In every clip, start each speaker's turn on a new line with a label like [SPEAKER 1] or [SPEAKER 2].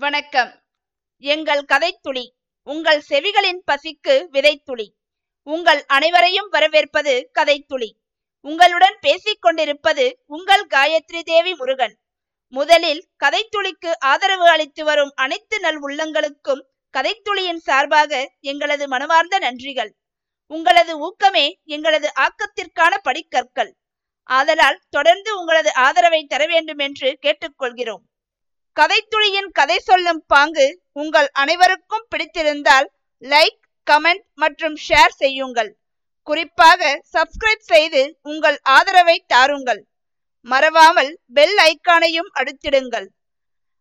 [SPEAKER 1] வணக்கம். எங்கள் கதைத்துளி உங்கள் செவிகளின் பசிக்கு விதைத்துளி. உங்கள் அனைவரையும் வரவேற்பது கதைத்துளி. உங்களுடன் பேசிக் கொண்டிருப்பது உங்கள் காயத்ரி தேவி முருகன். முதலில் கதைத்துளிக்கு ஆதரவு அளித்து வரும் அனைத்து நல் உள்ளங்களுக்கும் கதைத்துளியின் சார்பாக எங்களது மனமார்ந்த நன்றிகள். உங்களது ஊக்கமே எங்களது ஆக்கத்திற்கான படிக்கற்கள். ஆதலால் தொடர்ந்து உங்களது ஆதரவை தர வேண்டும் என்று கேட்டுக்கொள்கிறோம். கதைத்துளியின் கதை சொல்லும் பாங்கு உங்கள் அனைவருக்கும் பிடித்திருந்தால் லைக் கமெண்ட் மற்றும் ஷேர் செய்யுங்கள். குறிப்பாக சப்ஸ்கிரைப் செய்து உங்கள் ஆதரவை தாருங்கள். மறவாமல் பெல் ஐக்கானையும் அழுத்திடுங்கள்.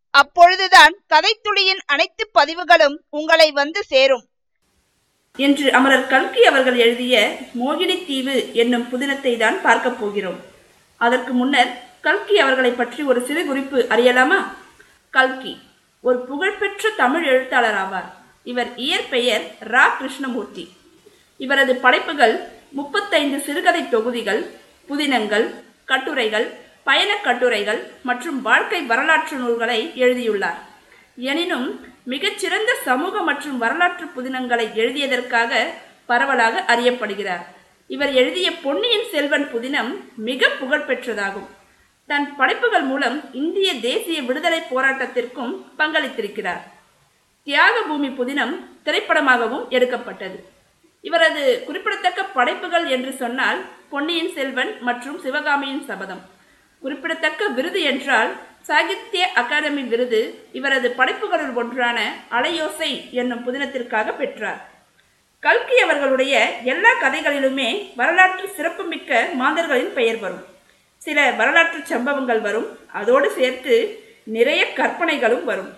[SPEAKER 1] அப்பொழுதுதான் கதைத்துளியின் அனைத்து பதிவுகளும் உங்களை வந்து சேரும்.
[SPEAKER 2] என்று அமரர் கல்கி அவர்கள் எழுதிய மோகினி தீவு என்னும் புதினத்தை தான் பார்க்கப் போகிறோம். அதற்கு முன்னர் கல்கி அவர்களை பற்றி ஒரு சிறு குறிப்பு அறியலாமா? கல்கி ஒரு புகழ்பெற்ற தமிழ் எழுத்தாளர் ஆவார். இவர் இயற்பெயர் ரா. கிருஷ்ணமூர்த்தி. இவரது படைப்புகள் முப்பத்தைந்து சிறுகதை தொகுதிகள் புதினங்கள் கட்டுரைகள் பயணக் கட்டுரைகள் மற்றும் வாழ்க்கை வரலாற்று நூல்களை எழுதியுள்ளார். எனினும் மிகச்சிறந்த சமூக மற்றும் வரலாற்று புதினங்களை எழுதியதற்காக பரவலாக அறியப்படுகிறார். இவர் எழுதிய பொன்னியின் செல்வன் புதினம் மிக புகழ்பெற்றதாகும். தன் படைப்புகள் மூலம் இந்திய தேசிய விடுதலை போராட்டத்திற்கும் பங்களித்திருக்கிறார். தியாக பூமி புதினம் திரைப்படமாகவும் எடுக்கப்பட்டது. இவரது குறிப்பிடத்தக்க படைப்புகள் என்று சொன்னால் பொன்னியின் செல்வன் மற்றும் சிவகாமியின் சபதம். குறிப்பிடத்தக்க விருது என்றால் சாகித்ய அகாடமி விருது இவரது படைப்புகளுள் ஒன்றான அலையோசை என்னும் புதினத்திற்காக பெற்றார். கல்கி அவர்களுடைய எல்லா கதைகளிலுமே வரலாற்று சிறப்புமிக்க மாந்தர்களின் பெயர் வரும். சில வரலாற்று சம்பவங்கள் வரும். அதோடு சேர்த்து நிறைய கற்பனைகளும் வரும்.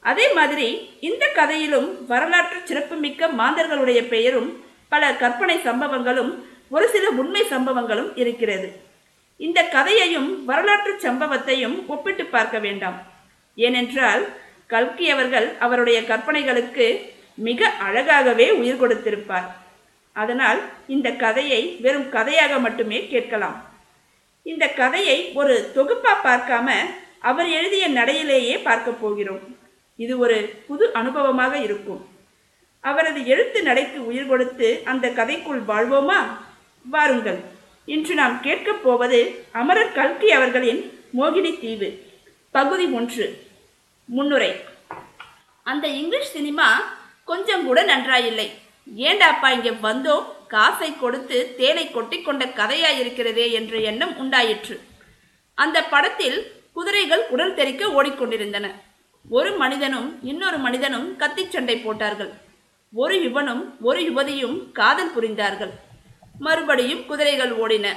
[SPEAKER 2] அதே மாதிரி இந்த கதையிலும் வரலாற்று சிறப்புமிக்க மாந்தர்களுடைய பெயரும் பல கற்பனை சம்பவங்களும் ஒரு சில உண்மை சம்பவங்களும் இருக்கிறது. இந்த கதையையும் வரலாற்று சம்பவத்தையும் ஒப்பிட்டு பார்க்க வேண்டாம். ஏனென்றால் கல்கி அவர்கள் அவருடைய கற்பனைகளுக்கு மிக அழகாகவே உயிர் கொடுத்திருப்பார். அதனால் இந்த கதையை வெறும் கதையாக மட்டுமே கேட்கலாம். இந்த கதையை ஒரு தொகுப்பாக பார்க்காம அவர் எழுதிய நடையிலேயே பார்க்க போகிறோம். இது ஒரு புது அனுபவமாக இருக்கும். அவரது எழுத்து நடைக்கு உயிர் கொடுத்து அந்த கதைக்குள் வாழ்வோமா? வாருங்கள். இன்று நாம் கேட்கப் போவது அமரர் கல்கி அவர்களின் மோகினி தீவு பகுதி ஒன்று முன்னுரை. அந்த இங்கிலீஷ் சினிமா கொஞ்சம் கூட நன்றாயில்லை. ஏண்டாப்பா இங்கே வந்தோம்? காசை கொடுத்து தேனை கொட்டி கொண்ட கதையாயிருக்கிறதே என்ற எண்ணம் உண்டாயிற்று. அந்த படத்தில் குதிரைகள் உடல் தெறிக்க ஓடிக்கொண்டிருந்தன. ஒரு மனிதனும் இன்னொரு மனிதனும் கத்திச் சண்டை போட்டார்கள். ஒரு யுவனும் ஒரு யுவதியும் காதல் புரிந்தார்கள். மறுபடியும் குதிரைகள் ஓடின.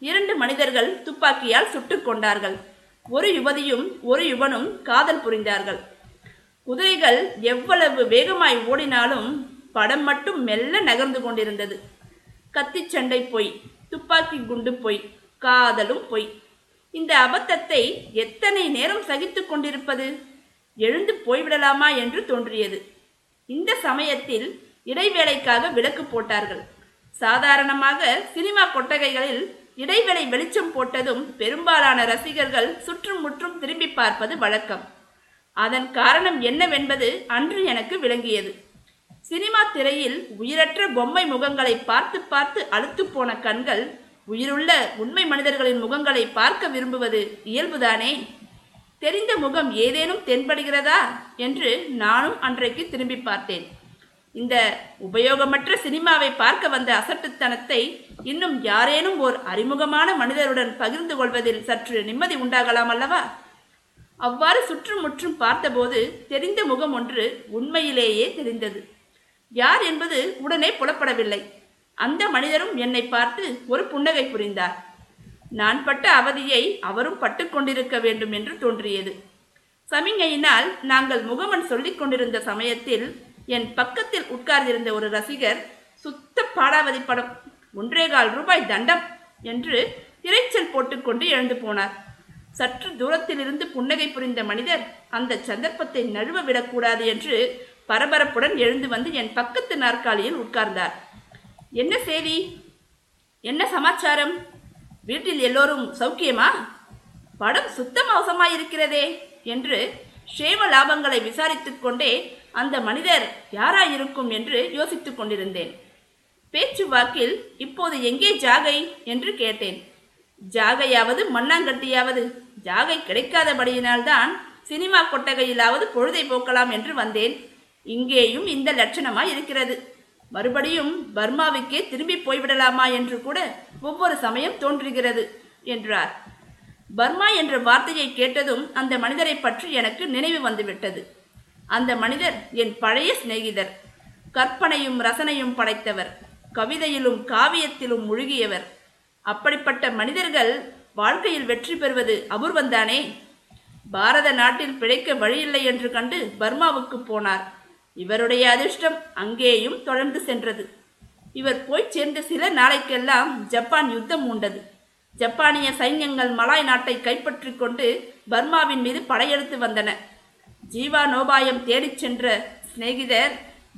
[SPEAKER 2] இரண்டு மனிதர்கள் துப்பாக்கியால் சுட்டுக் கொண்டார்கள். ஒரு யுவதியும் ஒரு யுவனும் காதல் புரிந்தார்கள். குதிரைகள் எவ்வளவு வேகமாய் ஓடினாலும் படம் மட்டும் மெல்ல நகர்ந்து கொண்டிருந்தது. கத்திச் சண்டை பொய் துப்பாக்கி குண்டு பொய் காதலும் பொய். இந்த அபத்தத்தை எத்தனை நேரம் சகித்து கொண்டிருப்பது? எழுந்து போய்விடலாமா என்று தோன்றியது. இந்த சமயத்தில் இடைவேளைக்காக விளக்கு போட்டார்கள். சாதாரணமாக சினிமா கொட்டகைகளில் இடைவேளை வெளிச்சம் போட்டதும் பெரும்பாலான ரசிகர்கள் சுற்றும் முற்றும் திரும்பி பார்ப்பது வழக்கம். அதன் காரணம் என்னவென்பது அன்று எனக்கு விளங்கியது. சினிமா திரையில் உயிரற்ற பொம்மை முகங்களை பார்த்து பார்த்து அழுத்து போன கண்கள் உயிருள்ள உண்மை மனிதர்களின் முகங்களை பார்க்க விரும்புவது இயல்புதானே? தெரிந்த முகம் ஏதேனும் தென்படுகிறதா? என்று நானும் அன்றைக்கு திரும்பி பார்த்தேன். இந்த உபயோகமற்ற சினிமாவை பார்க்க வந்த அசட்டுத்தனத்தை இன்னும் யாரேனும் ஓர் அறிமுகமான மனிதருடன் பகிர்ந்து கொள்வதில் சற்று நிம்மதி உண்டாகலாம் அல்லவா? அவ்வாறு சுற்றுமுற்றும் பார்த்தபோது தெரிந்த முகம் ஒன்று உண்மையிலேயே தெரிந்தது. யார் என்பது உடனே புலப்படவில்லை. அந்த மனிதரும் என்னை பார்த்து ஒரு புன்னகை புரிந்தார். நான் பட்ட அவதியை அவரும் பட்டு கொண்டிருக்க வேண்டும் என்று தோன்றியது. சமிங்கையினால் நாங்கள் முகமன் சொல்லிக் கொண்டிருந்த சமயத்தில் என் பக்கத்தில் உட்கார்ந்திருந்த ஒரு ரசிகர் சுத்த பாடாவதி படம் ஒன்றே கால் ரூபாய் தண்டம் என்று இறைச்சல் போட்டுக்கொண்டு எழுந்து போனார். சற்று தூரத்திலிருந்து புன்னகை புரிந்த மனிதர் அந்த சந்தர்ப்பத்தை நழுவ விடக்கூடாது என்று பரபரப்புடன் எழுந்து வந்து என் பக்கத்து நாற்காலியில் உட்கார்ந்தார். என்ன செய்தி என்ன சமாச்சாரம்? வீட்டில் எல்லோரும் சௌக்கியமா? படம் சுத்த மோசமாயிருக்கிறதே என்று ஷேம லாபங்களை விசாரித்துக் கொண்டே அந்த மனிதர் யாராயிருக்கும்? என்று யோசித்துக் கொண்டிருந்தேன். பேச்சு வாக்கில் இப்போது எங்கே ஜாகை? என்று கேட்டேன். ஜாகையாவது மண்ணாங்கட்டியாவது? ஜாகை கிடைக்காதபடியினால்தான் சினிமா கொட்டகையிலாவது பொழுதை போக்கலாம் என்று வந்தேன். இங்கேயும் இந்த லட்சணமாய் இருக்கிறது. மறுபடியும் பர்மாவுக்கே திரும்பி போய்விடலாமா என்று கூட ஒவ்வொரு சமயம் தோன்றுகிறது என்றார். பர்மா என்ற வார்த்தையை கேட்டதும் அந்த மனிதரை பற்றி எனக்கு நினைவு வந்துவிட்டது. அந்த மனிதர் என் பழைய சிநேகிதர் கற்பனையும் ரசனையும் படைத்தவர் கவிதையிலும் காவியத்திலும் முழுகியவர். அப்படிப்பட்ட மனிதர்கள் வாழ்க்கையில் வெற்றி பெறுவது அபூர்வந்தானே பாரத நாட்டில் பிழைக்க வழியில்லை என்று கண்டு பர்மாவுக்கு போனார். இவருடைய அதிர்ஷ்டம் அங்கேயும் தொடர்ந்து சென்றது. இவர் போய் சேர்ந்த சில நாளைக்கெல்லாம் ஜப்பான் யுத்தம் உண்டது ஜப்பானிய சைன்யங்கள் மலாய் நாட்டை கைப்பற்றி கொண்டு பர்மாவின் மீது படையெடுத்து வந்தன. ஜீவா நோபாயம் தேடிச் சென்ற சிநேகிதர்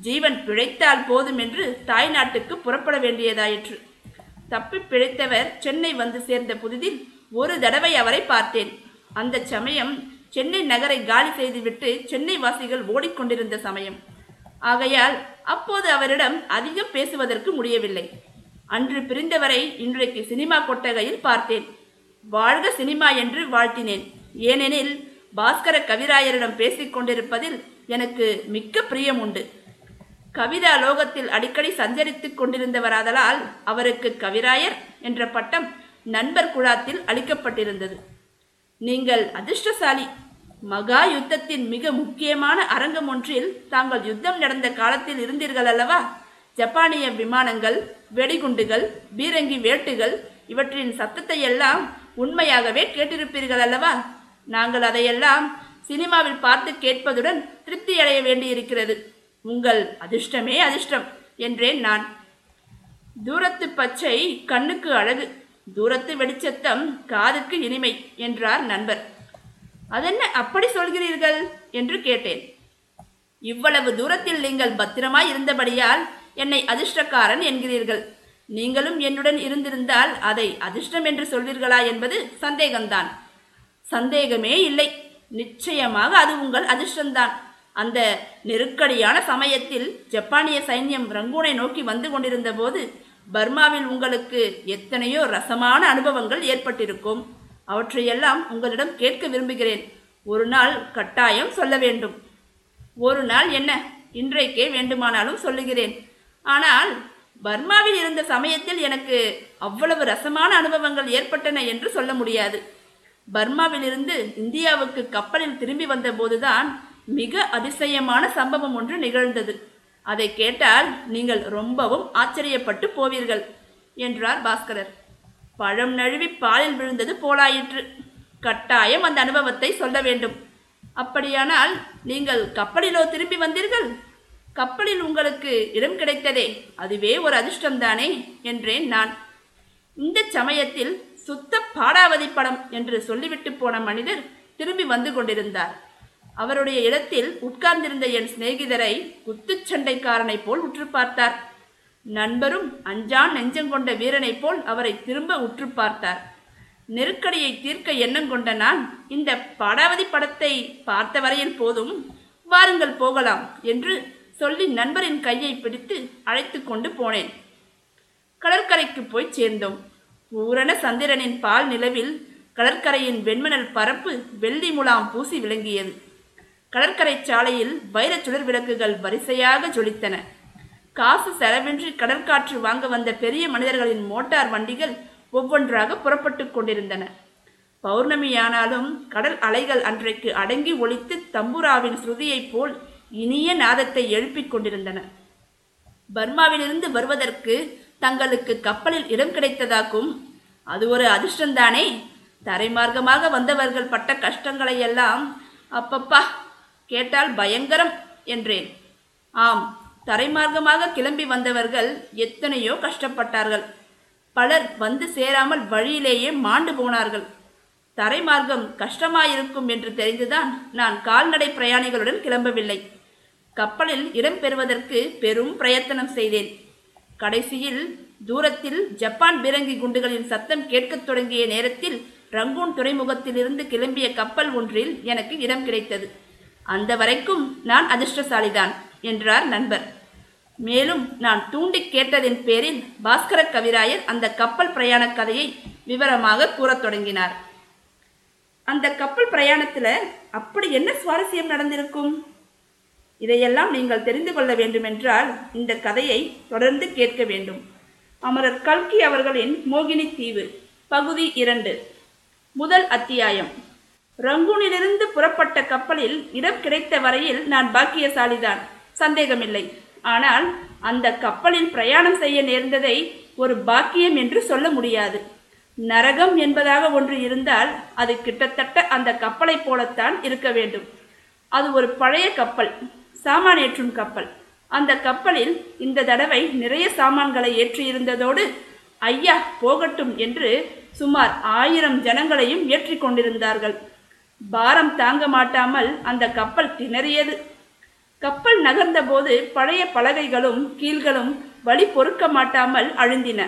[SPEAKER 2] ஜீவன் பிழைத்தால் போதும் என்று தாய் நாட்டுக்கு புறப்பட வேண்டியதாயிற்று. தப்பி பிழைத்தவர் சென்னை வந்து சேர்ந்த புதிதில் ஒரு தடவை அவரை பார்த்தேன். அந்த சமயம் சென்னை நகரை காலி செய்துவிட்டு சென்னை வாசிகள் ஓடிக்கொண்டிருந்த சமயம். ஆகையால் அப்போது அவரிடம் அதிகம் பேசுவதற்கு முடியவில்லை. அன்று பிரிந்தவரை இன்றைக்கு சினிமா கொட்டகையில் பார்த்தேன். வாழ்க சினிமா என்று வாழ்த்தினேன். ஏனெனில் பாஸ்கர கவிராயரிடம் பேசிக்கொண்டிருப்பதில் எனக்கு மிக்க பிரியம் உண்டு. கவிதா லோகத்தில் அடிக்கடி சஞ்சரித்துக் கொண்டிருந்தவராதலால் அவருக்கு கவிராயர் என்ற பட்டம் நண்பர் குழாத்தில் அளிக்கப்பட்டிருந்தது. நீங்கள் அதிர்ஷ்டசாலி. மகா யுத்தத்தின் மிக முக்கியமான அரங்கம் ஒன்றில் தாங்கள் யுத்தம் நடந்த காலத்தில் இருந்தீர்கள் அல்லவா? ஜப்பானிய விமானங்கள் வெடிகுண்டுகள் பீரங்கி வேட்டுகள் இவற்றின் சத்தத்தை எல்லாம் உண்மையாகவே கேட்டிருப்பீர்கள் அல்லவா? நாங்கள் அதையெல்லாம் சினிமாவில் பார்த்து கேட்பதுடன் திருப்தி அடைய வேண்டியிருக்கிறது. உங்கள் அதிர்ஷ்டமே அதிர்ஷ்டம் என்றேன் நான். தூரத்து பச்சை கண்ணுக்கு அழகு. தூரத்து வெடிச்சத்தம் காதுக்கு இனிமை என்றார் நண்பர். அதென்ன அப்படி சொல்கிறீர்கள்? என்று கேட்டேன். இவ்வளவு தூரத்தில் நீங்கள் பத்திரமாய் இருந்தபடியால் என்னை அதிர்ஷ்டக்காரன் என்கிறீர்கள். நீங்களும் என்னுடன் இருந்திருந்தால் அதை அதிர்ஷ்டம் என்று சொல்வீர்களா என்பது சந்தேகம்தான். சந்தேகமே இல்லை. நிச்சயமாக அது உங்கள் அதிர்ஷ்டம்தான். அந்த நெருக்கடியான சமயத்தில் ஜப்பானிய சைன்யம் ரங்கூனை நோக்கி வந்து கொண்டிருந்த போது பர்மாவில் உங்களுக்கு எத்தனையோ ரசமான அனுபவங்கள் ஏற்பட்டிருக்கும். அவற்றையெல்லாம் உங்களிடம் கேட்க விரும்புகிறேன். ஒரு நாள் கட்டாயம் சொல்ல வேண்டும். ஒரு நாள் என்ன? இன்றைக்கே வேண்டுமானாலும் சொல்லுகிறேன். ஆனால் பர்மாவில் இருந்த சமயத்தில் எனக்கு அவ்வளவு ரசமான அனுபவங்கள் ஏற்பட்டன என்று சொல்ல முடியாது. பர்மாவிலிருந்து இந்தியாவுக்கு கப்பலில் திரும்பி வந்தபோதுதான் மிக அதிசயமான சம்பவம் ஒன்று நிகழ்ந்தது. அதை கேட்டால் நீங்கள் ரொம்பவும் ஆச்சரியப்பட்டு போவீர்கள் என்றார் பாஸ்கரர். பழம் நழுவி பாலில் விழுந்தது போலாயிற்று. கட்டாயம் அந்த அனுபவத்தை சொல்ல வேண்டும். அப்படியானால் நீங்கள் கப்பலிலோ திரும்பி வந்தீர்கள்? கப்பலில் உங்களுக்கு இடம் கிடைத்ததே. அதுவே ஒரு அதிர்ஷ்டம்தானே? என்றேன் நான். இந்த சமயத்தில் சுத்த பாடாவதி படம் என்று சொல்லிவிட்டு போன மனிதர் திரும்பி வந்து கொண்டிருந்தார். அவருடைய இடத்தில் உட்கார்ந்திருந்த என் சிநேகிதரை குத்துச்சண்டைக்காரனைப் போல் உற்று பார்த்தார். நண்பரும் அஞ்சான் நெஞ்சங்கொண்ட வீரனைப் போல் அவரை திரும்ப உற்று பார்த்தார். நெருக்கடியை தீர்க்க எண்ணம் கொண்ட நான் இந்த படாவதி படத்தை பார்த்த வரையில் போதும் வாருங்கள் போகலாம் என்று சொல்லி நண்பரின் கையை பிடித்து அழைத்து கொண்டு போனேன். கடற்கரைக்கு போய் சேர்ந்தோம். பூரண சந்திரனின் பால் நிலவில் கடற்கரையின் வெண்மணல் பரப்பு வெள்ளி முலாம் பூசி விளங்கியது. கடற்கரை சாலையில் வைரச் விளக்குகள் வரிசையாக ஜொலித்தன. காசு செலவின்றி கடற்காற்று வாங்க வந்த பெரிய மனிதர்களின் மோட்டார் வண்டிகள் ஒவ்வொன்றாக புறப்பட்டு கொண்டிருந்தன. பௌர்ணமியானாலும் கடல் அலைகள் அன்றைக்கு அடங்கி ஒழித்து தம்புராவின் ஸ்ருதியைப் போல் இனிய நாதத்தை எழுப்பிக் கொண்டிருந்தன. பர்மாவிலிருந்து வருவதற்கு தங்களுக்கு கப்பலில் இடம் கிடைத்ததாக்கும் அது ஒரு அதிர்ஷ்டந்தானே தரைமார்க்கமாக வந்தவர்கள் பட்ட கஷ்டங்களை எல்லாம் அப்பப்பா கேட்டால் பயங்கரம் என்றேன். ஆம் தரைமார்க்கமாக கிளம்பி வந்தவர்கள் எத்தனையோ கஷ்டப்பட்டார்கள். பலர் வந்து சேராமல் வழியிலேயே மாண்டு போனார்கள். தரைமார்க்கம் கஷ்டமாயிருக்கும் என்று தெரிந்துதான் நான் கால்நடை பிரயாணிகளுடன் கிளம்பவில்லை. கப்பலில் இடம் பெறுவதற்கு பெரும் பிரயத்தனம் செய்தேன். கடைசியில் தூரத்தில் ஜப்பான் பீரங்கி குண்டுகளின் சத்தம் கேட்கத் தொடங்கிய நேரத்தில் ரங்கூன் துறைமுகத்திலிருந்து கிளம்பிய கப்பல் ஒன்றில் எனக்கு இடம் கிடைத்தது. அந்த வரைக்கும் நான் அதிர்ஷ்டசாலிதான் என்றார் நண்பர். மேலும் நான் தூண்டி கேட்டதின் பேரில் பாஸ்கர கவிராயர் அந்த கப்பல் பிரயாண கதையை விவரமாக கூறத் தொடங்கினார். அந்த கப்பல் பிரயாணத்தில் அப்படி என்ன சுவாரஸ்யம் நடந்திருக்கும்? இதையெல்லாம் நீங்கள் தெரிந்து கொள்ள வேண்டுமென்றால் இந்த கதையை தொடர்ந்து கேட்க வேண்டும். அமரர் கல்கி அவர்களின் மோகினி தீவு பகுதி இரண்டு முதல் அத்தியாயம். ரங்கூனிலிருந்து புறப்பட்ட கப்பலில் இடம் கிடைத்த வரையில் நான் பாக்கியசாலிதான். சந்தேகமில்லை. ஆனால் அந்த கப்பலில் பிரயாணம் செய்ய நேர்ந்ததை ஒரு பாக்கியம் என்று சொல்ல முடியாது. நரகம் என்பதாக ஒன்று இருந்தால் அது கிட்டத்தட்ட அந்த கப்பலைப் போலத்தான் இருக்க வேண்டும். அது ஒரு பழைய கப்பல் சாமான் ஏற்றும் கப்பல். அந்த கப்பலில் இந்த தடவை நிறைய சாமான்களை ஏற்றியிருந்ததோடு ஐயா போகட்டும் என்று சுமார் ஆயிரம் ஜனங்களையும் ஏற்றிக் கொண்டிருந்தார்கள். பாரம் தாங்க மாட்டாமல் அந்த கப்பல் திணறியது. கப்பல் நகர்ந்தபோது பழைய பலகைகளும் கீழ்களும் வழி பொறுக்க மாட்டாமல் அழுந்தின.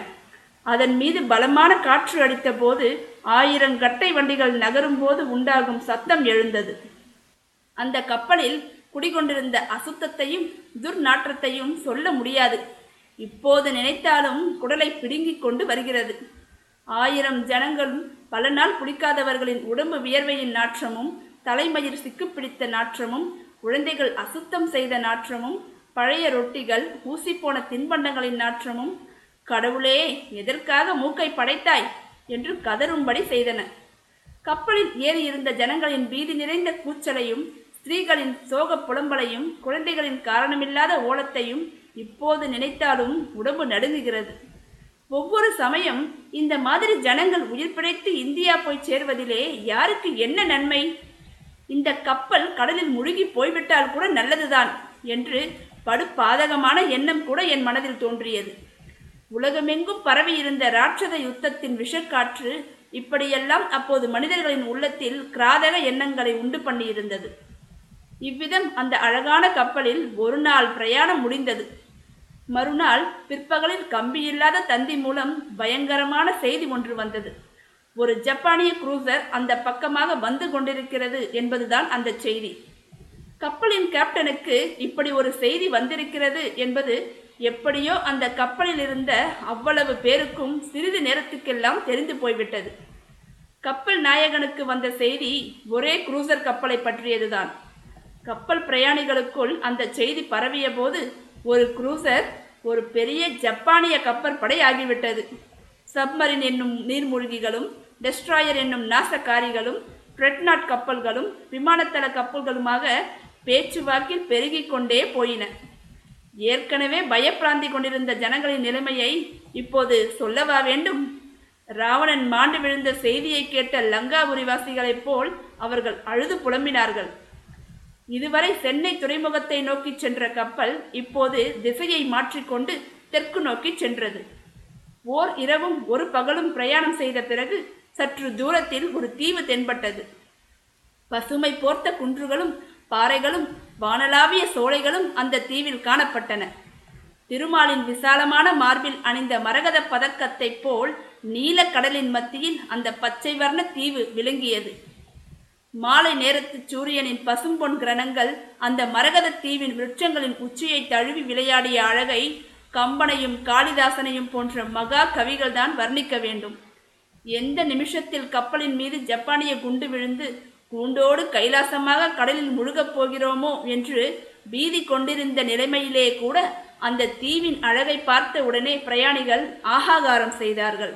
[SPEAKER 2] அதன் மீது பலமான காற்று அடித்த போது ஆயிரம் கட்டை வண்டிகள் நகரும் போது உண்டாகும் சத்தம் எழுந்தது. அந்த கப்பலில் குடிகொண்டிருந்த அசுத்தத்தையும் துர்நாற்றத்தையும் சொல்ல முடியாது. இப்போது நினைத்தாலும் குடலை பிடுங்கிக் கொண்டு வருகிறது. ஆயிரம் ஜனங்களும் பல நாள் குடிக்காதவர்களின் உடம்பு வியர்வையின் நாற்றமும் தலைமயிர் சிக்குப்பிடித்த நாற்றமும் குழந்தைகள் அசுத்தம் செய்த நாற்றமும் பழைய ரொட்டிகள் ஊசிப்போன தின்பண்டங்களின் நாற்றமும் கடவுளே எதற்காக மூக்கை படைத்தாய்? என்று கதறும்படி செய்தன. கப்பலில் ஏறி இருந்த ஜனங்களின் பீதி நிறைந்த கூச்சலையும் ஸ்திரீகளின் சோக புலம்பலையும் குழந்தைகளின் காரணமில்லாத ஓலத்தையும் இப்போது நினைத்தாலும் உடம்பு நடுங்குகிறது. ஒவ்வொரு சமயம் இந்த மாதிரி ஜனங்கள் உயிர் பிழைத்து இந்தியா போய் சேர்வதிலே யாருக்கு என்ன நன்மை? இந்த கப்பல் கடலில் முழுகி போய்விட்டால் கூட நல்லதுதான் என்று படு பாதகமான எண்ணம் கூட என் மனதில் தோன்றியது. உலகமெங்கும் பரவி இருந்த ராட்சத யுத்தத்தின் விஷக்காற்று இப்படியெல்லாம் அப்போது மனிதர்களின் உள்ளத்தில் கிராதக எண்ணங்களை உண்டு பண்ணியிருந்தது. இவ்விதம் அந்த அழகான கப்பலில் ஒரு நாள் பிரயாணம் முடிந்தது. மறுநாள் பிற்பகலில் கம்பியில்லாத தந்தி மூலம் பயங்கரமான செய்தி ஒன்று வந்தது. ஒரு ஜப்பானிய குரூசர் அந்த பக்கமாக வந்து கொண்டிருக்கிறது என்பதுதான் அந்த செய்தி. கப்பலின் கேப்டனுக்கு இப்படி ஒரு செய்தி வந்திருக்கிறது என்பது எப்படியோ அந்த கப்பலில் இருந்த அவ்வளவு பேருக்கும் சிறிது நேரத்துக்கெல்லாம் தெரிந்து போய்விட்டது. கப்பல் நாயகனுக்கு வந்த செய்தி ஒரே குரூசர் கப்பலை பற்றியதுதான். கப்பல் பிரயாணிகளுக்குள் அந்த செய்தி பரவிய போது ஒரு குரூசர் ஒரு பெரிய ஜப்பானிய கப்பற்படை ஆகிவிட்டது. சப்மரின் என்னும் நீர்மூழ்கிகளும் டெஸ்ட்ராயர் என்னும் நாசக்காரிகளும் ட்ரெட்நாட் கப்பல்களும் விமானத்தள கப்பல்களுமாக பேச்சுவாக்கில் பெருகிக் கொண்டே போயின. ஏற்கனவே பயப்பிராந்தி கொண்டிருந்த ஜனங்களின் நிலைமையை இப்போது சொல்லவா வேண்டும்? ராவணன் மாண்டு விழுந்த செய்தியை கேட்ட லங்காபுரிவாசிகளைப் போல் அவர்கள் அழுது புலம்பினார்கள். இதுவரை சென்னை துறைமுகத்தை நோக்கி சென்ற கப்பல் இப்போது திசையை மாற்றிக்கொண்டு தெற்கு நோக்கி சென்றது. ஓர் இரவும் ஒரு பகலும் பிரயாணம் செய்த பிறகு சற்று தூரத்தில் ஒரு தீவு தென்பட்டது. பசுமை போர்த்த குன்றுகளும் பாறைகளும் வானளாவிய சோலைகளும் அந்த தீவில் காணப்பட்டன. திருமாலின் விசாலமான மார்பில் அணிந்த மரகத பதக்கத்தைப் போல் நீல கடலின் மத்தியில் அந்த பச்சை வர்ண தீவு விளங்கியது. மாலை நேரத்து சூரியனின் பசும்பொன் கிரணங்கள் அந்த மரகத தீவின் விருட்சங்களின் உச்சியை தழுவி விளையாடிய அழகை கம்பனையும் காளிதாசனையும் போன்ற மகா கவிகள்தான் வர்ணிக்க வேண்டும். எந்த நிமிஷத்தில் கப்பலின் மீது ஜப்பானிய குண்டு விழுந்து கூண்டோடு கைலாசமாக கடலில் முழுகப் போகிறோமோ என்று பீதி கொண்டிருந்த நிலைமையிலே கூட அந்த தீவின் அழகை பார்த்த உடனே பிரயாணிகள் ஆகாகாரம் செய்தார்கள்.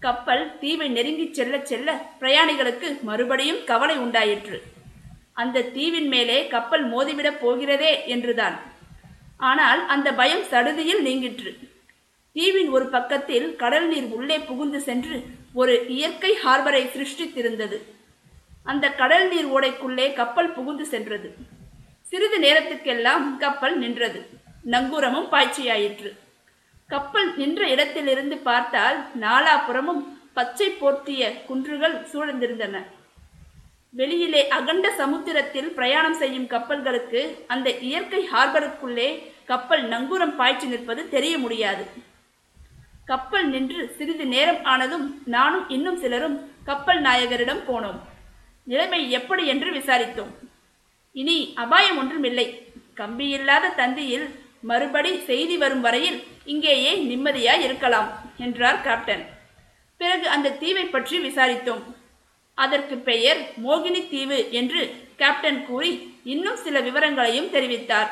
[SPEAKER 2] கப்பல் தீவை நெருங்கிச் செல்ல செல்ல பிரயாணிகளுக்கு மறுபடியும் கவலை உண்டாயிற்று. அந்த தீவின் மேலே கப்பல் மோதிவிடப் போகிறதே என்றுதான். ஆனால் அந்த பயம் சடுதியில் நீங்கிற்று. தீவின் ஒரு பக்கத்தில் கடல் நீர் உள்ளே புகுந்து சென்று ஒரு இயற்கை ஹார்பரை சிருஷ்டித்திருந்தது. அந்த கடல் நீர் ஓடைக்குள்ளே கப்பல் புகுந்து சென்றது. சிறிது நேரத்துக்கெல்லாம் கப்பல் நின்றது. நங்கூரமும் பாய்ச்சியாயிற்று. கப்பல் நின்ற இடத்திலிருந்து பார்த்தால் நாலாபுறமும் பச்சை போர்த்திய குன்றுகள் சூழ்ந்திருந்தன. வெளியிலே அகண்ட சமுத்திரத்தில் பிரயாணம் செய்யும் கப்பல்களுக்கு அந்த இயற்கை ஹார்பருக்குள்ளே கப்பல் நங்கூரம் பாய்ச்சி நிற்பது தெரிய முடியாது. கப்பல் நின்று சிறிது நேரம் ஆனதும் நானும் இன்னும் சிலரும் கப்பல் நாயகரிடம் போனோம். நிலைமை எப்படி என்று விசாரித்தோம். இனி அபாயம் ஒன்றுமில்லை. கம்பி இல்லாத தந்தியில் மறுபடி செய்தி வரும் வரையில் இங்கேயே நிம்மதியாய் இருக்கலாம் என்றார் கேப்டன் பிறகு அந்த தீவை பற்றி விசாரித்தோம். அதற்கு பெயர் மோகினி தீவு என்று கேப்டன் கூறி இன்னும் சில விவரங்களையும் தெரிவித்தார்.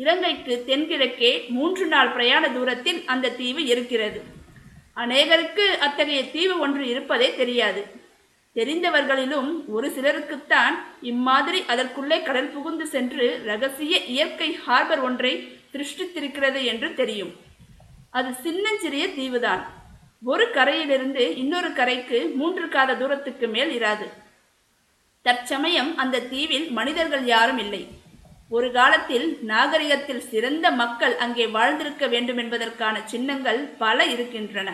[SPEAKER 2] இலங்கைக்கு தென்கிழக்கே மூன்று நாள் பிரயாண தூரத்தில் அந்த தீவு இருக்கிறது. அநேகருக்கு அத்தகைய தீவு ஒன்று இருப்பதே தெரியாது. தெரிந்தவர்களிலும் ஒரு சிலருக்குத்தான் இம்மாதிரி அதற்குள்ளே கடல் புகுந்து சென்று ரகசிய இயற்கை ஹார்பர் ஒன்றை திருஷ்டித்திருக்கிறது என்று தெரியும். அது சின்னஞ்சிறிய தீவுதான். ஒரு கரையிலிருந்து இன்னொரு கரைக்கு மூன்று காத தூரத்துக்கு மேல் இராது. தற்சமயம் அந்த தீவில் மனிதர்கள் யாரும் இல்லை. ஒரு காலத்தில் நாகரிகத்தில் சிறந்த மக்கள் அங்கே வாழ்ந்திருக்க வேண்டும் என்பதற்கான சின்னங்கள் பல இருக்கின்றன.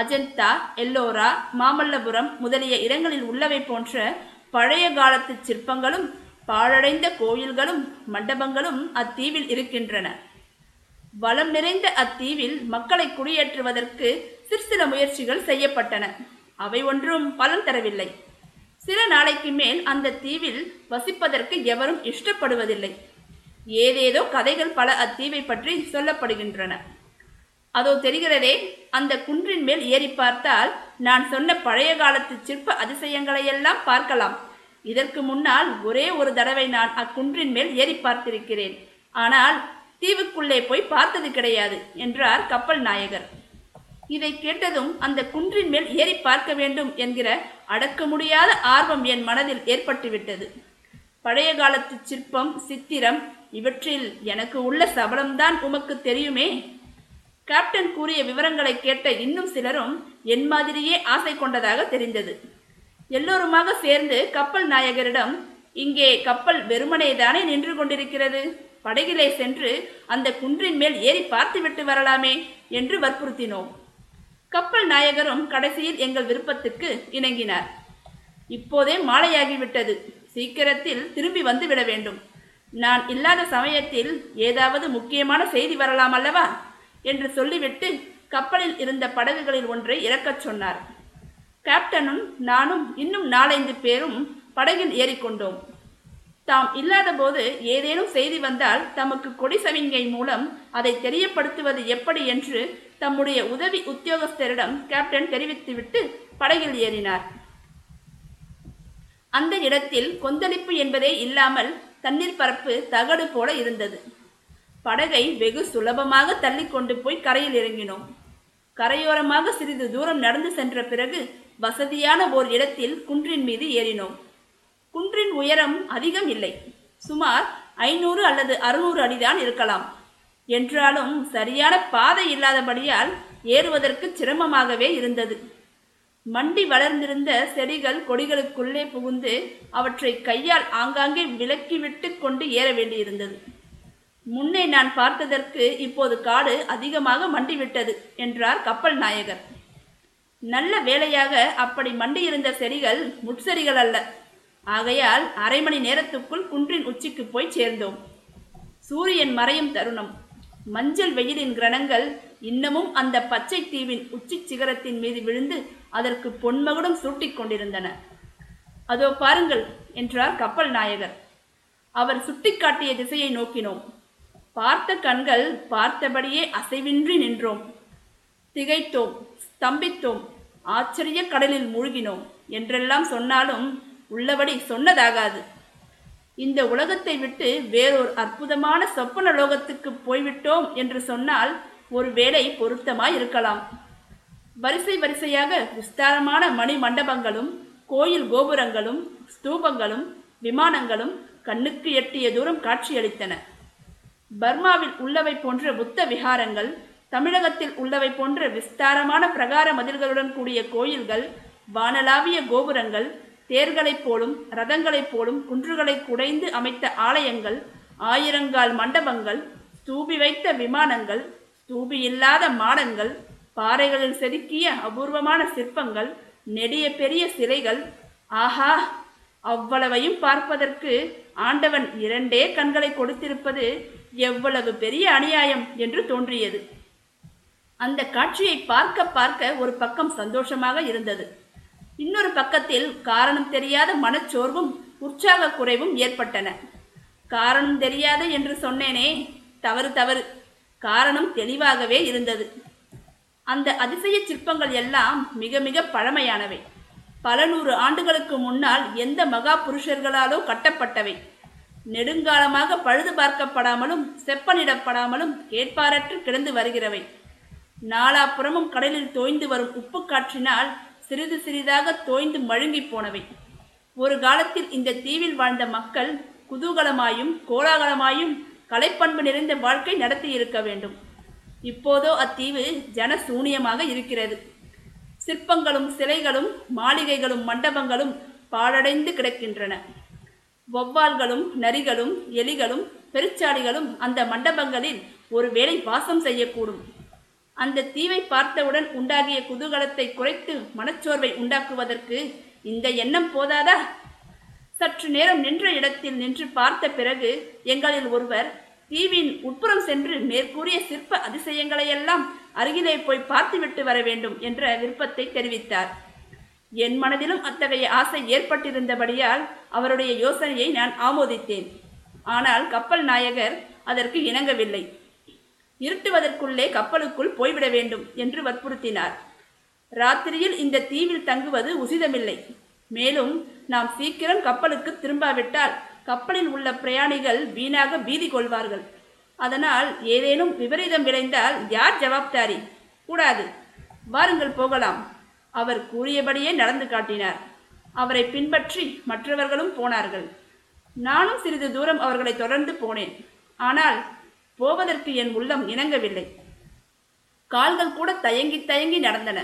[SPEAKER 2] அஜந்தா எல்லோரா மாமல்லபுரம் முதலிய இடங்களில் உள்ளவை போன்ற பழைய காலத்து சிற்பங்களும் பாழடைந்த கோயில்களும் மண்டபங்களும் அத்தீவில் இருக்கின்றன. வளம் நிறைந்த அத்தீவில் மக்களை குடியேற்றுவதற்கு சிற்சில முயற்சிகள் செய்யப்பட்டன. அவை ஒன்றும் பலன் தரவில்லை. சில நாளைக்கு மேல் அந்த தீவில் வசிப்பதற்கு எவரும் இஷ்டப்படுவதில்லை. ஏதேதோ கதைகள் பல அத்தீவை பற்றி சொல்லப்படுகின்றன. அதோ தெரிகிறதே அந்த குன்றின் மேல் ஏறி பார்த்தால் நான் சொன்ன பழைய காலத்து சிற்ப அதிசயங்களையெல்லாம் பார்க்கலாம். இதற்கு முன்னால் ஒரே ஒரு தடவை நான் அக்குன்றின் மேல் ஏறி பார்த்திருக்கிறேன். ஆனால் தீவுக்குள்ளே போய் பார்த்தது கிடையாது என்றார் கப்பல் நாயகர். இதை கேட்டதும் அந்த குன்றின் மேல் ஏறி பார்க்க வேண்டும் என்கிற அடக்க முடியாத ஆர்வம் என் மனதில் ஏற்பட்டுவிட்டது. பழைய காலத்து சிற்பம் சித்திரம் இவற்றில் எனக்கு உள்ள சபலம்தான் உமக்கு தெரியுமே? கேப்டன் கூறிய விவரங்களை கேட்ட இன்னும் சிலரும் என் மாதிரியே ஆசை கொண்டதாக தெரிந்தது. எல்லோருமாக சேர்ந்து கப்பல் நாயகரிடம் இங்கே கப்பல் வெறுமனே தானே நின்று கொண்டிருக்கிறது? படகிலே சென்று அந்த குன்றின் மேல் ஏறி பார்த்துவிட்டு வரலாமே என்று வற்புறுத்தினோம். கப்பல் நாயகரும் கடைசியில் எங்கள் விருப்பத்துக்கு இணங்கினார். இப்போதே மாலையாகிவிட்டது. சீக்கிரத்தில் திரும்பி வந்து விட வேண்டும். நான் இல்லாத சமயத்தில் ஏதாவது முக்கியமான செய்தி வரலாம் அல்லவா? என்று சொல்லிவிட்டு கப்பலில் இருந்த படகுகளில் ஒன்றை இறக்கச் சொன்னார். கேப்டனும் நானும் இன்னும் நாலைந்து பேரும் படகில் ஏறிக்கொண்டோம். தாம் இல்லாத போது ஏதேனும் செய்தி வந்தால் தமக்கு கொடி சமிங்கை மூலம் அதை தெரியப்படுத்துவது எப்படி என்று தம்முடைய உதவி உத்தியோகஸ்தரிடம் கேப்டன் தெரிவித்துவிட்டு படகில் ஏறினார். அந்த இடத்தில் கொந்தளிப்பு என்பதே இல்லாமல் தண்ணீர் பரப்பு தகடு போல இருந்தது. படகை வெகு சுலபமாக தள்ளி கொண்டு போய் கரையில் இறங்கினோம். கரையோரமாக சிறிது தூரம் நடந்து சென்ற பிறகு வசதியான ஓர் இடத்தில் குன்றின் மீது ஏறினோம். குன்றின் உயரம் அதிகம் இல்லை. சுமார் ஐநூறு அல்லது அறுநூறு அடிதான் இருக்கலாம். என்றாலும் சரியான பாதை இல்லாதபடியால் ஏறுவதற்கு சிரமமாகவே இருந்தது. மண்டி வளர்ந்திருந்த செடிகள் கொடிகளுக்குள்ளே புகுந்து அவற்றை கையால் ஆங்காங்கே விலக்கிவிட்டு கொண்டு ஏற வேண்டியிருந்தது. முன்னே நான் பார்த்ததற்கு இப்போது காடு அதிகமாக மண்டிவிட்டது என்றார் கப்பல் நாயகர். நல்ல வேளையாக அப்படி மண்டியிருந்த செடிகள் முட்செடிகள் அல்ல ஆகையால் அரை மணி நேரத்துக்குள் குன்றின் உச்சிக்கு போய் சேர்ந்தோம். சூரியன் மறையும் தருணம். மஞ்சள் வெயிலின் கிரணங்கள் இன்னமும் அந்த பச்சை தீவின் உச்சி சிகரத்தின் மீது விழுந்து அதற்கு பொன்மகுடம் சூட்டிக் கொண்டிருந்தன. அதோ பாருங்கள் என்றார் கப்பல் நாயகர். அவர் சுட்டிக்காட்டிய திசையை நோக்கினோம். பார்த்த கண்கள் பார்த்தபடியே அசைவின்றி நின்றோம். திகைத்தோம் ஸ்தம்பித்தோம் ஆச்சரிய கடலில் மூழ்கினோம். என்றெல்லாம் சொன்னாலும் உள்ளபடி சொன்னதாகாது. இந்த உலகத்தை விட்டு வேறொரு அற்புதமான சொப்பன லோகத்துக்கு போய்விட்டோம் என்று சொன்னால் ஒருவேளை பொருத்தமாய் இருக்கலாம். வரிசை வரிசையாக விஸ்தாரமான மணி மண்டபங்களும் கோயில் கோபுரங்களும் ஸ்தூபங்களும் விமானங்களும் கண்ணுக்கு எட்டிய தூரம் காட்சியளித்தன. பர்மாவில் உள்ளவை போன்ற புத்த விகாரங்கள் தமிழகத்தில் உள்ளவை போன்ற விஸ்தாரமான பிரகார மதில்களுடன் கூடிய கோயில்கள் வானலாவிய கோபுரங்கள் தேர்களைப் போலும் ரதங்களைப் போலும் குன்றுகளை குடைந்து அமைத்த ஆலயங்கள் ஆயிரங்கால் மண்டபங்கள் ஸ்தூபி வைத்த விமானங்கள் ஸ்தூபி இல்லாத மாடங்கள் பாறைகளில் செதுக்கிய அபூர்வமான சிற்பங்கள் நெடிய பெரிய சிலைகள். ஆஹா! அவ்வளவையும் பார்ப்பதற்கு ஆண்டவன் இரண்டே கண்களை கொடுத்திருப்பது எவ்வளவு பெரிய அநியாயம் என்று தோன்றியது. அந்த காட்சியை பார்க்க பார்க்க ஒரு பக்கம் சந்தோஷமாக இருந்தது. இன்னொரு பக்கத்தில் காரணம் தெரியாத மனச்சோர்வும் உற்சாக குறைவும் ஏற்பட்டன. காரணம் தெரியாது என்று சொன்னேனே தவறு தவறு. காரணம் தெளிவாகவே இருந்தது. அந்த அதிசய சிற்பங்கள் எல்லாம் மிக மிக பழமையானவை. பல நூறு ஆண்டுகளுக்கு முன்னால் எந்த மகா புருஷர்களாலோ கட்டப்பட்டவை. நெடுங்காலமாக பழுது பார்க்கப்படாமலும் செப்பனிடப்படாமலும் கேட்பாரற்று கிடந்து வருகிறவை. நாலாபுறமும் கடலில் தோய்ந்து வரும் உப்பு காற்றினால் சிறிது சிறிதாக தோய்ந்து மழுங்கி போனவை. ஒரு காலத்தில் இந்த தீவில் வாழ்ந்த மக்கள் குதூகலமாயும் கோலாகலமாயும் கலைப்பண்பு நிறைந்த வாழ்க்கை நடத்தி இருக்க வேண்டும். இப்போதோ அத்தீவு ஜன சூனியமாக இருக்கிறது. சிற்பங்களும் சிலைகளும் மாளிகைகளும் மண்டபங்களும் பாழடைந்து கிடக்கின்றன. வௌவால்களும் நரிகளும் எலிகளும் பெருச்சாளிகளும் அந்த மண்டபங்களில் ஒருவேளை வாசம் செய்யக்கூடும். அந்த தீவை பார்த்தவுடன் உண்டாகிய குதூகலத்தை குறைத்து மனச்சோர்வை உண்டாக்குவதற்கு இந்த எண்ணம் போதாதா? சற்று நேரம் நின்ற இடத்தில் நின்று பார்த்த பிறகு எங்களில் ஒருவர் தீவின் உட்புறம் சென்று மேற்கூறிய சிற்ப அதிசயங்களையெல்லாம் அருகிலே போய் பார்த்துவிட்டு வர வேண்டும் என்ற விருப்பத்தை தெரிவித்தார். என் மனதிலும் அத்தகைய ஆசை ஏற்பட்டிருந்தபடியால் அவருடைய யோசனையை நான் ஆமோதித்தேன். ஆனால் கப்பல் நாயகர் அதற்கு இணங்கவில்லை. இருட்டுவதற்குள்ளே கப்பலுக்குள் போய்விட வேண்டும் என்று வற்புறுத்தினார். ராத்திரியில் இந்த தீவில் தங்குவது உசிதமில்லை. மேலும் நாம் சீக்கிரம் கப்பலுக்கு திரும்பாவிட்டால் கப்பலில் உள்ள பிரயாணிகள் வீணாக பீதி கொள்வார்கள். அதனால் ஏதேனும் விபரீதம் விளைந்தால் யார் ஜவாப்தாரி? கூடாது. வாருங்கள் போகலாம். அவர் கூறியபடியே நடந்து காட்டினார். அவரை பின்பற்றி மற்றவர்களும் போனார்கள். நானும் சிறிது தூரம் அவர்களை தொடர்ந்து போனேன். ஆனால் போவதற்கு என் உள்ளம் இணங்கவில்லை. கால்கள் கூட தயங்கி தயங்கி நடந்தன.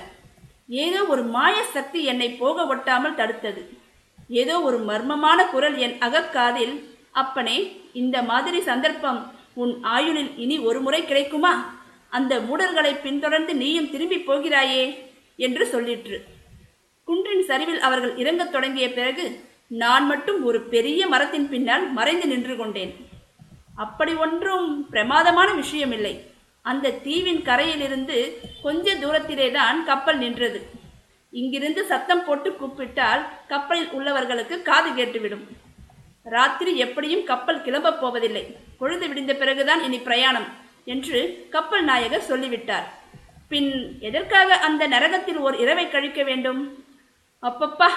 [SPEAKER 2] ஏதோ ஒரு மாய சக்தி என்னை போக ஒட்டாமல் தடுத்தது. ஏதோ ஒரு மர்மமான குரல் என் அகக்காதில் அப்பனே இந்த மாதிரி சந்தர்ப்பம் உன் ஆயுளில் இனி ஒரு முறை கிடைக்குமா? அந்த மூடர்களை பின்தொடர்ந்து நீயும் திரும்பி போகிறாயே என்று சொல்லிற்று. குன்றின் சரிவில் அவர்கள் இறங்கத் தொடங்கிய பிறகு நான் மட்டும் ஒரு பெரிய மரத்தின் பின்னால் மறைந்து நின்று கொண்டேன். அப்படி ஒன்றும் பிரமாதமான விஷயம் இல்லை அந்த தீவின் கரையிலிருந்து கொஞ்ச தூரத்திலே தான் கப்பல் நின்றது. இங்கிருந்து சத்தம் போட்டு கூப்பிட்டால் கப்பலில் உள்ளவர்களுக்கு காது கேட்டுவிடும். ராத்திரி எப்படியும் கப்பல் கிளம்பப் போவதில்லை. பொழுது விடிந்த பிறகுதான் இனி பிரயாணம் என்று கப்பல் நாயகர் சொல்லிவிட்டார். பின் எதற்காக அந்த நரகத்தில் ஓர் இரவை கழிக்க வேண்டும்? அப்பப்பா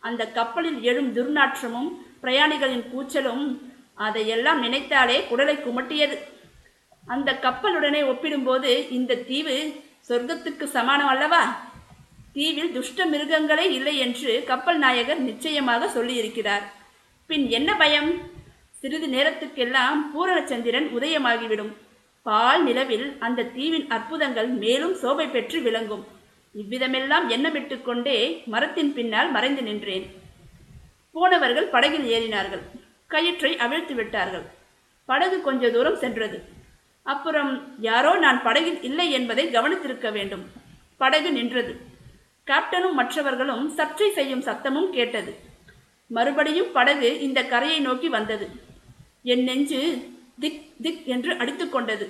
[SPEAKER 2] அந்த கப்பலில் எழும் துர்நாற்றமும் பிரயாணிகளின் கூச்சலும் அதையெல்லாம் நினைத்தாலே குடலை குமட்டியது. அந்த கப்பலுடனே ஒப்பிடும்போது இந்த தீவு சொர்க்கத்துக்கு சமானம் அல்லவா? தீவில் துஷ்ட மிருகங்களே இல்லை என்று கப்பல் நாயகர் நிச்சயமாக சொல்லியிருக்கிறார். பின் என்ன பயம்? சிறிது நேரத்துக்கெல்லாம் பூரணச்சந்திரன் உதயமாகிவிடும். பால் நிலவில் அந்த தீவின் அற்புதங்கள் மேலும் சோபை பெற்று விளங்கும். இவ்விதமெல்லாம் எண்ணமிட்டு கொண்டே மரத்தின் பின்னால் மறைந்து நின்றேன். போனவர்கள் படகில் ஏறினார்கள். கயிற்றை அவிழ்த்து விட்டார்கள். படகு கொஞ்ச தூரம் சென்றது. அப்புறம் யாரோ நான் படகில் இல்லை என்பதை கவனித்திருக்க வேண்டும். படகு நின்றது. கேப்டனும் மற்றவர்களும் சர்ச்சை செய்யும் சத்தமும் கேட்டது. மறுபடியும் படகு இந்த கரையை நோக்கி வந்தது. என் நெஞ்சு திக் திக் என்று அடித்துக்கொண்டது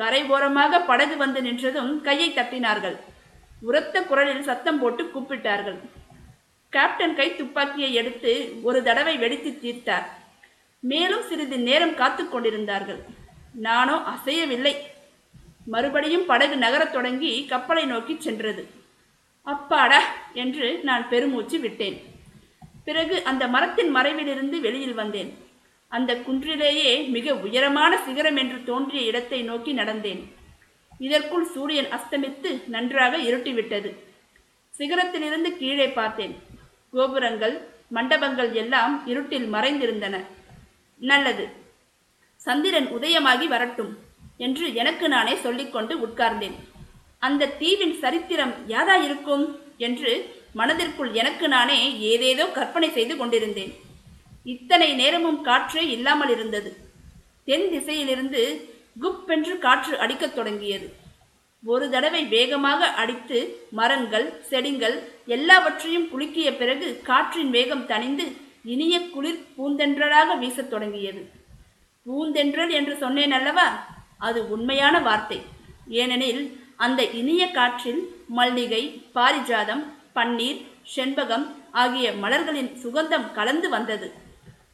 [SPEAKER 2] கரை ஓரமாக படகு வந்து நின்றதும் கையை தட்டினார்கள். உரத்த குரலில் சத்தம் போட்டு கூப்பிட்டார்கள். கேப்டன் கை துப்பாக்கியை எடுத்து ஒரு தடவை வெடித்து தீர்த்தார். மேலும் சிறிது நேரம் காத்து கொண்டிருந்தார்கள். நானோ அசையவில்லை. மறுபடியும் படகு நகரத் தொடங்கி கப்பலை நோக்கி சென்றது. அப்பாடா! என்று நான் பெருமூச்சு விட்டேன். பிறகு அந்த மரத்தின் மறைவிலிருந்து வெளியில் வந்தேன். அந்த குன்றிலேயே மிக உயரமான சிகரம் என்று தோன்றிய இடத்தை நோக்கி நடந்தேன். இதற்குள் சூரியன் அஸ்தமித்து நன்றாக இருட்டிவிட்டது. சிகரத்திலிருந்து கீழே பார்த்தேன். கோபுரங்கள் மண்டபங்கள் எல்லாம் இருட்டில் மறைந்திருந்தன. நல்லது. சந்திரன் உதயமாகி வரட்டும் என்று எனக்கு நானே சொல்லிக்கொண்டு உட்கார்ந்தேன். அந்த தீவின் சரித்திரம் யாதா இருக்கும் என்று மனதிற்குள் எனக்கு நானே ஏதேதோ கற்பனை செய்து கொண்டிருந்தேன். இத்தனை நேரமும் காற்றே இல்லாமல் இருந்தது. தென் திசையிலிருந்து குப்பென்று காற்று அடிக்கத் தொடங்கியது. ஒரு தடவை வேகமாக அடித்து மரங்கள் செடிகள் எல்லாவற்றையும் குலுக்கிய பிறகு காற்றின் வேகம் தணிந்து இனிய குளிர் பூந்தென்றலாக வீசத் தொடங்கியது. பூந்தென்றல் என்று சொன்னேன் அல்லவா? அது உண்மையான வார்த்தை. ஏனெனில் அந்த இனிய காற்றில் மல்லிகை பாரிஜாதம் பன்னீர் செண்பகம் ஆகிய மலர்களின் சுகந்தம் கலந்து வந்தது.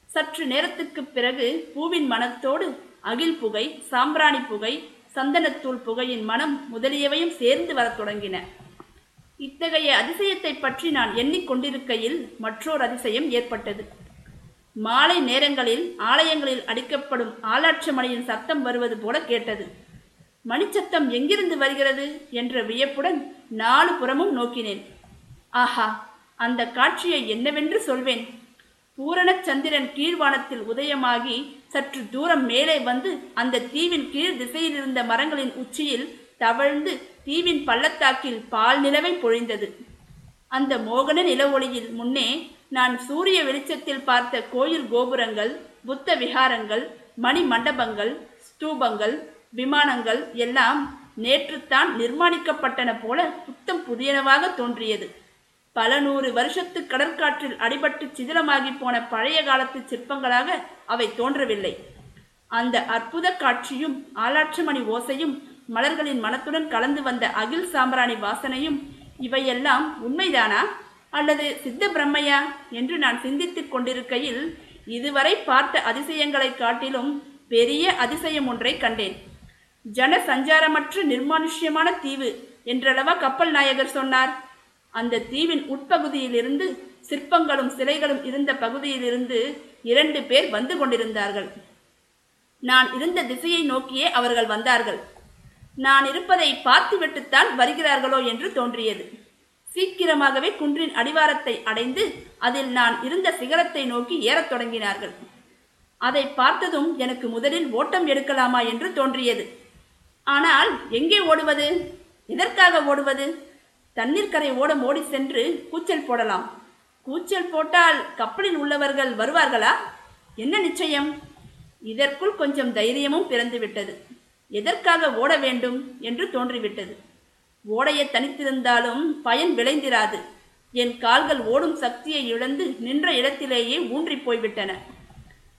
[SPEAKER 2] சற்று நேரத்துக்குப் பிறகு பூவின் மனத்தோடு அகில் புகை சாம்பிராணி புகை சந்தனத்தூள் புகையின் மனம் முதலியவையும் சேர்ந்து வரத் தொடங்கின. இத்தகைய அதிசயத்தை பற்றி நான் எண்ணிக்கொண்டிருக்கையில் மற்றொரு அதிசயம் ஏற்பட்டது. மாலை நேரங்களில் ஆலயங்களில் அடிக்கப்படும் ஆளாட்சி மணியின் சத்தம் வருவது போல கேட்டது. மணிச்சத்தம் எங்கிருந்து வருகிறது என்ற வியப்புடன் நாலு புறமும் நோக்கினேன். ஆஹா அந்த காட்சியை என்னவென்று சொல்வேன். பூரண சந்திரன் கீழ்வானத்தில் உதயமாகி சற்று தூரம் மேலே வந்து அந்த தீவின் கீழ் திசையில் இருந்த மரங்களின் உச்சியில் தவழ்ந்து தீவின் பள்ளத்தாக்கில் பால் நிலவை பொழிந்தது. அந்த மோகன நில ஒளியில் முன்னே நான் சூரிய வெளிச்சத்தில் பார்த்த கோயில் கோபுரங்கள் புத்த விகாரங்கள் மணி மண்டபங்கள் ஸ்தூபங்கள் விமானங்கள் எல்லாம் நேற்றுத்தான் நிர்மாணிக்கப்பட்டன போல புத்தம் புதியனவாக தோன்றியது. பல நூறு வருஷத்து கடற்காற்றில் அடிபட்டு சிதிலமாகி போன பழைய காலத்து சிற்பங்களாக அவை தோன்றவில்லை. அந்த அற்புத காட்சியும் ஆலாற்றுமணி ஓசையும் மலர்களின் மனத்துடன் கலந்து வந்த அகில் சாம்பிராணி வாசனையும் இவையெல்லாம் உண்மைதானா? அல்லது சித்த பிரம்மையா? என்று நான் சிந்தித்துக் கொண்டிருக்கையில் இதுவரை பார்த்த அதிசயங்களைக் காட்டிலும் பெரிய அதிசயம் ஒன்றை கண்டேன். ஜன சஞ்சாரமற்ற நிர்மானுஷ்யமான தீவு என்றளவா கப்பல் நாயகர் சொன்னார்? அந்த தீவின் உட்பகுதியிலிருந்து சிற்பங்களும் சிலைகளும் இருந்த பகுதியிலிருந்து இரண்டு பேர் வந்து கொண்டிருந்தார்கள். நான் இருந்த திசையை நோக்கியே அவர்கள் வந்தார்கள். நான் இருப்பதை பார்த்துவிட்டுத்தான் வருகிறார்களோ என்று தோன்றியது. சீக்கிரமாகவே குன்றின் அடிவாரத்தை அடைந்து அதில் நான் இருந்த சிகரத்தை நோக்கி ஏறத் தொடங்கினார்கள். அதை பார்த்ததும் எனக்கு முதலில் ஓட்டம் எடுக்கலாமா என்று தோன்றியது. ஆனால் எங்கே ஓடுவது? எதற்காக ஓடுவது? தண்ணீர் கரை ஓடம் ஓடி சென்று கூச்சல் போடலாம். கூச்சல் போட்டால் கப்பலில் உள்ளவர்கள் வருவார்களா? என்ன நிச்சயம்? இதற்குள் கொஞ்சம் தைரியமும் பிறந்துவிட்டது. எதற்காக ஓட வேண்டும் என்று தோன்றிவிட்டது. ஓடைய தனித்திருந்தாலும் பயன் விளைந்திராது. என் கால்கள் ஓடும் சக்தியை இழந்து நின்ற இடத்திலேயே ஊன்றி போய்விட்டன.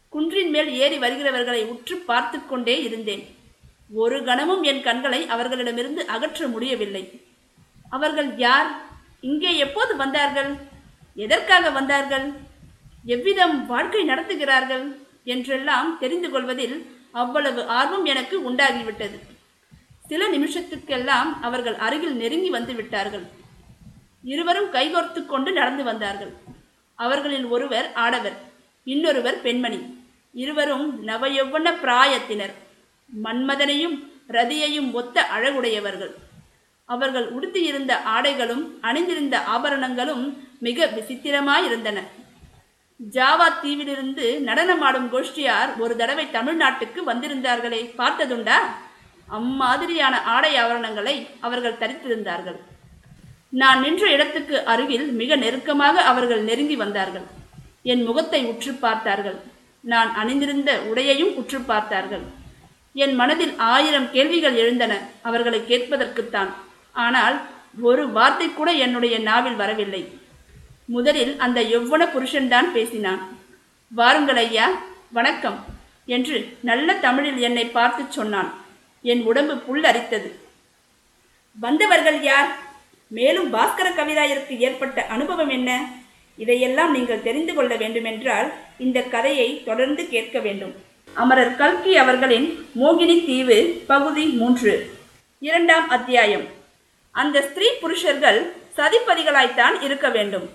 [SPEAKER 2] குன்றின் மேல் ஏறி வருகிறவர்களை உற்று பார்த்து கொண்டே இருந்தேன். ஒரு கணமும் என் கண்களை அவர்களிடமிருந்து அகற்ற முடியவில்லை. அவர்கள் யார்? இங்கே எப்போது வந்தார்கள்? எதற்காக வந்தார்கள்? எவ்விதம் வாழ்க்கை நடத்துகிறார்கள்? என்றெல்லாம் தெரிந்து கொள்வதில் அவ்வளவு ஆர்வம் எனக்கு உண்டாகிவிட்டது. சில நிமிஷத்துக்கெல்லாம் அவர்கள் அருகில் நெருங்கி வந்து விட்டார்கள். இருவரும் கைகோர்த்து கொண்டு நடந்து வந்தார்கள். அவர்களில் ஒருவர் ஆடவர் இன்னொருவர் பெண்மணி. இருவரும் நவயௌவன பிராயத்தினர். மன்மதனையும் ரதியையும் ஒத்த அழகுடையவர்கள். அவர்கள் உடுத்தியிருந்த ஆடைகளும் அணிந்திருந்த ஆபரணங்களும் மிக விசித்திரமாயிருந்தன. ஜாவா தீவிலிருந்து நடனமாடும் கோஷ்டியார் ஒரு தடவை தமிழ்நாட்டுக்கு வந்திருந்தார்களே பார்த்ததுண்டா? அம்மாதிரியான ஆடை ஆபரணங்களை அவர்கள் தரித்திருந்தார்கள். நான் நின்ற இடத்துக்கு அருகில் மிக நெருக்கமாக அவர்கள் நெருங்கி வந்தார்கள். என் முகத்தை உற்று பார்த்தார்கள். நான் அணிந்திருந்த உடையையும் உற்று பார்த்தார்கள். என் மனதில் ஆயிரம் கேள்விகள் எழுந்தன. அவர்களை கேட்பதற்குத்தான். ஆனால் ஒரு வார்த்தை கூட என்னுடைய நாவில் வரவில்லை. முதலில் அந்த எவ்வன புருஷன்தான் பேசினான். வாருங்கள் ஐயா வணக்கம் என்று நல்ல தமிழில் என்னை பார்த்து சொன்னான். என் உடம்பு புல்லரித்தது வந்தவர்கள் யார்? மேலும் பாஸ்கர கவிராயருக்கு ஏற்பட்ட அனுபவம் என்ன? இதையெல்லாம் நீங்கள் தெரிந்து கொள்ள வேண்டுமென்றால் இந்த கதையை தொடர்ந்து கேட்க வேண்டும். அமரர் கல்கி அவர்களின் மோகினி தீவு பகுதி மூன்று இரண்டாம் அத்தியாயம். அந்த ஸ்திரீ புருஷர்கள் சதிப்பதிகளாய்த்தான் இருக்க வேண்டும்.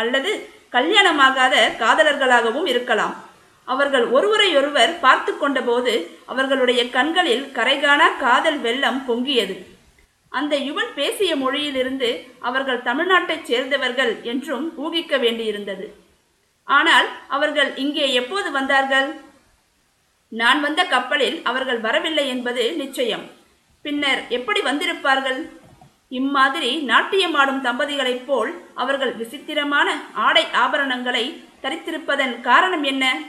[SPEAKER 2] அல்லது கல்யாணமாகாத காதலர்களாகவும் இருக்கலாம். அவர்கள் ஒருவரையொருவர் பார்த்து கொண்டபோது அவர்களுடைய கண்களில் கரைகான காதல் வெள்ளம் பொங்கியது. அந்த யுவன் பேசிய மொழியிலிருந்து அவர்கள் தமிழ்நாட்டைச் சேர்ந்தவர்கள் என்றும் ஊகிக்க வேண்டியிருந்தது. ஆனால் அவர்கள் இங்கே எப்போது வந்தார்கள்? நான் வந்த கப்பலில் அவர்கள் வரவில்லை என்பது நிச்சயம். பின்னர் எப்படி வந்திருப்பார்கள்? இம்மாதிரி நாட்டியமாடும் தம்பதிகளைப் போல் அவர்கள் விசித்திரமான ஆடை ஆபரணங்களை தரித்திருப்பதன் காரணம் என்ன?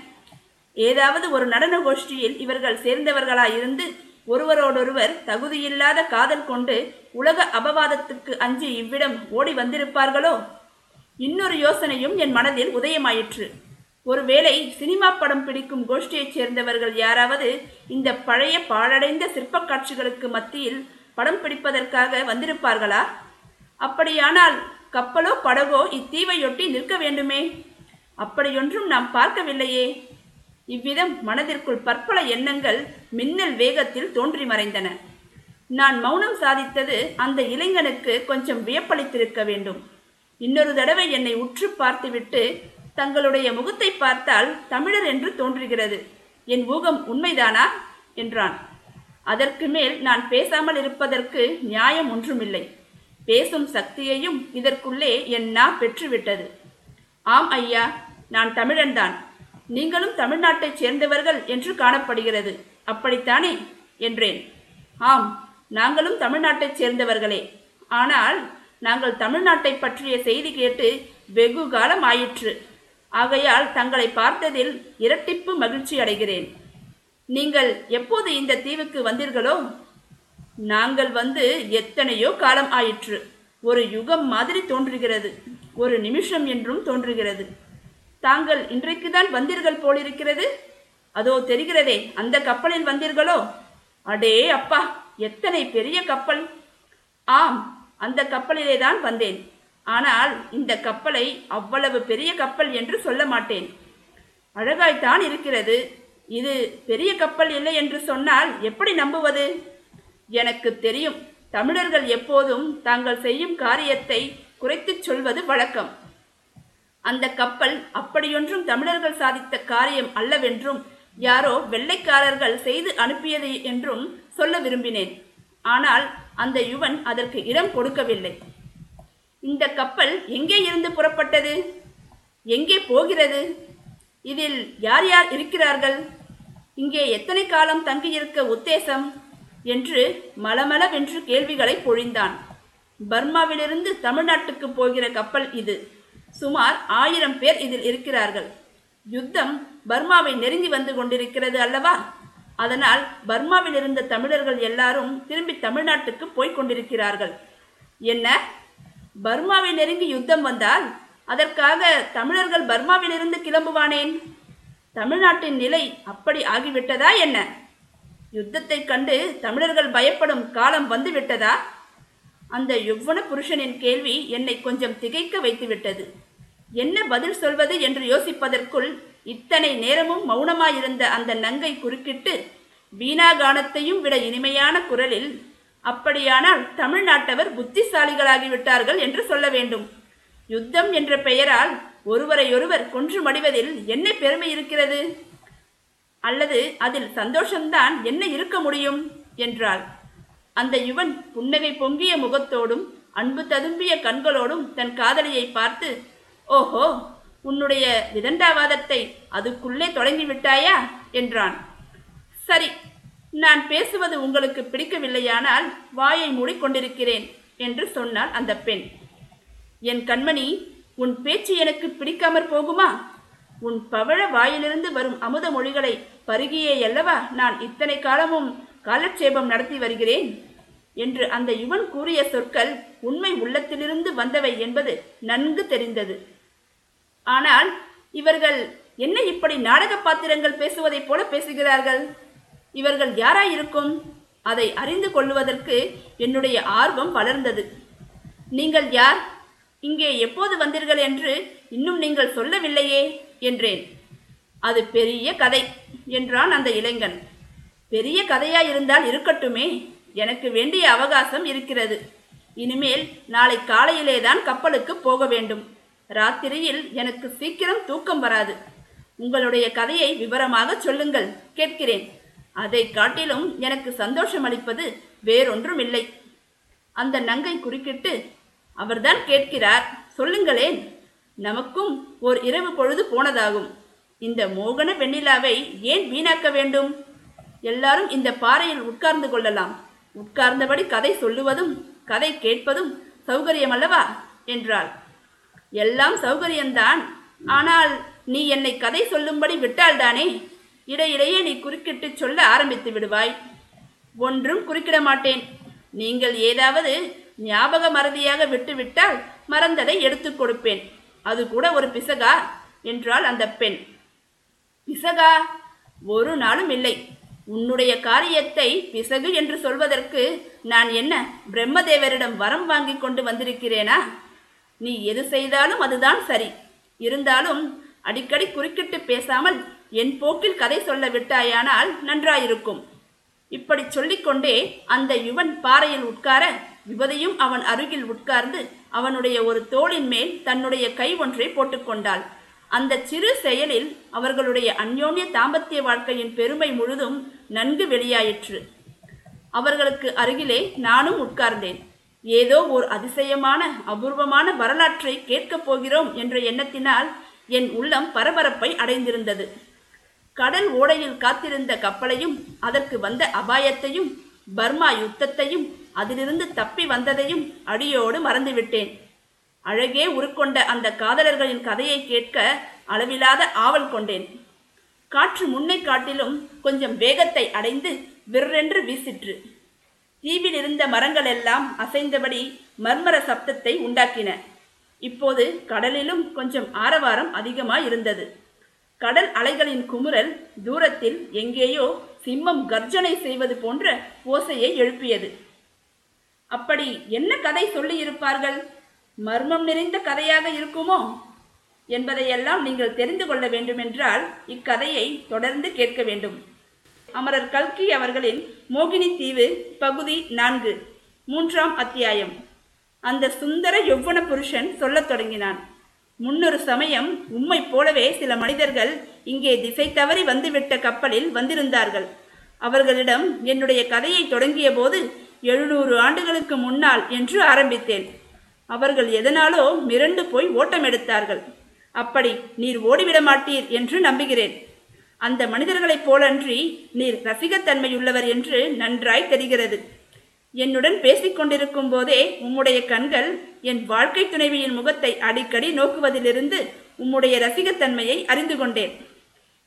[SPEAKER 2] ஏதாவது ஒரு நடன கோஷ்டியில் இவர்கள் சேர்ந்தவர்களாயிருந்து ஒருவரோடொருவர் தகுதியில்லாத காதல் கொண்டு உலக அபவாதத்துக்கு அஞ்சு இவ்விடம் ஓடி வந்திருப்பார்களோ? இன்னொரு யோசனையும் என் மனதில் உதயமாயிற்று. ஒருவேளை சினிமா படம் பிடிக்கும் கோஷ்டியைச் சேர்ந்தவர்கள் யாராவது இந்த பழைய பாழடைந்த சிற்பக் காட்சிகளுக்கு மத்தியில் படம் பிடிப்பதற்காக வந்திருப்பார்களா? அப்படியானால் கப்பலோ படகோ இத்தீவையொட்டி நிற்க வேண்டுமே. அப்படியொன்றும் நாம் பார்க்கவில்லையே. இவ்விதம் மனதிற்குள் பற்பல எண்ணங்கள் மின்னல் வேகத்தில் தோன்றி மறைந்தன. நான் மௌனம் சாதித்தது அந்த இளைஞனுக்கு கொஞ்சம் வியப்பளித்திருக்க வேண்டும். இன்னொரு தடவை என்னை உற்று பார்த்துவிட்டு தங்களுடைய முகத்தை பார்த்தால் தமிழர் என்று தோன்றுகிறது. என் ஊகம் உண்மைதானா? என்றான். அதற்கு மேல் நான் பேசாமல் இருப்பதற்கு நியாயம் ஒன்றுமில்லை. பேசும் சக்தியையும் இதற்குள்ளே என் நா பெற்றுவிட்டது. ஆம் ஐயா நான் தமிழன்தான். நீங்களும் தமிழ்நாட்டைச் சேர்ந்தவர்கள் என்று காணப்படுகிறது. அப்படித்தானே? என்றேன். ஆம் நாங்களும் தமிழ்நாட்டைச் சேர்ந்தவர்களே. ஆனால் நாங்கள் தமிழ்நாட்டை பற்றிய செய்தி கேட்டு வெகு காலம் ஆயிற்று. ஆகையால் தங்களை பார்த்ததில் இரட்டிப்பு மகிழ்ச்சி அடைகிறேன். நீங்கள் எப்போது இந்த தீவுக்கு வந்தீர்களோ? நாங்கள் வந்து எத்தனையோ காலம் ஆயிற்று. ஒரு யுகம் மாதிரி தோன்றுகிறது. ஒரு நிமிஷம் என்றும் தோன்றுகிறது. தாங்கள் இன்றைக்குதான் வந்தீர்கள் போலிருக்கிறது? அதோ தெரிகிறதே அந்த கப்பலில் வந்தீர்களோ? அடே அப்பா எத்தனை பெரிய கப்பல்? ஆம் அந்த கப்பலிலே தான் வந்தேன். ஆனால் இந்த கப்பலை அவ்வளவு பெரிய கப்பல் என்று சொல்ல மாட்டேன். அழகாய்த்தான் இருக்கிறது. இது பெரிய கப்பல் இல்லை என்று சொன்னால் எப்படி நம்புவது? எனக்கு தெரியும் தமிழர்கள் எப்போதும் தாங்கள் செய்யும் காரியத்தை குறைத்துச் சொல்வது வழக்கம். அந்த கப்பல் அப்படியொன்றும் தமிழர்கள் சாதித்த காரியம் அல்லவென்றும் யாரோ வெள்ளைக்காரர்கள் செய்து அனுப்பியது என்றும் சொல்ல விரும்பினேன். ஆனால் அந்த யுவன் அதற்கு இடம் கொடுக்கவில்லை. இந்த கப்பல் எங்கே இருந்து புறப்பட்டது? எங்கே போகிறது? இதில் யார் யார் இருக்கிறார்கள்? இங்கே எத்தனை காலம் தங்கியிருக்க உத்தேசம்? என்று மலமளவென்று கேள்விகளை பொழிந்தான். பர்மாவிலிருந்து தமிழ்நாட்டுக்கு போகிற கப்பல் இது. சுமார் ஆயிரம் பேர் இதில் இருக்கிறார்கள். யுத்தம் பர்மாவை நெருங்கி வந்து கொண்டிருக்கிறது அல்லவா? அதனால் பர்மாவில் இருந்த தமிழர்கள் எல்லாரும் திரும்பி தமிழ்நாட்டுக்கு போய்க் கொண்டிருக்கிறார்கள். என்ன? பர்மாவை நெருங்கி யுத்தம் வந்தால் அதற்காக தமிழர்கள் பர்மாவிலிருந்து கிளம்புவானேன்? தமிழ்நாட்டின் நிலை அப்படி ஆகிவிட்டதா என்ன? யுத்தத்தை கண்டு தமிழர்கள் பயப்படும் காலம் வந்து விட்டதா அந்த யுவன புருஷனின் கேள்வி என்னை கொஞ்சம் திகைக்க வைத்துவிட்டது. என்ன பதில் சொல்வது என்று யோசிப்பதற்குள் இத்தனை நேரமும் மௌனமாயிருந்த அந்த நங்கை குறுக்கிட்டு வீணாகானத்தையும் விட இனிமையான குரலில் அப்படியானால் தமிழ்நாட்டவர் புத்திசாலிகளாகிவிட்டார்கள் என்று சொல்ல வேண்டும். யுத்தம் என்ற பெயரால் ஒருவரையொருவர் கொன்று மடிவதில் என்ன பெருமை இருக்கிறது? அல்லது அதில் சந்தோஷம்தான் என்ன இருக்க முடியும்? என்றாள். அந்த யுவன் புன்னகை பொங்கிய முகத்தோடும் அன்பு ததும்பிய கண்களோடும் தன் காதலியை பார்த்து ஓஹோ உன்னுடைய விதண்டாவாதத்தை அதுக்குள்ளே தொடங்கி விட்டாயா என்றான். சரி நான் பேசுவது உங்களுக்கு பிடிக்கவில்லையானால் வாயை மூடிக்கொண்டிருக்கிறேன் என்று சொன்னாள் அந்த பெண். என் கண்மணி உன் பேச்சு எனக்கு பிடிக்காமற் போகுமா? உன் பவழ வாயிலிருந்து வரும் அமுத மொழிகளை பருகியே அல்லவா நான் இத்தனை காலமும் காலட்சேபம் நடத்தி வருகிறேன்? என்று அந்த யுவன் கூறிய சொற்கள் உண்மை உள்ளத்திலிருந்து வந்தவை என்பது நன்கு தெரிந்தது. ஆனால் இவர்கள் என்ன இப்படி நாடக பாத்திரங்கள் பேசுவதைப் போல பேசுகிறார்கள்? இவர்கள் யாராயிருக்கும்? அதை அறிந்து கொள்வதற்கு என்னுடைய ஆர்வம் வளர்ந்தது. நீங்கள் யார்? இங்கே எப்போது வந்தீர்கள் என்று இன்னும் நீங்கள் சொல்லவில்லையே என்றேன். அது பெரிய கதை என்றான் அந்த இளைஞன். பெரிய கதையாயிருந்தால் இருக்கட்டுமே எனக்கு வேண்டிய அவகாசம் இருக்கிறது. இனிமேல் நாளை காலையிலே தான் கப்பலுக்கு போக வேண்டும். ராத்திரியில் எனக்கு சீக்கிரம் தூக்கம் வராது. உங்களுடைய கதையை விவரமாக சொல்லுங்கள் கேட்கிறேன். அதை காட்டிலும் எனக்கு சந்தோஷம் அளிப்பது வேறொன்றுமில்லை. அந்த நங்கை குறுக்கிட்டு அவர்தான் கேட்கிறார் சொல்லுங்களேன் நமக்கும் ஓர் இரவு பொழுது போனதாகும். இந்த மோகன வெண்ணிலாவை ஏன் வீணாக்க வேண்டும்? எல்லாரும் இந்த பாறையில் உட்கார்ந்து கொள்ளலாம். உட்கார்ந்தபடி கதை சொல்லுவதும் கதை கேட்பதும் சௌகரியமல்லவா? என்றாள். எல்லாம் சௌகரியம்தான். ஆனால் நீ என்னை கதை சொல்லும்படி விட்டால்தானே இடையிடையே நீ குறுக்கிட்டு சொல்ல ஆரம்பித்து விடுவாய். ஒன்றும் குறுக்கிட மாட்டேன். நீங்கள் ஏதாவது ஞாபக மறதியாக விட்டுவிட்டால் மறந்ததை எடுத்து கொடுப்பேன். அது கூட ஒரு பிசகா? என்றாள் அந்த பெண். பிசகா? ஒரு நாளும் இல்லை. உன்னுடைய காரியத்தை பிசகு என்று சொல்வதற்கு நான் என்ன பிரம்மதேவரிடம் வரம் வாங்கி கொண்டு வந்திருக்கிறேனா? நீ எது செய்தாலும் அதுதான் சரி. இருந்தாலும் அடிக்கடி குறுக்கிட்டு பேசாமல் என் போக்கில் கதை சொல்ல விட்டாயானால் நன்றாயிருக்கும். இப்படி சொல்லிக்கொண்டே அந்த யுவன் பாறையில் உட்கார யுவதியும் அவன் அருகில் உட்கார்ந்து அவனுடைய ஒரு தோளின் மேல் தன்னுடைய கை ஒன்றை போட்டுக்கொண்டாள். அந்த சிறு செயலில் அவர்களுடைய அந்யோன்ய தாம்பத்திய வாழ்க்கையின் பெருமை முழுதும் நன்கு வெளியாயிற்று. அவர்களுக்கு அருகிலே நானும் உட்கார்ந்தேன். ஏதோ ஓர் அதிசயமான அபூர்வமான வரலாற்றை கேட்கப் போகிறோம் என்ற எண்ணத்தினால் என் உள்ளம் பரபரப்பை அடைந்திருந்தது. கடல் ஓடையில் காத்திருந்த கப்பலையும் அதற்கு வந்த அபாயத்தையும் பர்மா யுத்தத்தையும் அதிலிருந்து தப்பி வந்ததையும் அடியோடு மறந்துவிட்டேன். அழகே உருக்கொண்ட அந்த காதலர்களின் கதையை கேட்க அளவிலாத ஆவல் கொண்டேன். காற்று முன்னை காட்டிலும் கொஞ்சம் வேகத்தை அடைந்து விற்றென்று வீசிற்று. தீவில் இருந்த மரங்கள் எல்லாம் அசைந்தபடி மர்மர சப்தத்தை உண்டாக்கின. இப்போது கடலிலும் கொஞ்சம் ஆரவாரம் அதிகமாய் இருந்தது கடல் அலைகளின் குமுறல் தூரத்தில் எங்கேயோ சிம்மம் கர்ஜனை செய்வது போன்ற ஓசையை எழுப்பியது. அப்படி என்ன கதை சொல்லி இருப்பார்கள்? மர்மம் நிறைந்த கதையாக இருக்குமோ? என்பதையெல்லாம் நீங்கள் தெரிந்து கொள்ள வேண்டுமென்றால் இக்கதையை தொடர்ந்து கேட்க வேண்டும். அமரர் கல்கி அவர்களின் மோகினி தீவு பகுதி நான்கு மூன்றாம் அத்தியாயம். அந்த சுந்தர யௌவன புருஷன் சொல்லத் தொடங்கினான். முன்னொரு சமயம் உம்மை போலவே சில மனிதர்கள் இங்கே திசை தவறி வந்துவிட்ட கப்பலில் வந்திருந்தார்கள். அவர்களிடம் என்னுடைய கதையை தொடங்கிய போது எழுநூறு ஆண்டுகளுக்கு முன்னால் என்று ஆரம்பித்தேன். அவர்கள் எதனாலோ மிரண்டு போய் ஓட்டம் எடுத்தார்கள். அப்படி நீர் ஓடிவிட மாட்டீர் என்று நம்புகிறேன். அந்த மனிதர்களைப் போலன்றி நீர் ரசிகத்தன்மையுள்ளவர் என்று நன்றாய் தெரிகிறது. என்னுடன் பேசிக்கொண்டிருக்கும் போதே உம்முடைய கண்கள் என் வாழ்க்கை துணைவியின் முகத்தை அடிக்கடி நோக்குவதிலிருந்து உம்முடைய ரசிகத்தன்மையை அறிந்து கொண்டேன்.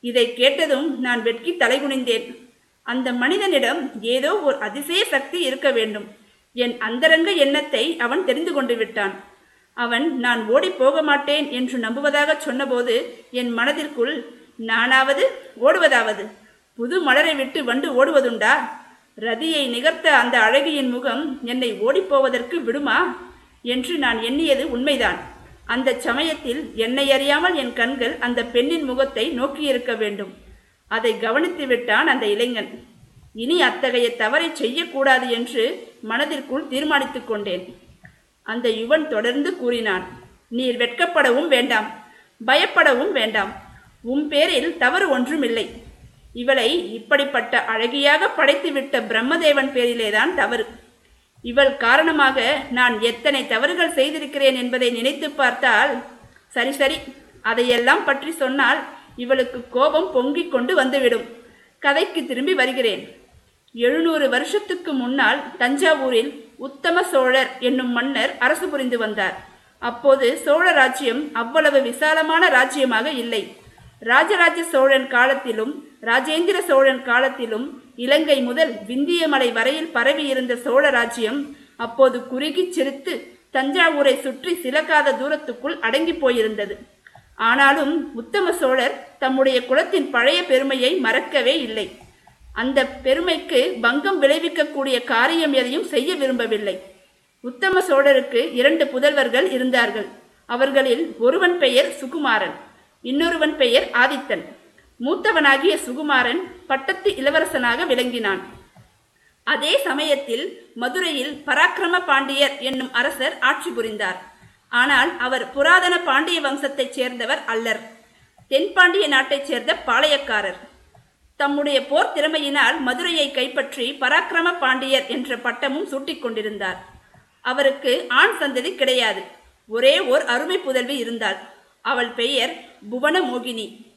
[SPEAKER 2] இதை கேட்டதும் நான் வெட்கி தலைகுனிந்தேன். அந்த மனிதனிடம் ஏதோ ஒரு அதிசய சக்தி இருக்க வேண்டும். என் அந்தரங்க எண்ணத்தை அவன் தெரிந்து கொண்டு விட்டான். அவன் நான் ஓடி போக மாட்டேன் என்று நம்புவதாக சொன்னபோது என் மனதிற்குள் நானாவது ஓடுவதாவது? புது மலரை விட்டு வண்டு ஓடுவதுண்டா? ரதியை நிகர்த்த அந்த அழகியின் முகம் என்னை ஓடிப்போவதற்கு விடுமா? என்று நான் எண்ணியது உண்மைதான். அந்த சமயத்தில் என்னை அறியாமல் என் கண்கள் அந்த பெண்ணின் முகத்தை நோக்கியிருக்க வேண்டும். அதை கவனித்து விட்டான் அந்த இளைஞன். இனி அத்தகைய தவறை செய்யக்கூடாது என்று மனதிற்குள் தீர்மானித்துக் கொண்டேன். அந்த யுவன் தொடர்ந்து கூறினான் நீர் வெட்கப்படவும் வேண்டாம் பயப்படவும் வேண்டாம். உன் பேரில் தவறு ஒன்றுமில்லை. இவளை இப்படிப்பட்ட அழகியாக படைத்துவிட்ட பிரம்மதேவன் பேரிலேதான் தவறு. இவள் காரணமாக நான் எத்தனை தவறுகள் செய்திருக்கிறேன் என்பதை நினைத்து பார்த்தால் சரி சரி அதையெல்லாம் பற்றி சொன்னால் இவளுக்கு கோபம் பொங்கிக் கொண்டு வந்துவிடும். கதைக்கு திரும்பி வருகிறேன். எழுநூறு வருஷத்துக்கு முன்னால் தஞ்சாவூரில் உத்தம சோழர் என்னும் மன்னர் அரசு புரிந்து வந்தார். அப்போது சோழ ராஜ்யம் அவ்வளவு விசாலமான ராஜ்யமாக இல்லை. ராஜராஜ சோழன் காலத்திலும் ராஜேந்திர சோழன் காலத்திலும் இலங்கை முதல் விந்தியமலை வரையில் பரவியிருந்த சோழ ராஜ்யம் அப்போது குறுகிச் சிரித்து தஞ்சாவூரை சுற்றி சிலகாத தூரத்துக்குள் அடங்கி போயிருந்தது. ஆனாலும் உத்தம சோழர் தம்முடைய குலத்தின் பழைய பெருமையை மறக்கவே இல்லை. அந்த பெருமைக்கு பங்கம் விளைவிக்கக்கூடிய காரியம் எதையும் செய்ய விரும்பவில்லை. உத்தம சோழருக்கு இரண்டு புதல்வர்கள் இருந்தார்கள். அவர்களில் ஒருவன் பெயர் சுகுமாரன் இன்னொருவன் பெயர் ஆதித்தன். மூத்தவனாகிய சுகுமாரன் பட்டத்து இளவரசனாக விளங்கினான். அதே சமயத்தில் மதுரையில் பராக்கிரம பாண்டியர் என்னும் அரசர் ஆட்சி புரிந்தார். ஆனால் அவர் புராதன பாண்டிய வம்சத்தைச் சேர்ந்தவர் அல்லர். தென்பாண்டிய நாட்டைச் சேர்ந்த பாளையக்காரர். தம்முடைய போர் திறமையினால் மதுரையை கைப்பற்றி பராக்கிரம பாண்டியர் என்ற பட்டமும் சூட்டிக் கொண்டிருந்தார். அவருக்கு ஆண் சந்ததி கிடையாது. ஒரே ஓர் அருமை புதல்வி இருந்தாள். அவள் பெயர் புவன மோகினி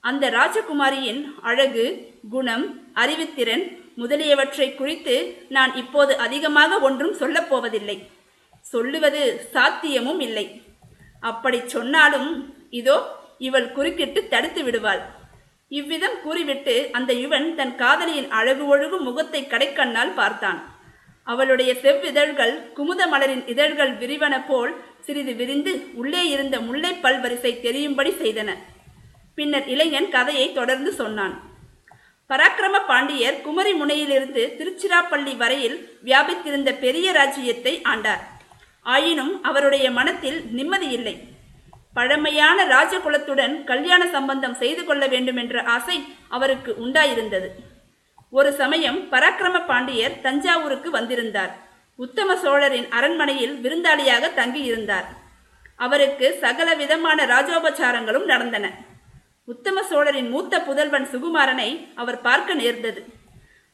[SPEAKER 2] அந்த ராஜகுமாரியின் அழகு குணம் அறிவுத்திறன் முதலியவற்றை குறித்து நான் இப்போது அதிகமாக ஒன்றும் சொல்லப் போவதில்லை. சொல்லுவது சாத்தியமும் இல்லை. அப்படி சொன்னாலும் இதோ இவள் குறுக்கிட்டு தடுத்து விடுவாள். இவ்விதம் கூறிவிட்டு அந்த யுவன் தன் காதலியின் அழகு ஒழுகும் முகத்தை கடைக்கண்ணால் பார்த்தான். அவளுடைய செவ்விதழ்கள் குமுத மலரின் இதழ்கள் விரிவன போல் சிறிது விரிந்து உள்ளே இருந்த முல்லை பல்வரிசை தெரியும்படி செய்தன. பின்னர் இளைஞன் கதையை தொடர்ந்து சொன்னான். பராக்கிரம பாண்டியர் குமரி முனையிலிருந்து திருச்சிராப்பள்ளி வரையில் வியாபித்திருந்த பெரிய ராஜ்யத்தை ஆண்டார். ஆயினும் அவருடைய மனத்தில் நிம்மதி இல்லை. பழமையான ராஜகுலத்துடன் கல்யாண சம்பந்தம் செய்து கொள்ள வேண்டும் என்ற ஆசை அவருக்கு உண்டாயிருந்தது. ஒரு சமயம் பராக்கிரம பாண்டியர் தஞ்சாவூருக்கு வந்திருந்தார். உத்தம சோழரின் அரண்மனையில் விருந்தாளியாக தங்கியிருந்தார். அவருக்கு சகல விதமான ராஜோபச்சாரங்களும் நடந்தன. உத்தம சோழரின் மூத்த புதல்வன் சுகுமாரனை அவர் பார்க்க நேர்ந்தது.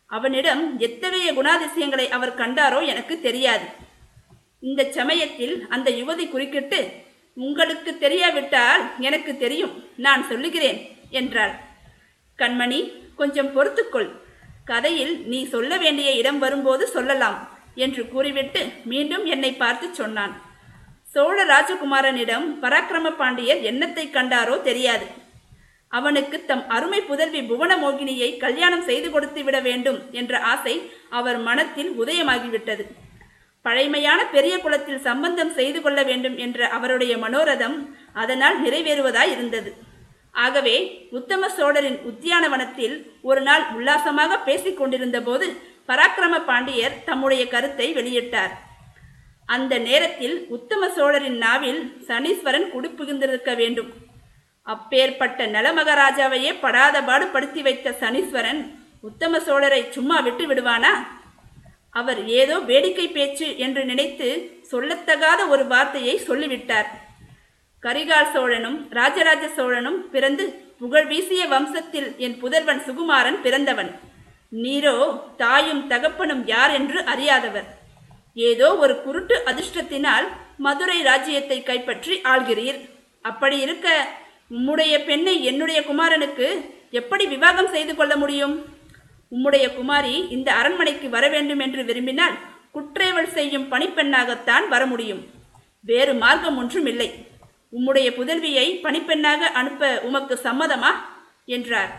[SPEAKER 2] அவனிடம் எத்தகைய குணாதிசயங்களை அவர் கண்டாரோ எனக்கு தெரியாது. இந்த சமயத்தில் அந்த யுவதி குறுக்கிட்டு உங்களுக்கு தெரியாவிட்டால் எனக்கு தெரியும் நான் சொல்லுகிறேன் என்றாள். கண்மணி கொஞ்சம் பொறுத்துக்கொள். கதையில் நீ சொல்ல வேண்டிய இடம் வரும்போது சொல்லலாம் என்று கூறிவிட்டு மீண்டும் என்னை பார்த்து சொன்னான். சோழ ராஜகுமாரனிடம் பராக்கிரம பாண்டியர் என்னத்தை கண்டாரோ தெரியாது. அவனுக்கு தம் அருமை புதல்வி புவனமோகினியை கல்யாணம் செய்து கொடுத்து விட வேண்டும் என்ற ஆசை அவர் மனத்தில் உதயமாகிவிட்டது. பழைமையான பெரிய குலத்தில் சம்பந்தம் செய்து கொள்ள வேண்டும் என்ற அவருடைய மனோரதம் அதனால் நிறைவேறுவதாய் இருந்தது. ஆகவே உத்தம சோழரின் உத்தியானவனத்தில் ஒரு நாள் உல்லாசமாக பேசிக் கொண்டிருந்த போது பராக்கிரம பாண்டியர் தம்முடைய கருத்தை வெளியிட்டார். அந்த நேரத்தில் உத்தம சோழரின் நாவில் சனீஸ்வரன் குடிப்புகிந்திருக்க வேண்டும். அப்பேற்பட்ட நலமகராஜாவையே படாத பாடு படுத்தி வைத்த சனீஸ்வரன் உத்தம சோழரை சும்மா விட்டு விடுவானா? அவர் ஏதோ வேடிக்கை பேச்சு என்று நினைத்து சொல்லத்தகாத ஒரு வார்த்தையை சொல்லிவிட்டார். கரிகால் சோழனும் ராஜராஜ சோழனும் பிறந்து புகழ் வீசிய வம்சத்தில் என் புதல்வன் சுகுமாரன் பிறந்தவன். நீரோ தாயும் தகப்பனும் யார் என்று அறியாதவர். ஏதோ ஒரு குருட்டு அதிர்ஷ்டத்தினால் மதுரை ராஜ்யத்தை கைப்பற்றி ஆள்கிறீர். அப்படி இருக்க உம்முடைய பெண்ணை என்னுடைய குமாரனுக்கு எப்படி விவாகம் செய்து கொள்ள முடியும்? உம்முடைய குமாரி இந்த அரண்மனைக்கு வர வேண்டும் என்று விரும்பினால் குற்றேவல் செய்யும் பணிப்பெண்ணாகத்தான் வர முடியும். வேறு மார்க்கம் ஒன்றும் இல்லை உம்முடைய புதல்வியை பணிப்பெண்ணாக அனுப்ப உமக்கு சம்மதமா? என்றார்.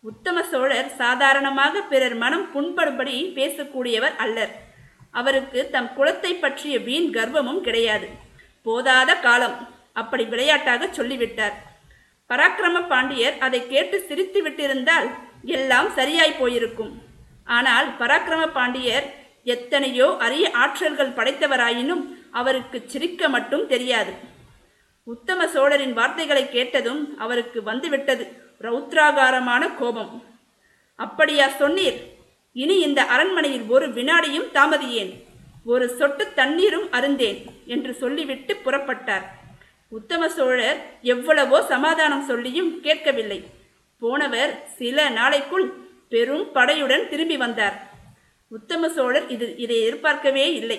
[SPEAKER 2] உத்தம சோழர் சாதாரணமாக பிறர் மனம் புண்படும்படி பேசக்கூடியவர் அல்லர். அவருக்கு தம் குலத்தை பற்றிய வீண் கர்வமும் கிடையாது. போதாத காலம். அப்படி விளையாட்டாக சொல்லிவிட்டார். பராக்கிரம பாண்டியர் அதை கேட்டு சிரித்து விட்டிருந்தால் எல்லாம் சரியாய் போயிருக்கும். ஆனால் பராக்கிரம பாண்டியர் எத்தனையோ அரிய ஆற்றல்கள் படைத்தவராயினும் அவருக்கு சிரிக்க மட்டும் தெரியாது. உத்தம சோழரின் வார்த்தைகளை கேட்டதும் அவருக்கு வந்துவிட்டது ரௌத்ராகாரமான கோபம். அப்படியா சொன்னீர். இனி இந்த அரண்மனையில் ஒரு வினாடியும் தாமதியேன். ஒரு சொட்டு தண்ணீரும் அருந்தேன் என்று சொல்லிவிட்டு புறப்பட்டார். உத்தம சோழர் எவ்வளவோ சமாதானம் சொல்லியும் கேட்கவில்லை. போனவர் சில நாளைக்குள் பெரும் படையுடன் திரும்பி வந்தார். உத்தம சோழர் இது இதை எதிர்பார்க்கவே இல்லை.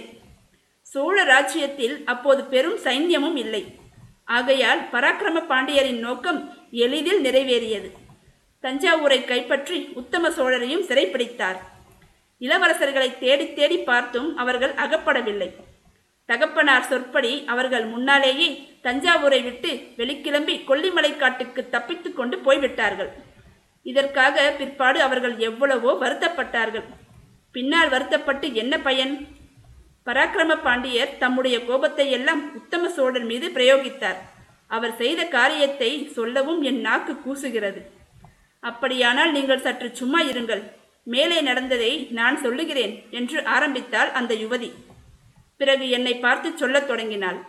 [SPEAKER 2] சோழ ராஜ்யத்தில் அப்போது பெரும் சைன்யமும் இல்லை. ஆகையால் பராக்கிரம பாண்டியரின் நோக்கம் எளிதில் நிறைவேறியது. தஞ்சாவூரை கைப்பற்றி உத்தம சோழரையும் சிறைப்பிடித்தார். இளவரசர்களை தேடி தேடி பார்த்தும் அவர்கள் அகப்படவில்லை. தகப்பனார் சொற்படி அவர்கள் முன்னாலேயே தஞ்சாவூரை விட்டு வெளிக்கிளம்பி கொல்லிமலை காட்டுக்கு தப்பித்து கொண்டு போய்விட்டார்கள். இதற்காக பிற்பாடு அவர்கள் எவ்வளவோ வருத்தப்பட்டார்கள். பின்னால் வருத்தப்பட்டு என்ன பயன்? பராக்கிரம பாண்டியர் தம்முடைய கோபத்தை எல்லாம் உத்தம சோழர் மீது பிரயோகித்தார். அவர் செய்த காரியத்தை சொல்லவும் என் நாக்கு கூசுகிறது. அப்படியானால் நீங்கள் சற்று சும்மா இருங்கள். மேலே நடந்ததை நான் சொல்லுகிறேன் என்று ஆரம்பித்தாள் அந்த யுவதி. பிறகு என்னை பார்த்து சொல்லத் தொடங்கினாள்.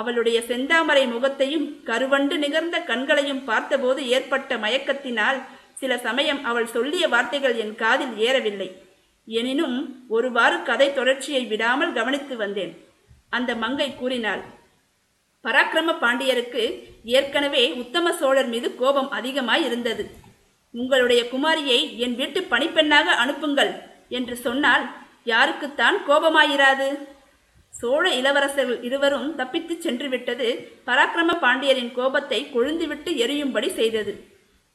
[SPEAKER 2] அவளுடைய செந்தாமரை முகத்தையும் கருவண்டு நிகர்ந்த கண்களையும் பார்த்தபோது ஏற்பட்ட மயக்கத்தினால் சில சமயம் அவள் சொல்லிய வார்த்தைகள் என் காதில் ஏறவில்லை. எனினும் ஒருவாறு கதை தொடர்ச்சியை விடாமல் கவனித்து வந்தேன். அந்த மங்கை கூறினாள் பராக்கிரம பாண்டியருக்கு ஏற்கனவே உத்தம சோழர் மீது கோபம் அதிகமாய் இருந்தது. உங்களுடைய குமாரியை என் வீட்டு பணிப்பெண்ணாக அனுப்புங்கள் என்று சொன்னால் யாருக்குத்தான் கோபமாயிராது? சோழ இளவரசர்கள் இருவரும் தப்பித்து சென்று விட்டது பராக்கிரம பாண்டியரின் கோபத்தை கொழுந்துவிட்டு எரியும்படி செய்தது.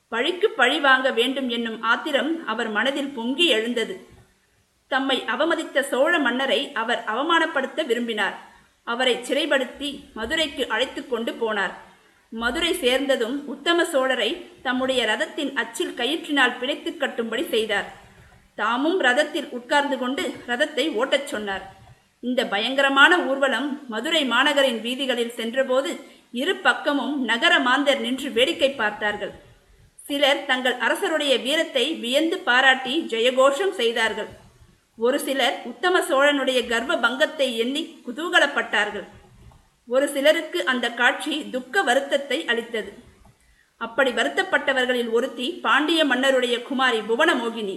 [SPEAKER 2] பழிக்கு பழி வாங்க வேண்டும் என்னும் ஆத்திரம் அவர் மனதில் பொங்கி எழுந்தது. தம்மை அவமதித்த சோழ மன்னரை அவர் அவமானப்படுத்த விரும்பினார். அவரை சிறைப்படுத்தி மதுரைக்கு அழைத்து கொண்டு போனார். மதுரை சேர்ந்ததும் உத்தம சோழரை தம்முடைய ரதத்தின் அச்சில் கயிற்றினால் பிணைத்து கட்டும்படி செய்தார். தாமும் ரதத்தில் உட்கார்ந்து கொண்டு ரதத்தை ஓட்டச் சொன்னார். இந்த பயங்கரமான ஊர்வலம் மதுரை மாநகரின் வீதிகளில் சென்றபோது இரு பக்கமும் நகர மாந்தர் நின்று வேடிக்கை பார்த்தார்கள். சிலர் தங்கள் அரசருடைய வீரத்தை வியந்து பாராட்டி ஜெயகோஷம் செய்தார்கள். ஒரு சிலர் உத்தம சோழனுடைய கர்வ பங்கத்தை எண்ணி குதூகலப்பட்டார்கள். ஒரு சிலருக்கு அந்த காட்சி துக்க வருத்தத்தை அளித்தது. அப்படி வருத்தப்பட்டவர்களில் ஒருத்தி பாண்டிய மன்னருடைய குமாரி புவனமோகினி.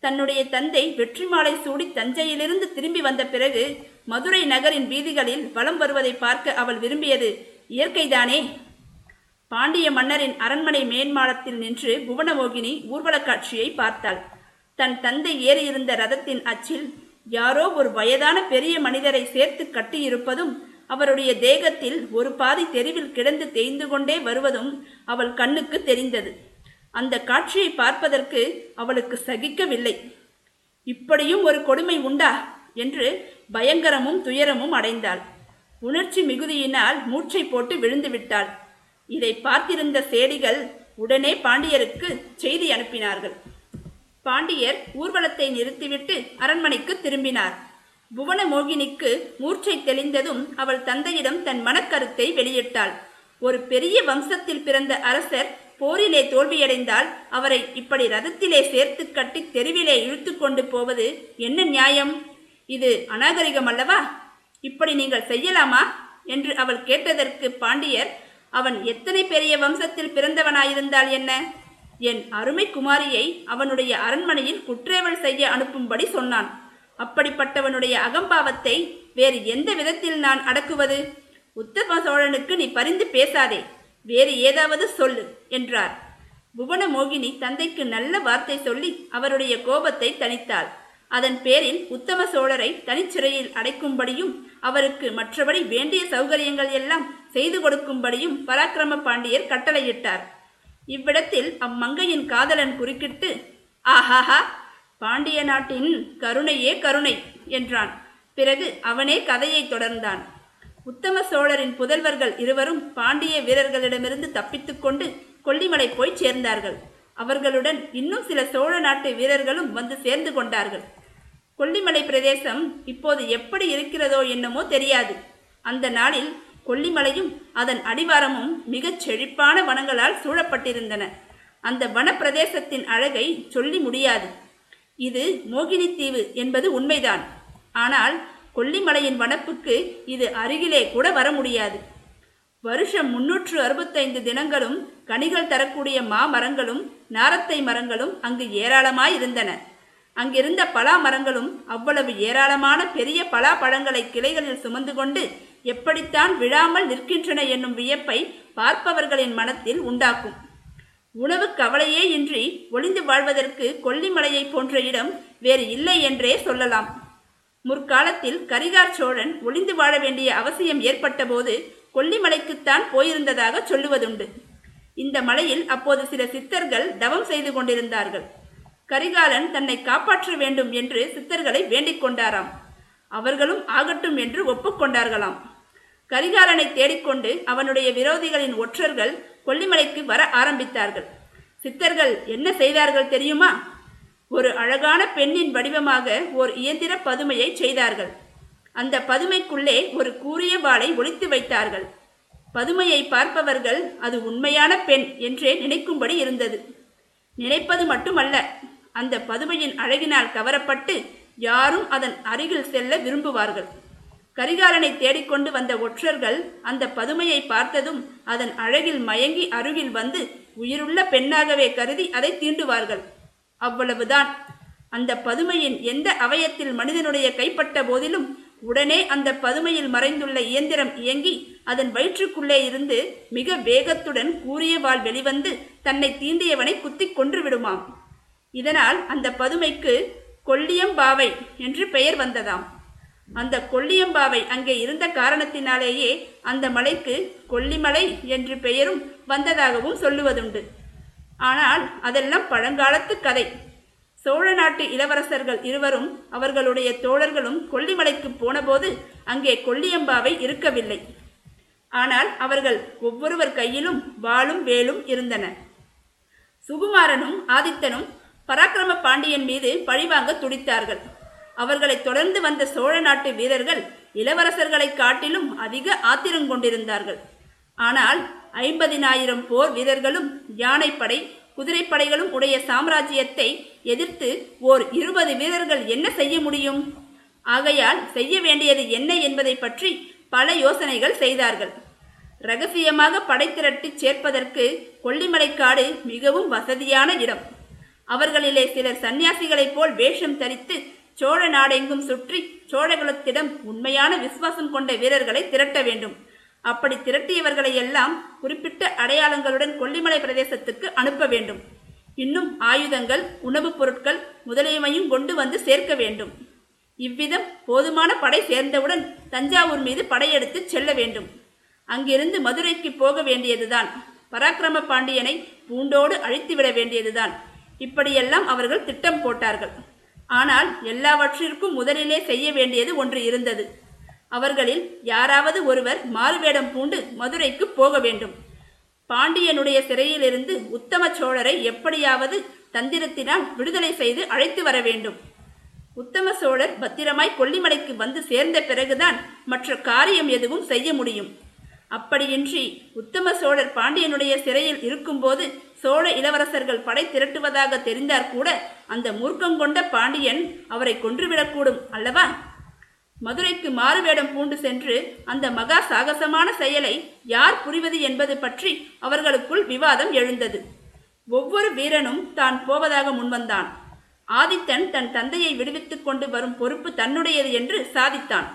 [SPEAKER 2] தன்னுடைய தந்தை வெற்றி மாலை சூடி தஞ்சையிலிருந்து திரும்பி வந்த பிறகு மதுரை நகரின் வீதிகளில் வலம் வருவதை பார்க்க அவள் விரும்பியது. இயற்கைதானே. பாண்டிய மன்னரின் அரண்மனை மேன்மாடத்தில் நின்று புவனமோகினி ஊர்வலக் காட்சியை பார்த்தாள். தன் தந்தை ஏறியிருந்த ரதத்தின் அச்சில் யாரோ ஒரு வயதான பெரிய மனிதரை சேர்த்து கட்டியிருப்பதும் அவருடைய தேகத்தில் ஒரு பாதி தெருவில் கிடந்து தேய்ந்து கொண்டே வருவதும் அவள் கண்ணுக்கு தெரிந்தது. அந்த காட்சியை பார்ப்பதற்கு அவளுக்கு சகிக்கவில்லை. இப்படியும் ஒரு கொடுமை உண்டா? என்று பயங்கரமும் துயரமும் அடைந்தாள். உணர்ச்சி மிகுதியினால் மூச்சை போட்டு விழுந்து விட்டாள். இதை பார்த்திருந்த சேடிகள் உடனே பாண்டியருக்கு செய்தி அனுப்பினார்கள். பாண்டியர் ஊர்வலத்தை நிறுத்திவிட்டு அரண்மனைக்கு திரும்பினார். புவனமோகினிக்கு மூர்ச்சை தெளிந்ததும் அவள் தந்தையிடம் தன் மனக்கருத்தை வெளியிட்டாள். ஒரு பெரிய வம்சத்தில் பிறந்த அரசர் போரிலே தோல்வியடைந்தால் அவரை இப்படி ரதத்திலே சேர்த்து கட்டி தெருவிலே இழுத்து கொண்டு போவது என்ன நியாயம்? இது அநாகரிகம் அல்லவா? இப்படி நீங்கள் செய்யலாமா? என்று அவள் கேட்டதற்கு பாண்டியர் அவன் எத்தனை பெரிய வம்சத்தில் பிறந்தவனாயிருந்தால் என்ன? என் அருமை குமாரியை அவனுடைய அரண்மனையில் குற்றேவல் செய்ய அனுப்பும்படி சொன்னான். அப்படிப்பட்டவனுடைய அகம்பாவத்தை வேறு எந்த விதத்தில் நான் அடக்குவது? உத்தம சோழனுக்கு நீ பரிந்து பேசாதே. வேறு ஏதாவது சொல்லு என்றார். புவனமோகினி தந்தைக்கு நல்ல வார்த்தை சொல்லி அவருடைய கோபத்தை தணித்தாள். அதன் பேரில் உத்தம சோழரை தனிச்சிறையில் அடைக்கும்படியும் அவருக்கு மற்றபடி வேண்டிய சௌகரியங்கள் எல்லாம் செய்து கொடுக்கும்படியும் பராக்கிரம பாண்டியர் கட்டளையிட்டார். இவ்விடத்தில் அம்மங்கையின் காதலன் குறுக்கிட்டு ஆஹாஹா பாண்டிய நாட்டின் கருணையே கருணை என்றான். பிறகு அவனே கதையை தொடர்ந்தான். உத்தம சோழரின் புதல்வர்கள் இருவரும் பாண்டிய வீரர்களிடமிருந்து தப்பித்துக்கொண்டு கொல்லிமலை போய் சேர்ந்தார்கள். அவர்களுடன் இன்னும் சில சோழ நாட்டு வீரர்களும் வந்து சேர்ந்து கொண்டார்கள். கொல்லிமலை பிரதேசம் இப்போது எப்படி இருக்கிறதோ என்னமோ தெரியாது. அந்த நாளில் கொல்லிமலையும் அதன் அடிவாரமும் மிகச் செழிப்பான வனங்களால் சூழப்பட்டிருந்தன. அந்த வனப்பிரதேசத்தின் அழகை சொல்லி முடியாது. இது மோகினி தீவு என்பது உண்மைதான். ஆனால் கொல்லிமலையின் வனப்புக்கு இது அருகிலே கூட வர முடியாது வருஷம் முன்னூற்று அறுபத்தைந்து தினங்களும் கனிகள் தரக்கூடிய மாமரங்களும் நாரத்தை மரங்களும் அங்கு ஏராளமாய் இருந்தன. அங்கிருந்த பலா மரங்களும் அவ்வளவு ஏராளமான பெரிய பலா பழங்களை கிளைகளில் சுமந்து கொண்டு எப்படித்தான் விழாமல் நிற்கின்றன என்னும் வியப்பை பார்ப்பவர்களின் மனத்தில் உண்டாக்கும். உணவு கவலையே இன்றி ஒளிந்து வாழ்வதற்கு கொல்லிமலையை போன்ற இடம் வேறு இல்லை என்றே சொல்லலாம். முற்காலத்தில் கரிகார் சோழன் ஒளிந்து வாழ வேண்டிய அவசியம் ஏற்பட்டபோது கொல்லிமலைக்குத்தான் போயிருந்ததாக சொல்லுவதுண்டு. இந்த மலையில் அப்போது சில சித்தர்கள் தவம் செய்து கொண்டிருந்தார்கள். கரிகாலன் தன்னை காப்பாற்ற வேண்டும் என்று சித்தர்களை வேண்டிக் கொண்டாராம். அவர்களும் ஆகட்டும் என்று ஒப்புக்கொண்டார்களாம் கரிகாலனை தேடிக்கொண்டு அவனுடைய விரோதிகளின் ஒற்றர்கள் கொல்லிமலைக்கு வர ஆரம்பித்தார்கள். சித்தர்கள் என்ன செய்தார்கள் தெரியுமா? ஒரு அழகான பெண்ணின் வடிவமாக ஓர் இயந்திர பதுமையை செய்தார்கள். அந்த பதுமைக்குள்ளே ஒரு கூரிய வாளை ஒழித்து வைத்தார்கள். பதுமையை பார்ப்பவர்கள் அது உண்மையான பெண் என்றே நினைக்கும்படி இருந்தது. நினைப்பது மட்டுமல்ல அந்த பதுமையின் அழகினால் கவரப்பட்டு யாரும் அதன் அருகில் செல்ல விரும்புவார்கள். கரிகாலனை தேடிக்கொண்டு வந்த ஒற்றர்கள் அந்த பதுமையை பார்த்ததும் அதன் அழகில் மயங்கி அருகில் வந்து உயிருள்ள பெண்ணாகவே கருதி அதை தீண்டுவார்கள். அவ்வளவுதான். அந்த பதுமையின் எந்த அவயத்தில் மனிதனுடைய கைப்பட்ட போதிலும் உடனே அந்த பதுமையில் மறைந்துள்ள இயந்திரம் இயங்கி அதன் வயிற்றுக்குள்ளே இருந்து மிக வேகத்துடன் கூறிய வாள் வெளிவந்து தன்னை தீண்டியவனை குத்தி கொன்று விடுமாம் இதனால் அந்த பதுமைக்கு கொல்லியம்பாவை என்று பெயர் வந்ததாம். அந்த கொல்லியம்பாவை அங்கே இருந்த காரணத்தினாலேயே அந்த மலைக்கு கொல்லிமலை என்று பெயரும் வந்ததாகவும் சொல்லுவதுண்டு. ஆனால் அதெல்லாம் பழங்காலத்து கதை. சோழ நாட்டு இளவரசர்கள் இருவரும் அவர்களுடைய தோழர்களும் கொல்லிமலைக்கு போனபோது அங்கே கொல்லியம்பாவை இருக்கவில்லை. ஆனால் அவர்கள் ஒவ்வொருவர் கையிலும் வாளும் வேலும் இருந்தன. சுகுமாரனும் ஆதித்தனும் பராக்கிரம பாண்டியன் மீது பழிவாங்க துடித்தார்கள். அவர்களை தொடர்ந்து வந்த சோழ நாட்டு வீரர்கள் இளவரசர்களை காட்டிலும் அதிக ஆத்திரம் கொண்டிருந்தார்கள். ஆனால் ஐம்பதினாயிரம் போர் வீரர்களும் யானைப்படை குதிரைப்படைகளும் உடைய சாம்ராஜ்யத்தை எதிர்த்து ஓர் இருபது வீரர்கள் என்ன செய்ய முடியும்? ஆகையால் செய்ய வேண்டியது என்ன என்பதை பற்றி பல யோசனைகள் செய்தார்கள். ரகசியமாக படை திரட்டி சேர்ப்பதற்கு கொல்லிமலைக்காடு மிகவும் வசதியான இடம். அவர்களிலே சிலர் சன்னியாசிகளைப் போல் வேஷம் தரித்து சோழ நாடெங்கும் சுற்றி சோழகுலத்திடம் உண்மையான விசுவாசம் கொண்ட வீரர்களை திரட்ட வேண்டும். அப்படி திரட்டியவர்களை எல்லாம் குறிப்பிட்ட அடையாளங்களுடன் கொல்லிமலை பிரதேசத்துக்கு அனுப்ப வேண்டும். இன்னும் ஆயுதங்கள் உணவுப் பொருட்கள் முதலியமையும் கொண்டு வந்து சேர்க்க வேண்டும். இவ்விதம் போதுமான படை சேர்ந்தவுடன் தஞ்சாவூர் மீது படையெடுத்து செல்ல வேண்டும். அங்கிருந்து மதுரைக்கு போக வேண்டியதுதான். பராக்கிரம பாண்டியனை பூண்டோடு அழித்துவிட வேண்டியதுதான். இப்படியெல்லாம் அவர்கள் திட்டம் போட்டார்கள். ஆனால் எல்லாவற்றிற்கும் முதலிலே செய்ய வேண்டியது ஒன்று இருந்தது. அவர்களில் யாராவது ஒருவர் மாறுவேடம் பூண்டு மதுரைக்கு போக வேண்டும். பாண்டியனுடைய சிறையிலிருந்து உத்தம சோழரை எப்படியாவது தந்திரத்தினால் விடுதலை செய்து அழைத்து வர வேண்டும். உத்தம சோழர் பத்திரமாய் கொல்லிமலைக்கு வந்து சேர்ந்த பிறகுதான் மற்ற காரியம் எதுவும் செய்ய முடியும். அப்படியின்றி உத்தம சோழர் பாண்டியனுடைய சிறையில் இருக்கும்போது சோழ இளவரசர்கள் படை திரட்டுவதாக தெரிந்தார் கூட அந்த மூர்க்கங்கொண்ட பாண்டியன் அவரை கொன்றுவிடக்கூடும் அல்லவா? மதுரைக்கு மாறுவேடம் பூண்டு சென்று அந்த மகா சாகசமான செயலை யார் புரிவது என்பது பற்றி அவர்களுக்குள் விவாதம் எழுந்தது. ஒவ்வொரு வீரனும் தான் போவதாக முன்வந்தான். ஆதித்தன் தன் தந்தையை விடுவித்துக் கொண்டு வரும் பொறுப்பு தன்னுடையது என்று சாதித்தான்.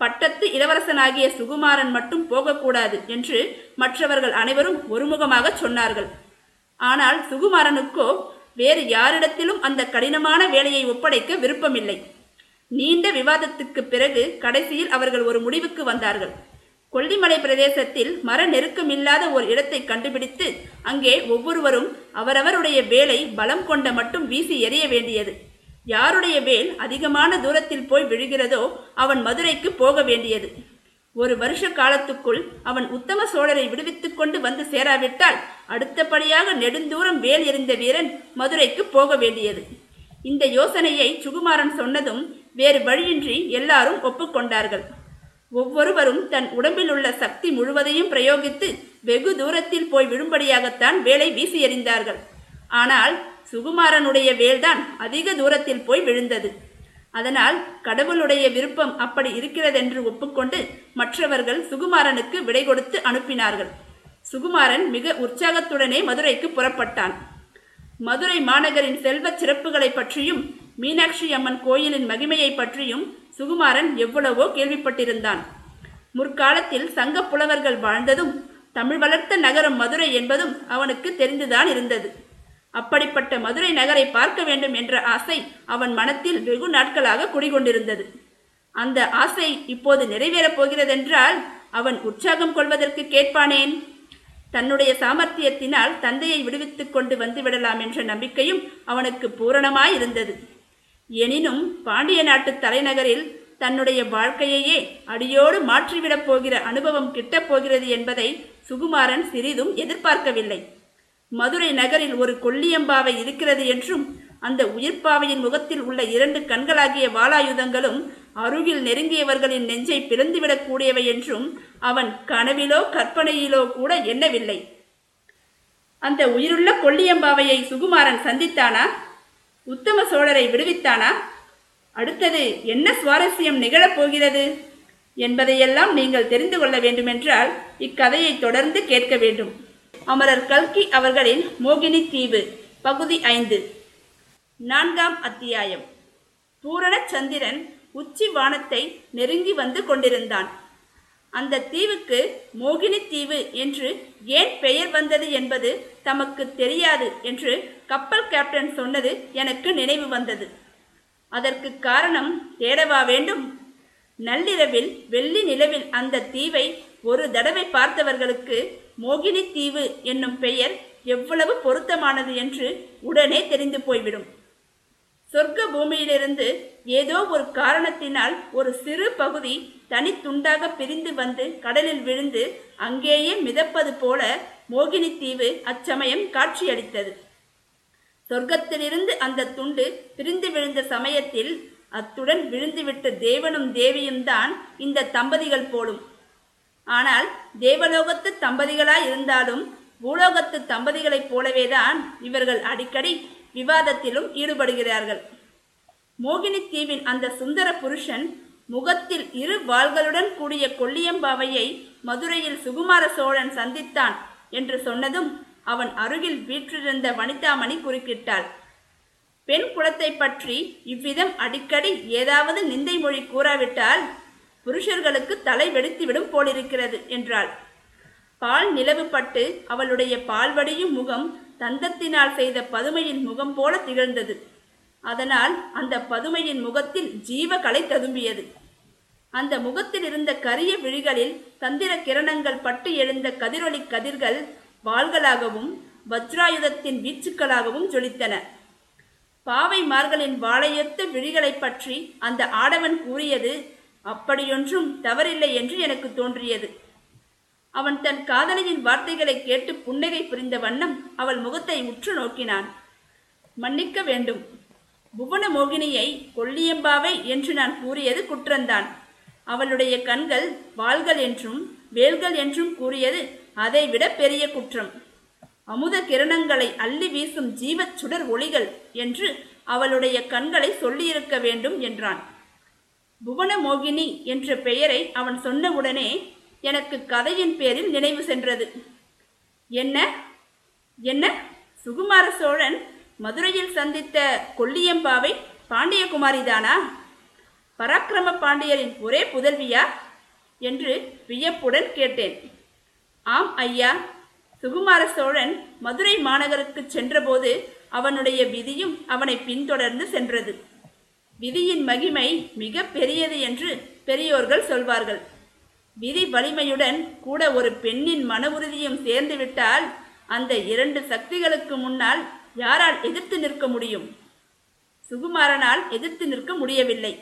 [SPEAKER 2] பட்டத்து இளவரசனாகிய சுகுமாரன் மட்டும் போகக்கூடாது என்று மற்றவர்கள் அனைவரும் ஒருமுகமாக சொன்னார்கள். ஆனால் சுகுமாரனுக்கோ வேறு யாரிடத்திலும் அந்த கடினமான வேலையை ஒப்படைக்க விருப்பமில்லை. நீண்ட விவாதத்துக்கு பிறகு கடைசியில் அவர்கள் ஒரு முடிவுக்கு வந்தார்கள். கொல்லிமலை பிரதேசத்தில் மர நெருக்கமில்லாத ஒரு இடத்தை கண்டுபிடித்து அங்கே ஒவ்வொருவரும் அவரவருடைய வேலை பலம் கொண்ட மட்டும் வீசி எறிய வேண்டியது. யாருடைய வேல் அதிகமான தூரத்தில் போய் விழுகிறதோ அவன் மதுரைக்கு போக வேண்டியது. ஒரு வருஷ காலத்துக்குள் அவன் உத்தம சோழரை விடுவித்துக் கொண்டு வந்து சேராவிட்டால் அடுத்தபடியாக நெடுந்தூரம் வேல் எறிந்த வீரன் மதுரைக்கு போக வேண்டியது. இந்த யோசனையை சுகுமாரன் சொன்னதும் வேறு வழியின்றி எல்லாரும் ஒப்புக்கொண்டார்கள். ஒவ்வொருவரும் தன் உடம்பில் உள்ள சக்தி முழுவதையும் பிரயோகித்து வெகு தூரத்தில் போய் விழும்படியாகத்தான் வேலை வீசி எறிந்தார்கள். ஆனால் சுகுமாரனுடைய வேல்தான் அதிக தூரத்தில் போய் விழுந்தது. அதனால் கடவுளுடைய விருப்பம் அப்படி இருக்கிறதென்று ஒப்புக்கொண்டு மற்றவர்கள் சுகுமாரனுக்கு விடை கொடுத்து அனுப்பினார்கள். சுகுமாரன் மிக உற்சாகத்துடனே மதுரைக்கு புறப்பட்டான். மதுரை மாநகரின் செல்வச் சிறப்புகளை பற்றியும் மீனாட்சி அம்மன் கோயிலின் மகிமையை பற்றியும் சுகுமாரன் எவ்வளவோ கேள்விப்பட்டிருந்தான். முற்காலத்தில் சங்க புலவர்கள் வாழ்ந்ததும் தமிழ் வளர்த்த நகரம் மதுரை என்பதும் அவனுக்கு தெரிந்துதான் இருந்தது. அப்படிப்பட்ட மதுரை நகரை பார்க்க வேண்டும் என்ற ஆசை அவன் மனத்தில் வெகு நாட்களாக குடிகொண்டிருந்தது. அந்த ஆசை இப்போது நிறைவேறப் போகிறதென்றால் அவன் உற்சாகம் கொள்வதற்கு கேட்பானேன்? தன்னுடைய சாமர்த்தியத்தினால் தந்தையை விடுவித்துக் கொண்டு வந்துவிடலாம் என்ற நம்பிக்கையும் அவனுக்கு பூரணமாய் இருந்தது எனினும் பாண்டிய நாட்டு தலைநகரில் தன்னுடைய வாழ்க்கையையே அடியோடு மாற்றிவிடப் போகிற அனுபவம் கிட்டப் போகிறது என்பதை சுகுமாரன் சிறிதும் எதிர்பார்க்கவில்லை. மதுரை நகரில் ஒரு கொல்லியம்பாவை இருக்கிறது என்றும் அந்த உயிர்ப்பாவையின் முகத்தில் உள்ள இரண்டு கண்களாகிய வாலாயுதங்களும் அருகில் நெருங்கியவர்களின் நெஞ்சை பிளந்துவிடக்கூடியவை என்றும் அவன் கனவிலோ கற்பனையிலோ கூட எண்ணவில்லை. அந்த உயிருள்ள கொல்லியம்பாவையை சுகுமாரன் சந்தித்தானா? உத்தம சோழரை விடுவித்தானா? அடுத்தது என்ன சுவாரஸ்யம் நிகழப்போகிறது என்பதையெல்லாம் நீங்கள் தெரிந்து கொள்ள வேண்டுமென்றால் இக்கதையை தொடர்ந்து கேட்க வேண்டும். அமரர் கல்கி அவர்களின் மோகினி தீவு பகுதி ஐந்து. நான்காம் அத்தியாயம். பூரண சந்திரன் உச்சி வானத்தை நெருங்கி வந்து கொண்டிருந்தான். அந்த தீவுக்கு மோகினி தீவு என்று ஏன் பெயர் வந்தது என்பது தமக்கு தெரியாது என்று கப்பல் கேப்டன் சொன்னது எனக்கு நினைவு வந்தது. அதற்கு காரணம் தேடவா வேண்டும்? நள்ளிரவில் வெள்ளி நிலவில் அந்த தீவை ஒரு தடவை பார்த்தவர்களுக்கு மோகினி தீவு என்னும் பெயர் எவ்வளவு பொருத்தமானது என்று உடனே தெரிந்து போய்விடும். சொர்க்க பூமியிலிருந்து ஏதோ ஒரு காரணத்தினால் ஒரு சிறு பகுதி தனித்துண்டாக பிரிந்து வந்து கடலில் விழுந்து அங்கேயே மிதப்பது போல மோகினி தீவு அச்சமயம் காட்சியளித்தது. சொர்க்கத்திலிருந்து அந்த துண்டு பிரிந்து விழுந்த சமயத்தில் அத்துடன் விழுந்துவிட்ட தேவனும் தேவியும் தான் இந்த தம்பதிகள் போலும். ஆனால் தேவலோகத்து தம்பதிகளாய் இருந்தாலும் பூலோகத்து தம்பதிகளைப் போலவேதான் இவர்கள் அடிக்கடி விவாதத்திலும் ஈடுபடுகிறார்கள். மோகினி தீவின் அந்த சுந்தர புருஷன் முகத்தில் இரு வாள்களுடன் கூடிய கொல்லியம்பாவையை மதுரையில் சுகுமார சோழன் சந்தித்தான் என்று சொன்னதும் அவன் அருகில் வீற்றிருந்த வனிதாமணி குறுக்கிட்டாள். பெண் குலத்தை பற்றி இவ்விதம் அடிக்கடி ஏதாவது நிந்தை மொழி கூறாவிட்டால் புருஷர்களுக்கு தலை வெடித்துவிடும் போலிருக்கிறது என்றாள். பால் நிலவுபட்டு அவளுடைய பால்வடியும் முகம் தந்தத்தினால் செய்த பதுமையின் முகம் போல திகழ்ந்தது. அதனால் அந்த பதுமையின் முகத்தில் ஜீவகலை ததும்பியது. அந்த முகத்தில் இருந்த கரிய விழிகளில் தந்திர கிரணங்கள் பட்டு எழுந்த கதிரொலி கதிர்கள் வாள்களாகவும் வஜ்ராயுதத்தின் வீச்சுக்களாகவும் ஜொலித்தன. பாவைமார்களின் வாழையொத்த விழிகளைப் பற்றி அந்த ஆடவன் கூறியது அப்படியொன்றும் தவறில்லை என்று எனக்கு தோன்றியது. அவன் தன் காதலியின் வார்த்தைகளை கேட்டு புன்னகை புரிந்த வண்ணம் அவள் முகத்தை உற்று நோக்கினான். மன்னிக்க வேண்டும். புவன மோகினியை கொல்லியம்பாவை என்று நான் கூறியது குற்றந்தான். அவளுடைய கண்கள் வாள்கள் என்றும் வேல்கள் என்றும் கூறியது அதைவிட பெரிய குற்றம். அமுத கிரணங்களை அள்ளி வீசும் ஜீவச் சுடர் ஒளிகள் என்று அவளுடைய கண்களை சொல்லியிருக்க வேண்டும் என்றான். புவன மோகினி என்ற பெயரை அவன் சொன்னவுடனே எனக்கு கதையின் பேரில் நினைவு சென்றது. என்ன? என்ன? சுகுமார சோழன் மதுரையில் சந்தித்த கொல்லியம்பாவை பாண்டியகுமாரிதானா? பராக்கிரம பாண்டியரின் ஒரே புதல்வியா? என்று வியப்புடன் கேட்டேன். ஆம் ஐயா. சுகுமார சோழன் மதுரை மாநகருக்கு சென்றபோது அவனுடைய விதியும் அவனை பின்தொடர்ந்து சென்றது. விதியின் மகிமை மிக பெரியது என்று பெரியோர்கள் சொல்வார்கள். விதி வலிமையுடன் கூட ஒரு பெண்ணின் மன உறுதியும் சேர்ந்துவிட்டால் அந்த இரண்டு சக்திகளுக்கு முன்னால் யாரால் எதிர்த்து நிற்க முடியும்? சுகுமாரனால் எதிர்த்து நிற்க முடியவில்லை.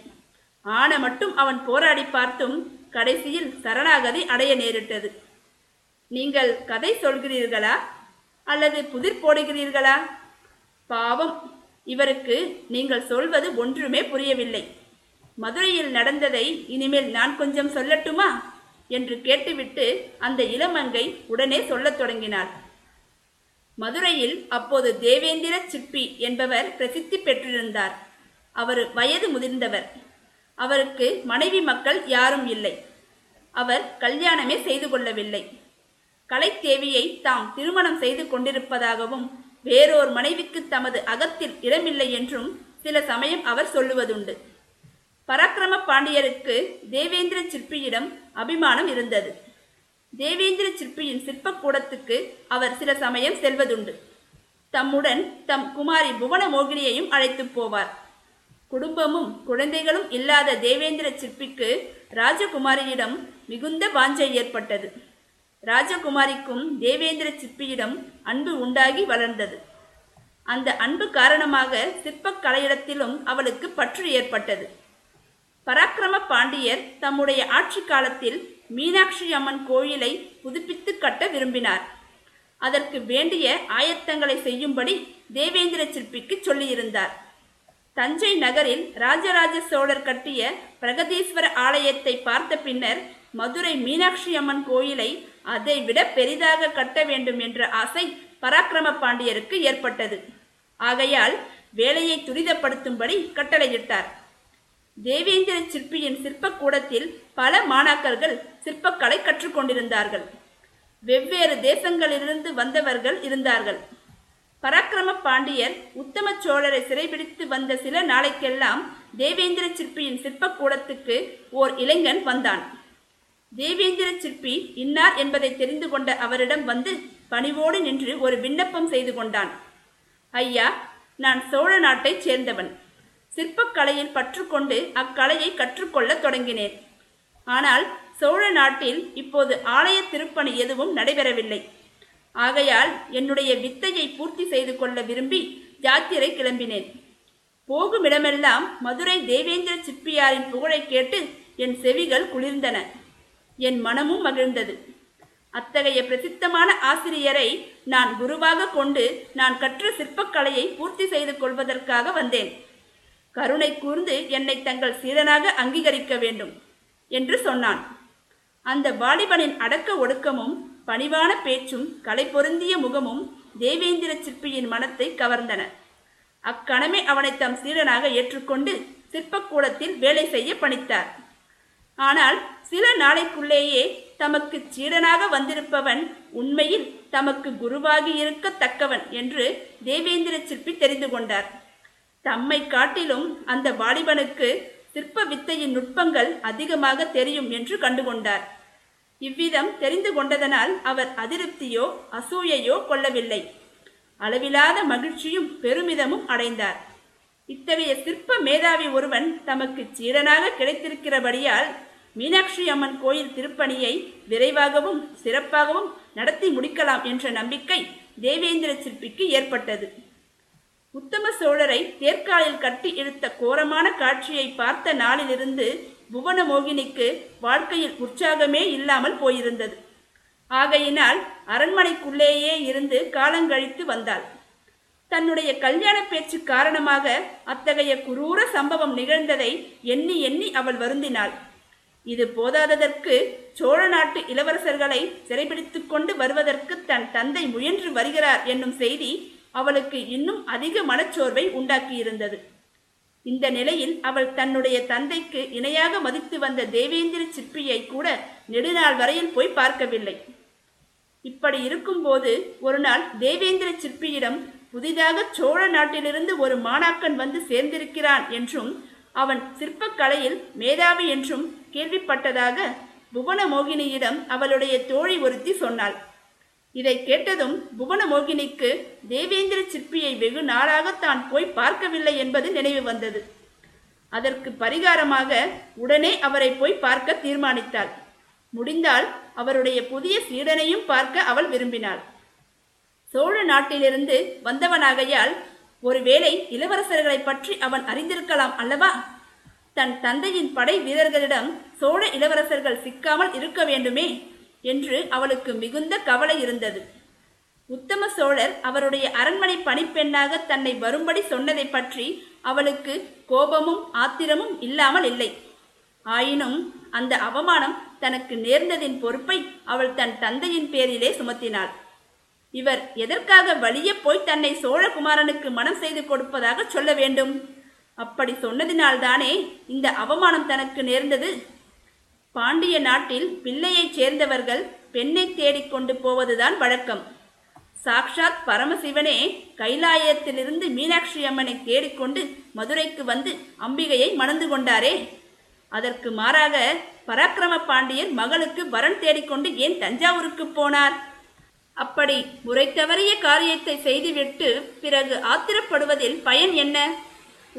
[SPEAKER 2] ஆன மட்டும் அவன் போராடி பார்த்தும் கடைசியில் சரணாகதி அடைய நேரிட்டது. நீங்கள் கதை சொல்கிறீர்களா? அல்லது புதிர் போடுகிறீர்களா? பாவம் இவருக்கு நீங்கள் சொல்வது ஒன்றுமே புரியவில்லை. மதுரையில் நடந்ததை இனிமேல் நான் கொஞ்சம் சொல்லட்டுமா? என்று கேட்டுவிட்டு அந்த இளமங்கை உடனே சொல்லத் தொடங்கினார் மதுரையில் அப்போது தேவேந்திர சிற்பி என்பவர் பிரசித்தி பெற்றிருந்தார். அவர் வயது முதிர்ந்தவர். அவருக்கு மனைவி மக்கள் யாரும் இல்லை. அவர் கல்யாணமே செய்து கொள்ளவில்லை. கலைத்தேவியை தாம் திருமணம் செய்து கொண்டிருப்பதாகவும் வேறோர் மனைவிக்கு தமது அகத்தில் இடமில்லை என்றும் சில சமயம் அவர் சொல்லுவதுண்டு. பராக்கிரம பாண்டியருக்கு தேவேந்திர சிற்பியிடம் அபிமானம் இருந்தது. தேவேந்திர சிற்பியின் சிற்பக்கூடத்துக்கு அவர் சில சமயம் செல்வதுண்டு. தம்முடன் தம் குமாரி புவன மோகினியையும் அழைத்து போவார். குடும்பமும் குழந்தைகளும் இல்லாத தேவேந்திர சிற்பிக்கு ராஜகுமாரியிடம் மிகுந்த வாஞ்சை ஏற்பட்டது. ராஜகுமாரிக்கும் தேவேந்திர சிற்பியிடம் அன்பு உண்டாகி வளர்ந்தது. அந்த அன்பு காரணமாக சிற்பக் கலையிடத்திலும் அவளுக்கு பற்று ஏற்பட்டது. பராக்கிரம பாண்டியர் தம்முடைய ஆட்சி காலத்தில் மீனாட்சி அம்மன் கோயிலை புதுப்பித்து கட்ட விரும்பினார். அதற்கு வேண்டிய ஆயத்தங்களை செய்யும்படி தேவேந்திர சிற்பிக்கு சொல்லியிருந்தார். தஞ்சை நகரில் ராஜராஜ சோழர் கட்டிய பிரகதீஸ்வர ஆலயத்தை பார்த்த பின்னர் மதுரை மீனாட்சி அம்மன் கோயிலை அதைவிட பெரிதாக கட்ட வேண்டும் என்ற ஆசை பராக்கிரம பாண்டியருக்கு ஏற்பட்டது. ஆகையால் வேலையை துரிதப்படுத்தும்படி கட்டளையிட்டார். தேவேந்திர சிற்பியின் சிற்பக்கூடத்தில் பல மாணாக்கர்கள் சிற்பக்கலை கற்றுக்கொண்டிருந்தார்கள். வெவ்வேறு தேசங்களிலிருந்து வந்தவர்கள் இருந்தார்கள். பராக்கிரம பாண்டியர் உத்தம சோழரை சிறைபிடித்து வந்த சில நாளைக்கெல்லாம் தேவேந்திர சிற்பியின் சிற்பக்கூடத்துக்கு ஓர் இளைஞன் வந்தான். தேவேந்திர சிற்பி இன்னார் என்பதை தெரிந்து கொண்ட அவரிடம் வந்து பணிவோடு நின்று ஒரு விண்ணப்பம் செய்து கொண்டான். ஐயா நான் சோழ நாட்டைச் சேர்ந்தவன். சிற்பக்கலையில் பற்றுக்கொண்டு அக்கலையை கற்றுக்கொள்ளத் தொடங்கினேன். ஆனால் சோழ நாட்டில் இப்போது ஆலய திருப்பணி எதுவும் நடைபெறவில்லை. ஆகையால் என்னுடைய வித்தையை பூர்த்தி செய்து கொள்ள விரும்பி யாத்திரை கிளம்பினேன். போகும் இடமெல்லாம் மதுரை தேவேந்திர சிற்பியாரின் புகழை கேட்டு என் செவிகள் குளிர்ந்தன. என் மனமும் மகிழ்ந்தது. அத்தகைய பிரசித்தமான ஆசிரியரை நான் குருவாக கொண்டு நான் கற்ற சிற்பக்கலையை பூர்த்தி செய்து கொள்வதற்காக வந்தேன். கருணை கூர்ந்து என்னை தங்கள் சீடனாக அங்கீகரிக்க வேண்டும் என்று சொன்னான். அந்த வாலிபனின் அடக்க ஒடுக்கமும் பணிவான பேச்சும் கலை பொருந்திய முகமும் தேவேந்திர சிற்பியின் மனத்தை கவர்ந்தன. அக்கணமே அவனை தம் சீடனாக ஏற்றுக்கொண்டு சிற்பக்கூடத்தில் வேலை செய்ய பணித்தார். ஆனால் சில நாளைக்குள்ளேயே தமக்கு சீடனாக வந்திருப்பவன் உண்மையில் தமக்கு குருவாகி இருக்கத்தக்கவன் என்று தேவேந்திர சிற்பி தெரிந்து கொண்டார். தம்மை காட்டிலும் அந்த வாலிபனுக்கு சிற்ப வித்தையின் நுட்பங்கள் அதிகமாக தெரியும் என்று கண்டுகொண்டார். இவ்விதம் தெரிந்து கொண்டதனால் அவர் அதிருப்தியோ அசூயையோ கொள்ளவில்லை. அளவிலாத மகிழ்ச்சியும் பெருமிதமும் அடைந்தார். இத்தகைய சிற்ப மேதாவி ஒருவன் தமக்கு சீடனாக கிடைத்திருக்கிறபடியால் மீனாட்சி அம்மன் கோயில் திருப்பணியை விரைவாகவும் சிறப்பாகவும் நடத்தி முடிக்கலாம் என்ற நம்பிக்கை தேவேந்திர சிற்பிக்கு ஏற்பட்டது. உத்தம சோழரை தேர்காலில் கட்டி இழுத்த கோரமான காட்சியை பார்த்த நாளிலிருந்து புவனமோகினிக்கு வாழ்க்கையில் உற்சாகமே இல்லாமல் போயிருந்தது. ஆகையினால் அரண்மனைக்குள்ளேயே இருந்து காலங்கழித்து வந்தாள். தன்னுடைய கல்யாண பேச்சு காரணமாக அத்தகைய குரூர சம்பவம் நிகழ்ந்ததை எண்ணி எண்ணி அவள் வருந்தினாள். இது போதாததற்கு சோழ நாட்டு இளவரசர்களை சிறைபிடித்து கொண்டு வருவதற்கு தன் தந்தை முயன்று வருகிறார் என்னும் செய்தி அவளுக்கு இன்னும் அதிக மனச்சோர்வை உண்டாக்கியிருந்தது. இந்த நிலையில் அவள் தன்னுடைய தந்தைக்கு இணையாக மதித்து வந்த தேவேந்திர சிற்பியை கூட நெடுநாள் வரையில் போய் பார்க்கவில்லை. இப்படி இருக்கும்போது ஒரு நாள் தேவேந்திர சிற்பியிடம் புதிதாக சோழ நாட்டிலிருந்து ஒரு மாணாக்கன் வந்து சேர்ந்திருக்கிறான் என்றும் அவன் சிற்பக்கலையில் மேதாவி என்றும் கேள்விப்பட்டதாக புவன மோகினியிடம் அவளுடைய தோழி ஒருத்தி சொன்னாள். இதை கேட்டதும் புவனமோகினிக்கு தேவேந்திர சிற்பியை வெகு நாளாக தான் போய் பார்க்கவில்லை என்பது நினைவு வந்தது. அதற்கு பரிகாரமாக உடனே அவரை போய் பார்க்க தீர்மானித்தாள். முடிந்தால் அவருடைய புதிய சீடனையும் பார்க்க அவள் விரும்பினாள். சோழ நாட்டிலிருந்து வந்தவனாகையால் ஒருவேளை இளவரசர்களை பற்றி அவன் அறிந்திருக்கலாம் அல்லவா? தன் தந்தையின் படை வீரர்களிடம் சோழ இளவரசர்கள் சிக்காமல் இருக்க வேண்டுமே. என்று அவளுக்கு மிகுந்த கவலை இருந்தது. உத்தம சோழர் அவருடைய அரண்மனை பணிப்பெண்ணாக தன்னை வரும்படி சொன்னதை பற்றி அவளுக்கு கோபமும் ஆத்திரமும் இல்லாமல் இல்லை. ஆயினும் அந்த அவமானம் தனக்கு நேர்ந்ததின் பொறுப்பை அவள் தன் தந்தையின் பேரிலே சுமத்தினாள். இவர் எதற்காக வழியே போய் தன்னை சோழகுமாரனுக்கு மனம் செய்து கொடுப்பதாக சொல்ல வேண்டும்? அப்படி சொன்னதினால்தானே இந்த அவமானம் தனக்கு நேர்ந்தது? பாண்டிய நாட்டில் பிள்ளையைச் சேர்ந்தவர்கள் பெண்ணை தேடிக்கொண்டு போவதுதான் வழக்கம். சாக்ஷாத் பரமசிவனே கைலாயத்திலிருந்து மீனாட்சி அம்மனை தேடிக்கொண்டு மதுரைக்கு வந்து அம்பிகையை மணந்து கொண்டாரே. அதற்கு மாறாக பராக்கிரம பாண்டியர் மகளுக்கு வரன் தேடிக்கொண்டு ஏன் தஞ்சாவூருக்கு போனார்? அப்படி முறை தவறிய காரியத்தை செய்துவிட்டு பிறகு ஆத்திரப்படுவதில் பயன் என்ன?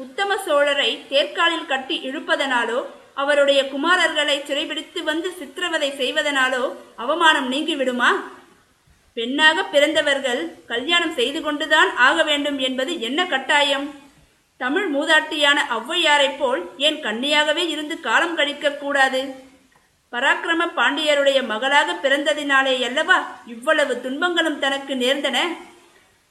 [SPEAKER 2] உத்தம சோழரை தேர்காலில் கட்டி இழுப்பதனாலோ அவருடைய குமாரர்களை சிறைபிடித்து வந்து சித்திரவதை செய்வதனாலோ அவமானம் நீங்கிவிடுமா? பெண்ணாக பிறந்தவர்கள் கல்யாணம் செய்து கொண்டுதான் ஆக வேண்டும் என்பது என்ன கட்டாயம்? தமிழ் மூதாட்டியான ஔவையாரைப் போல் ஏன் கன்னியாகவே இருந்து காலம் கழிக்கக்கூடாது பராக்கிரம பாண்டியருடைய மகளாக பிறந்ததினாலே அல்லவா இவ்வளவு துன்பங்களும் தனக்கு நேர்ந்தன?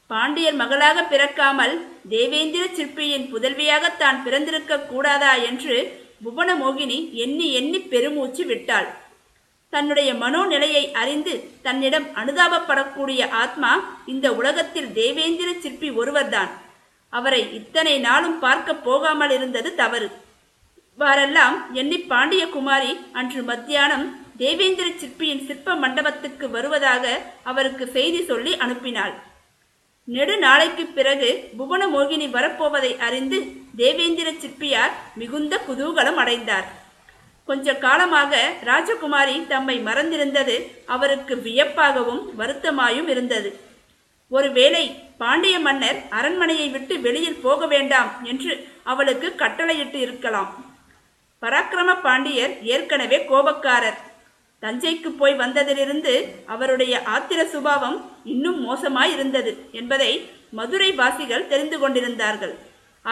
[SPEAKER 2] பாண்டியர் மகளாக பிறக்காமல் தேவேந்திர சிற்பியின் புதல்வியாக தான் பிறந்திருக்க கூடாதா என்று புவனமோகினி எண்ணி எண்ணி பெருமூச்சு விட்டாள். தன்னுடைய மனோநிலையை அறிந்து தன்னிடம் அனுதாபப்படக்கூடிய ஆத்மா இந்த உலகத்தில் தேவேந்திர சிற்பி ஒருவர்தான். அவரை இத்தனை நாளும் பார்க்க போகாமல் இருந்தது தவறு. இவ்வாறெல்லாம் எண்ணி பாண்டியகுமாரி அன்று மத்தியானம் தேவேந்திர சிற்பியின் சிற்ப மண்டபத்துக்கு வருவதாக அவருக்கு செய்தி சொல்லி அனுப்பினாள். நெடு நாளைக்கு பிறகு புவனமோகினி வரப்போவதை அறிந்து தேவேந்திர சிற்பியார் மிகுந்த குதூகலம் அடைந்தார். கொஞ்ச காலமாக ராஜகுமாரி தம்மை மறந்திருந்தது அவருக்கு வியப்பாகவும் வருத்தமாயும் இருந்தது. ஒருவேளை பாண்டிய மன்னர் அரண்மனையை விட்டு வெளியில் போக வேண்டாம் என்று அவளுக்கு கட்டளையிட்டு இருக்கலாம். பராக்கிரம பாண்டியர் ஏற்கனவே கோபக்காரர். தஞ்சைக்கு போய் வந்ததிலிருந்து அவருடைய ஆத்திர சுபாவம் இன்னும் மோசமாயிருந்தது என்பதை மதுரை வாசிகள் தெரிந்து கொண்டிருந்தார்கள்.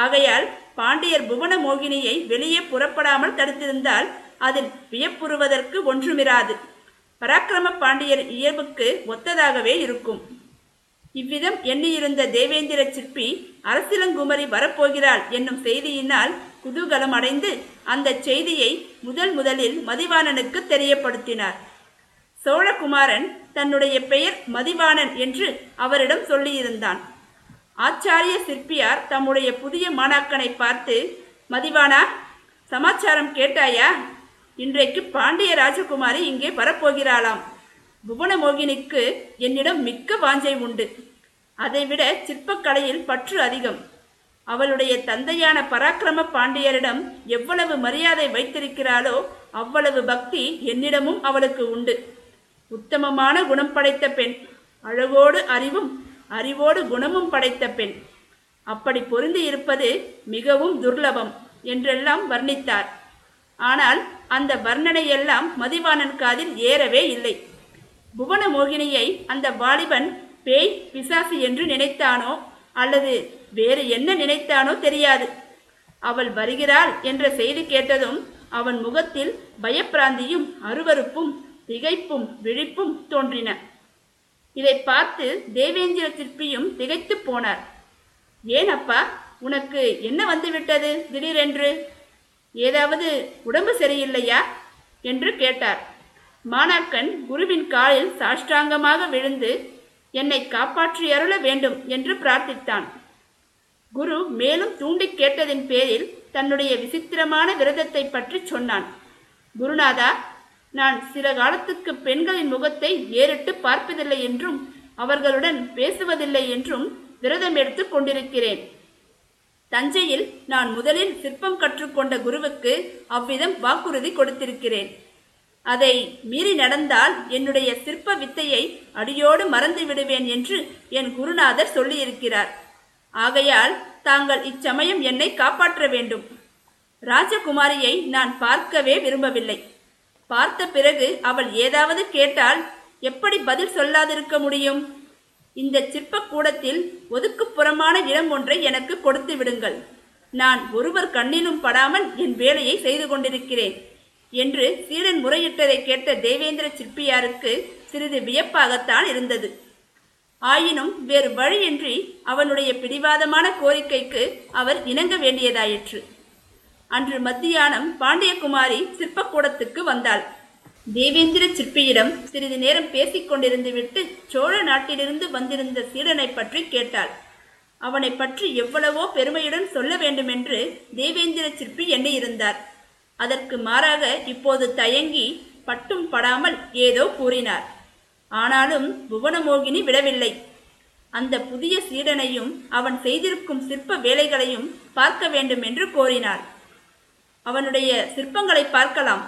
[SPEAKER 2] ஆகையால் பாண்டியர் புவன மோகினியை வெளியே புறப்படாமல் தடுத்திருந்தால் அதில் வியப்புறுவதற்கு ஒன்றுமிராது. பராக்கிரம பாண்டியர் இயல்புக்கு ஒத்ததாகவே இருக்கும். இவ்விதம் எண்ணியிருந்த தேவேந்திர சிற்பி அரசிலங்குமரி வரப்போகிறாள் என்னும் செய்தியினால் குதூகலம் அடைந்து அந்த செய்தியை முதல் முதலில் மதிவாணனுக்கு தெரியப்படுத்தினார். சோழகுமாரன் தன்னுடைய பெயர் மதிவாணன் என்று அவரிடம் சொல்லியிருந்தான். ஆச்சாரிய சிற்பியார் தம்முடைய புதிய மாணாக்கனை பார்த்து மதிவானா சமாச்சாரம் கேட்டாயா? இன்றைக்கு பாண்டிய ராஜகுமாரி இங்கே வரப்போகிறாளாம். புவனமோகினிக்கு என்னிடம் மிக்க வாஞ்சை உண்டு. அதைவிட சிற்பக்கலையில் பற்று அதிகம். அவளுடைய தந்தையான பராக்கிரம பாண்டியரிடம் எவ்வளவு மரியாதை வைத்திருக்கிறாளோ அவ்வளவு பக்தி என்னிடமும் அவளுக்கு உண்டு. உத்தமமான குணம் படைத்த பெண். அழகோடு அறிவும் அறிவோடு குணமும் படைத்த பெண். அப்படி பொருந்தி இருப்பது மிகவும் துர்லபம் என்றெல்லாம் வர்ணித்தார். ஆனால் அந்த வர்ணனையெல்லாம் மதிவாணன் காதில் ஏறவே இல்லை. புவன மோகினியை அந்த வாலிபன் பேய் பிசாசு என்று நினைத்தானோ அல்லது வேறு என்ன நினைத்தானோ தெரியாது. அவள் வருகிறாள் என்ற செய்தி கேட்டதும் அவன் முகத்தில் பயப்பிராந்தியும் அருவருப்பும் திகைப்பும் விழிப்பும் தோன்றின. இதை பார்த்து தேவேந்திர சிற்பியும் திகைத்து போனார். ஏன் அப்பா உனக்கு என்ன வந்துவிட்டது திடீரென்று? ஏதாவது உடம்பு சரியில்லையா? என்று கேட்டார். மாணாக்கன் குருவின் காலில் சாஷ்டாங்கமாக விழுந்து என்னை காப்பாற்றி அருள வேண்டும் என்று பிரார்த்தித்தான். குரு மேலும் தூண்டி கேட்டதின் பேரில் தன்னுடைய விசித்திரமான விரதத்தை பற்றி சொன்னான். குருநாதா நான் சில காலத்துக்கு பெண்களின் முகத்தை ஏறிட்டு பார்ப்பதில்லை என்றும் அவர்களுடன் பேசுவதில்லை என்றும் விரதம் எடுத்துக் கொண்டிருக்கிறேன். தஞ்சையில் நான் முதலில் சிற்பம் கற்றுக்கொண்ட குருவுக்கு அவ்விதம் வாக்குறுதி கொடுத்திருக்கிறேன். அதை மீறி நடந்தால் என்னுடைய சிற்ப வித்தையை அடியோடு மறந்து விடுவேன் என்று என் குருநாதர் சொல்லியிருக்கிறார். ஆகையால் தாங்கள் இச்சமயம் என்னை காப்பாற்ற வேண்டும். ராஜகுமாரியை நான் பார்க்கவே விரும்பவில்லை. பார்த்த பிறகு அவள் ஏதாவது கேட்டால் எப்படி பதில் சொல்லாதிருக்க முடியும்? இந்த சிற்பக்கூடத்தில் ஒதுக்குப்புறமான இடம் ஒன்றை எனக்கு கொடுத்து விடுங்கள். நான் ஒருவர் கண்ணிலும் படாமல் என் வேலையை செய்து கொண்டிருக்கிறேன் என்று சீடன் முறையிட்டதை கேட்ட தேவேந்திர சிற்பியாருக்கு சிறிது வியப்பாகத்தான் இருந்தது. ஆயினும் வேறு வழியின்றி அவனுடைய பிடிவாதமான கோரிக்கைக்கு அவர் இணங்க வேண்டியதாயிற்று. அன்று மத்தியானம் பாண்டியகுமாரி சிற்பக்கூடத்துக்கு வந்தாள். தேவேந்திர சிற்பியிடம் சிறிது நேரம் பேசிக் கொண்டிருந்து விட்டு சோழ நாட்டிலிருந்து வந்திருந்த சீடனை பற்றி கேட்டாள். அவனை பற்றி எவ்வளவோ பெருமையுடன் சொல்ல வேண்டுமென்று தேவேந்திர சிற்பி எண்ணியிருந்தார். அதற்கு மாறாக இப்போது தயங்கி பட்டும் படாமல் ஏதோ கூறினார். ஆனாலும் புவனமோகினி விடவில்லை. அந்த புதிய சீடனையும் அவன் செய்திருக்கும் சிற்ப வேலைகளையும் பார்க்க வேண்டும் என்று கோரினாள். அவனுடைய சிற்பங்களை பார்க்கலாம்.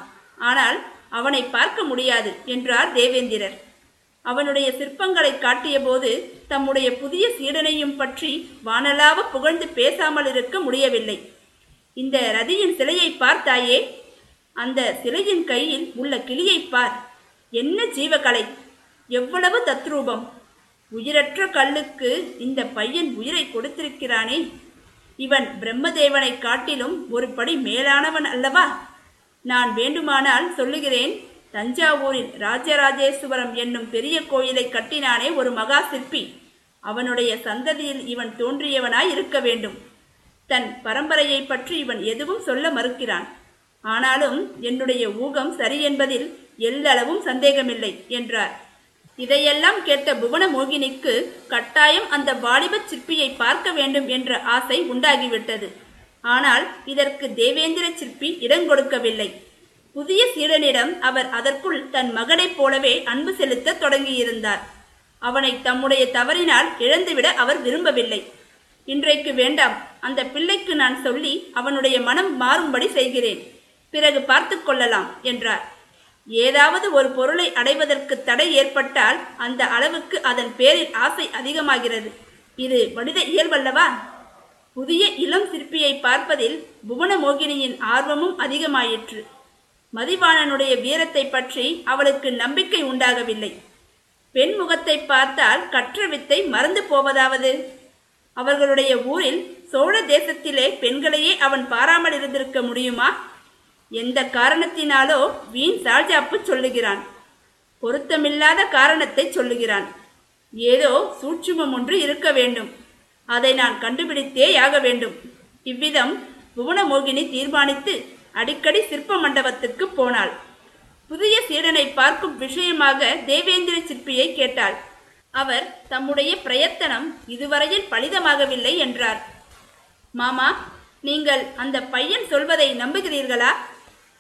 [SPEAKER 2] ஆனால் அவனை பார்க்க முடியாது என்றார் தேவேந்திரர். அவனுடைய சிற்பங்களை காட்டியபோது தம்முடைய புதிய சீடனையும் பற்றி வானலாவ புகழ்ந்து பேசாமல் இருக்க முடியவில்லை. இந்த ரதியின் சிலையை பார்த்தாயே அந்த சிலையின் கையில் உள்ள கிளியை பார். என்ன ஜீவகலை! எவ்வளவு தத்ரூபம்! உயிரற்ற கல்லுக்கு இந்த பையன் உயிரை கொடுத்திருக்கிறானே. இவன் பிரம்மதேவனை காட்டிலும் ஒரு படி மேலானவன் அல்லவா? நான் வேண்டுமானால் சொல்லுகிறேன் தஞ்சாவூரில் ராஜராஜேஸ்வரம் என்னும் பெரிய கோயிலை கட்டினானே ஒரு மகா சிற்பி. அவனுடைய சந்ததியில் இவன் தோன்றியவனாய் இருக்க வேண்டும். தன் பரம்பரையை பற்றி இவன் எதுவும் சொல்ல மறுக்கிறான். ஆனாலும் என்னுடைய ஊகம் சரி என்பதில் எல்லளவும் சந்தேகமில்லை என்றார். இதையெல்லாம் கேட்ட புவன மோகினிக்கு கட்டாயம் அந்த வாலிப சிற்பியை பார்க்க வேண்டும் என்ற ஆசை உண்டாகிவிட்டது. ஆனால் இதற்கு தேவேந்திர சிற்பி இடங்கொடுக்கவில்லை புதிய சீடனிடம் அவர் அதற்குள் தன் மகனைப் போலவே அன்பு செலுத்த தொடங்கியிருந்தார். அவனை தம்முடைய தவறினால் இழந்துவிட அவர் விரும்பவில்லை. இன்றைக்கு வேண்டாம். அந்த பிள்ளைக்கு நான் சொல்லி அவனுடைய மனம் மாறும்படி செய்கிறேன். பிறகு பார்த்து கொள்ளலாம் என்றார். ஏதாவது ஒரு பொருளை அடைவதற்கு தடை ஏற்பட்டால் அந்த அளவுக்கு அதன் பேரில் ஆசை அதிகமாகிறது. இது மனித இயல்பல்லவா? புதிய இளம் சிற்பியை பார்ப்பதில் புவன மோகினியின் ஆர்வமும் அதிகமாயிற்று. மதிவாணனுடைய வீரத்தை பற்றி அவளுக்கு நம்பிக்கை உண்டாகவில்லை. பெண் முகத்தை பார்த்தால் கற்ற வித்தை மறந்து போவதாவது? அவர்களுடைய ஊரில் சோழ தேசத்திலே பெண்களையே அவன் பாராமல் இருந்திருக்க முடியுமா? எந்த காரணத்தினாலோ வீண் சால்ஜாப்பு சொல்லுகிறான். பொருத்தமில்லாத காரணத்தை சொல்லுகிறான். ஏதோ சூட்சுமம் ஒன்று இருக்க வேண்டும். அதை நான் கண்டுபிடித்தே ஆக வேண்டும். இவ்விதம் புவனமோகினி தீர்மானித்து அடிக்கடி சிற்ப மண்டபத்துக்கு போனாள். புதிய சீடனை பார்க்கும் விஷயமாக தேவேந்திர சிற்பியை கேட்டாள். அவர் தம்முடைய பிரயத்தனம் இதுவரையில் பலிதமாகவில்லை என்றார். மாமா நீங்கள் அந்த பையன் சொல்வதை நம்புகிறீர்களா?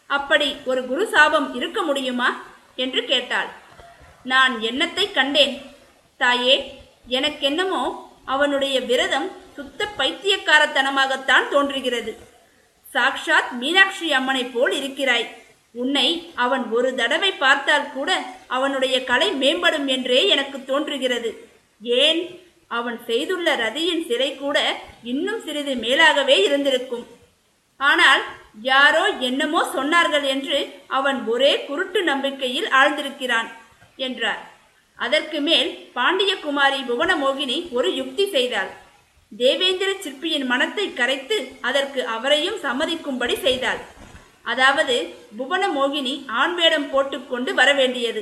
[SPEAKER 2] அப்படி ஒரு குரு சாபம் இருக்க முடியுமா? என்று கேட்டாள். நான் எண்ணத்தை கண்டேன்? தாயே எனக்கென்னமோ அவனுடைய விரதம் சுத்த பைத்தியக்காரத்தனமாகத்தான் தோன்றுகிறது. சாக்ஷாத் மீனாட்சி அம்மனை போல் இருக்கிறாய். உன்னை அவன் ஒரு தடவை பார்த்தால் கூட அவனுடைய கலை மேம்படும் என்றே எனக்கு தோன்றுகிறது. ஏன்? அவன் செய்துள்ள ரதியின் சிலை கூட இன்னும் சிறிது மேலாகவே இருந்திருக்கும். ஆனால் யாரோ என்னமோ சொன்னார்கள் என்று அவன் ஒரே குருட்டு நம்பிக்கையில் ஆழ்ந்திருக்கிறான் என்றார். அதற்கு மேல் பாண்டியகுமாரி புவனமோகினி ஒரு யுக்தி செய்தாள். தேவேந்திர சிற்பியின் மனத்தை கரைத்து அதற்கு அவரையும் சம்மதிக்கும்படி செய்தாள். அதாவது புவனமோகினி ஆண் வேடம் போட்டுக்கொண்டு வரவேண்டியது.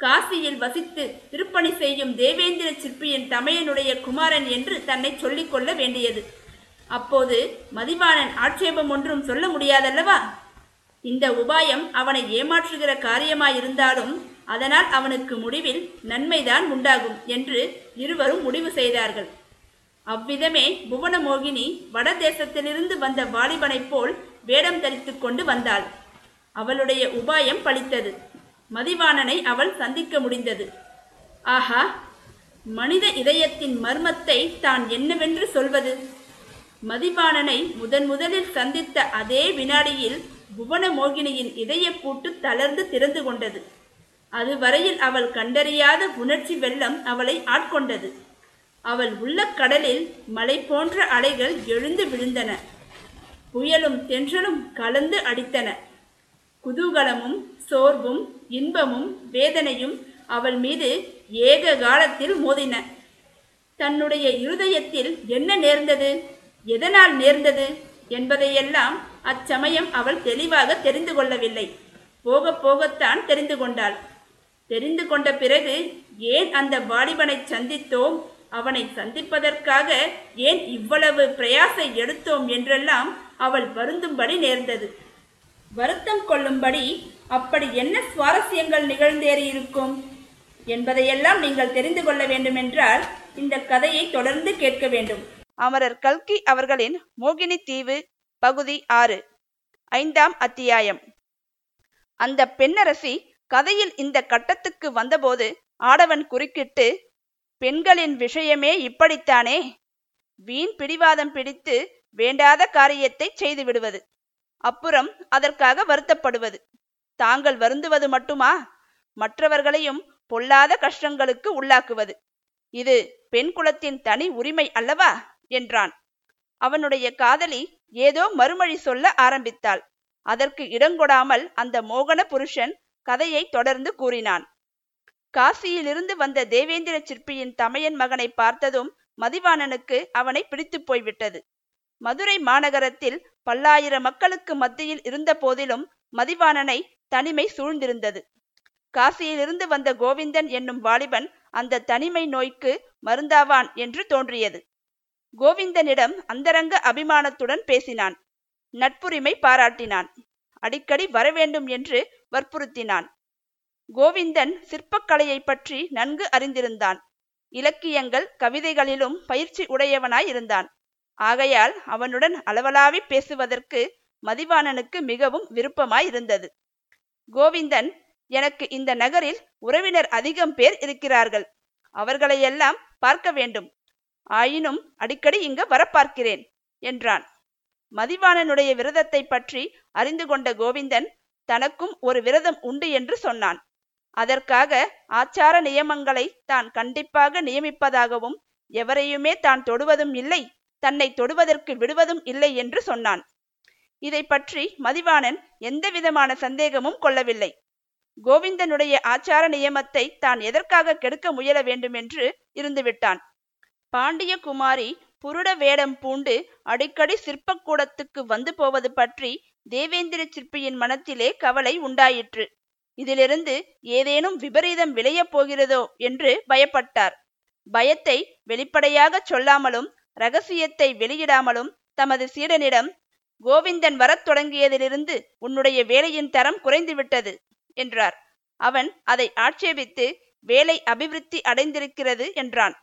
[SPEAKER 2] காசியில் வசித்து திருப்பணி செய்யும் தேவேந்திர சிற்பியின் தமையனுடைய குமாரன் என்று தன்னை சொல்லிக்கொள்ள வேண்டியது. அப்போது மதிவாணன் ஆட்சேபம் ஒன்றும் சொல்ல முடியாதல்லவா? இந்த உபாயம் அவனை ஏமாற்றுகிற காரியமாயிருந்தாலும் அதனால் அவனுக்கு முடிவில் நன்மைதான் உண்டாகும் என்று இருவரும் முடிவு செய்தார்கள். அவ்விதமே புவனமோகினி வடதேசத்திலிருந்து வந்த வாலிபனைப் போல் வேடம் தரித்து கொண்டு வந்தாள். அவளுடைய உபாயம் பளித்தது மதிவாணனை அவள் சந்திக்க முடிந்தது. ஆஹா! மனித இதயத்தின் மர்மத்தை தான் என்னவென்று சொல்வது? மதிவாணனை முதன் முதலில் சந்தித்த அதே வினாடியில் புவனமோகினியின் இதயப்பூட்டு தளர்ந்து திறந்து கொண்டது. அதுவரையில் அவள் கண்டறியாத உணர்ச்சி வெள்ளம் அவளை ஆட்கொண்டது. அவள் உள்ள கடலில் மலை போன்ற அலைகள் எழுந்து விழுந்தன. புயலும் தென்றலும் கலந்து அடித்தன. குதூகலமும் சோர்வும் இன்பமும் வேதனையும் அவள் மீது ஏக காலத்தில் மோதின. தன்னுடைய இருதயத்தில் என்ன நேர்ந்தது? எதனால் நேர்ந்தது என்பதையெல்லாம் அச்சமயம் அவள் தெளிவாக தெரிந்து கொள்ளவில்லை. போக போகத்தான் தெரிந்து கொண்டாள். தெரிந்து கொண்ட பிறகு ஏன் அந்த வாலிபனை சந்தித்தோம்? அவனை சந்திப்பதற்காக ஏன் இவ்வளவு பிரயாசை எடுத்தோம்? என்றெல்லாம் அவள் வருந்தும்படி நேர்ந்தது. வருத்தம் கொள்ளும்படி அப்படி என்ன சுவாரஸ்யங்கள் நிகழ்ந்தேறியிருக்கும் என்பதையெல்லாம் நீங்கள் தெரிந்து கொள்ள வேண்டுமென்றால் இந்த கதையை தொடர்ந்து கேட்க வேண்டும்.
[SPEAKER 1] அமரர் கல்கி அவர்களின் மோகினி தீவு பகுதி ஆறு ஐந்தாம் அத்தியாயம். அந்த பெண்ணரசி கதையில் இந்த கட்டத்துக்கு வந்தபோது ஆடவன் குறுக்கிட்டு பெண்களின் விஷயமே இப்படித்தானே? வீண் பிடிவாதம் பிடித்து வேண்டாத காரியத்தை செய்து விடுவது. அப்புறம் அதற்காக வருத்தப்படுவது. தாங்கள் வருந்துவது மட்டுமா? மற்றவர்களையும் பொல்லாத கஷ்டங்களுக்கு உள்ளாக்குவது. இது பெண் குலத்தின் தனி உரிமை அல்லவா? என்றான். அவனுடைய காதலி ஏதோ மறுமொழி சொல்ல ஆரம்பித்தாள். அதற்கு இடங்கொடாமல் அந்த மோகன புருஷன் கதையை தொடர்ந்து கூறினான். காசியிலிருந்து வந்த தேவேந்திர சிற்பியின் தமையன் மகனை பார்த்ததும் மதிவாணனுக்கு அவனை பிடித்து போய்விட்டது. மதுரை மாநகரத்தில் பல்லாயிரம் மக்களுக்கு மத்தியில் இருந்த போதிலும் மதிவாணனை தனிமை சூழ்ந்திருந்தது. காசியிலிருந்து வந்த கோவிந்தன் என்னும் வாலிபன் அந்த தனிமை நோய்க்கு மருந்தாவான் என்று தோன்றியது. கோவிந்தனிடம் அந்தரங்க அபிமானத்துடன் பேசினான். நட்புரிமை பாராட்டினான். அடிக்கடி வரவேண்டும் என்று வற்புறுத்தினான். கோவிந்தன் சிற்பக்கலையை பற்றி நன்கு அறிந்திருந்தான். இலக்கியங்கள் கவிதைகளிலும் பயிற்சி உடையவனாயிருந்தான் ஆகையால் அவனுடன் அளவலாவி பேசுவதற்கு மதிவாணனுக்கு மிகவும் விருப்பமாயிருந்தது. கோவிந்தன் எனக்கு இந்த நகரில் உறவினர் அதிகம் பேர் இருக்கிறார்கள். அவர்களையெல்லாம் பார்க்க வேண்டும். ஆயினும் அடிக்கடி இங்கு வரப்பார்க்கிறேன் என்றான். மதிவாணனுடைய விரதத்தை பற்றி அறிந்து கொண்ட கோவிந்தன் தனக்கும் ஒரு விரதம் உண்டு என்று சொன்னான். அதற்காக ஆச்சார நியமங்களை தான் கண்டிப்பாக நியமிப்பதாகவும் எவரையுமே தான் தொடுவதும் இல்லை தன்னை தொடுவதற்கு விடுவதும் இல்லை என்று சொன்னான். இதை பற்றி மதிவாணன் எந்தவிதமான சந்தேகமும் கொள்ளவில்லை. கோவிந்தனுடைய ஆச்சார நியமத்தை தான் எதற்காக கெடுக்க முயல வேண்டுமென்று இருந்துவிட்டான். பாண்டிய குமாரி புருட வேடம் பூண்டு அடிக்கடி சிற்பக்கூடத்துக்கு வந்து போவது பற்றி தேவேந்திர சிற்பியின் மனத்திலே கவலை உண்டாயிற்று. இதிலிருந்து ஏதேனும் விபரீதம் விளையப் போகிறதோ என்று பயப்பட்டார். பயத்தை வெளிப்படையாக சொல்லாமலும் ரகசியத்தை வெளியிடாமலும் தமது சீடனிடம் கோவிந்தன் வரத் தொடங்கியதிலிருந்து உன்னுடைய வேலையின் தரம் குறைந்துவிட்டது என்றார். அவன் அதை ஆட்சேபித்து வேலை அபிவிருத்தி அடைந்திருக்கிறது என்றான்.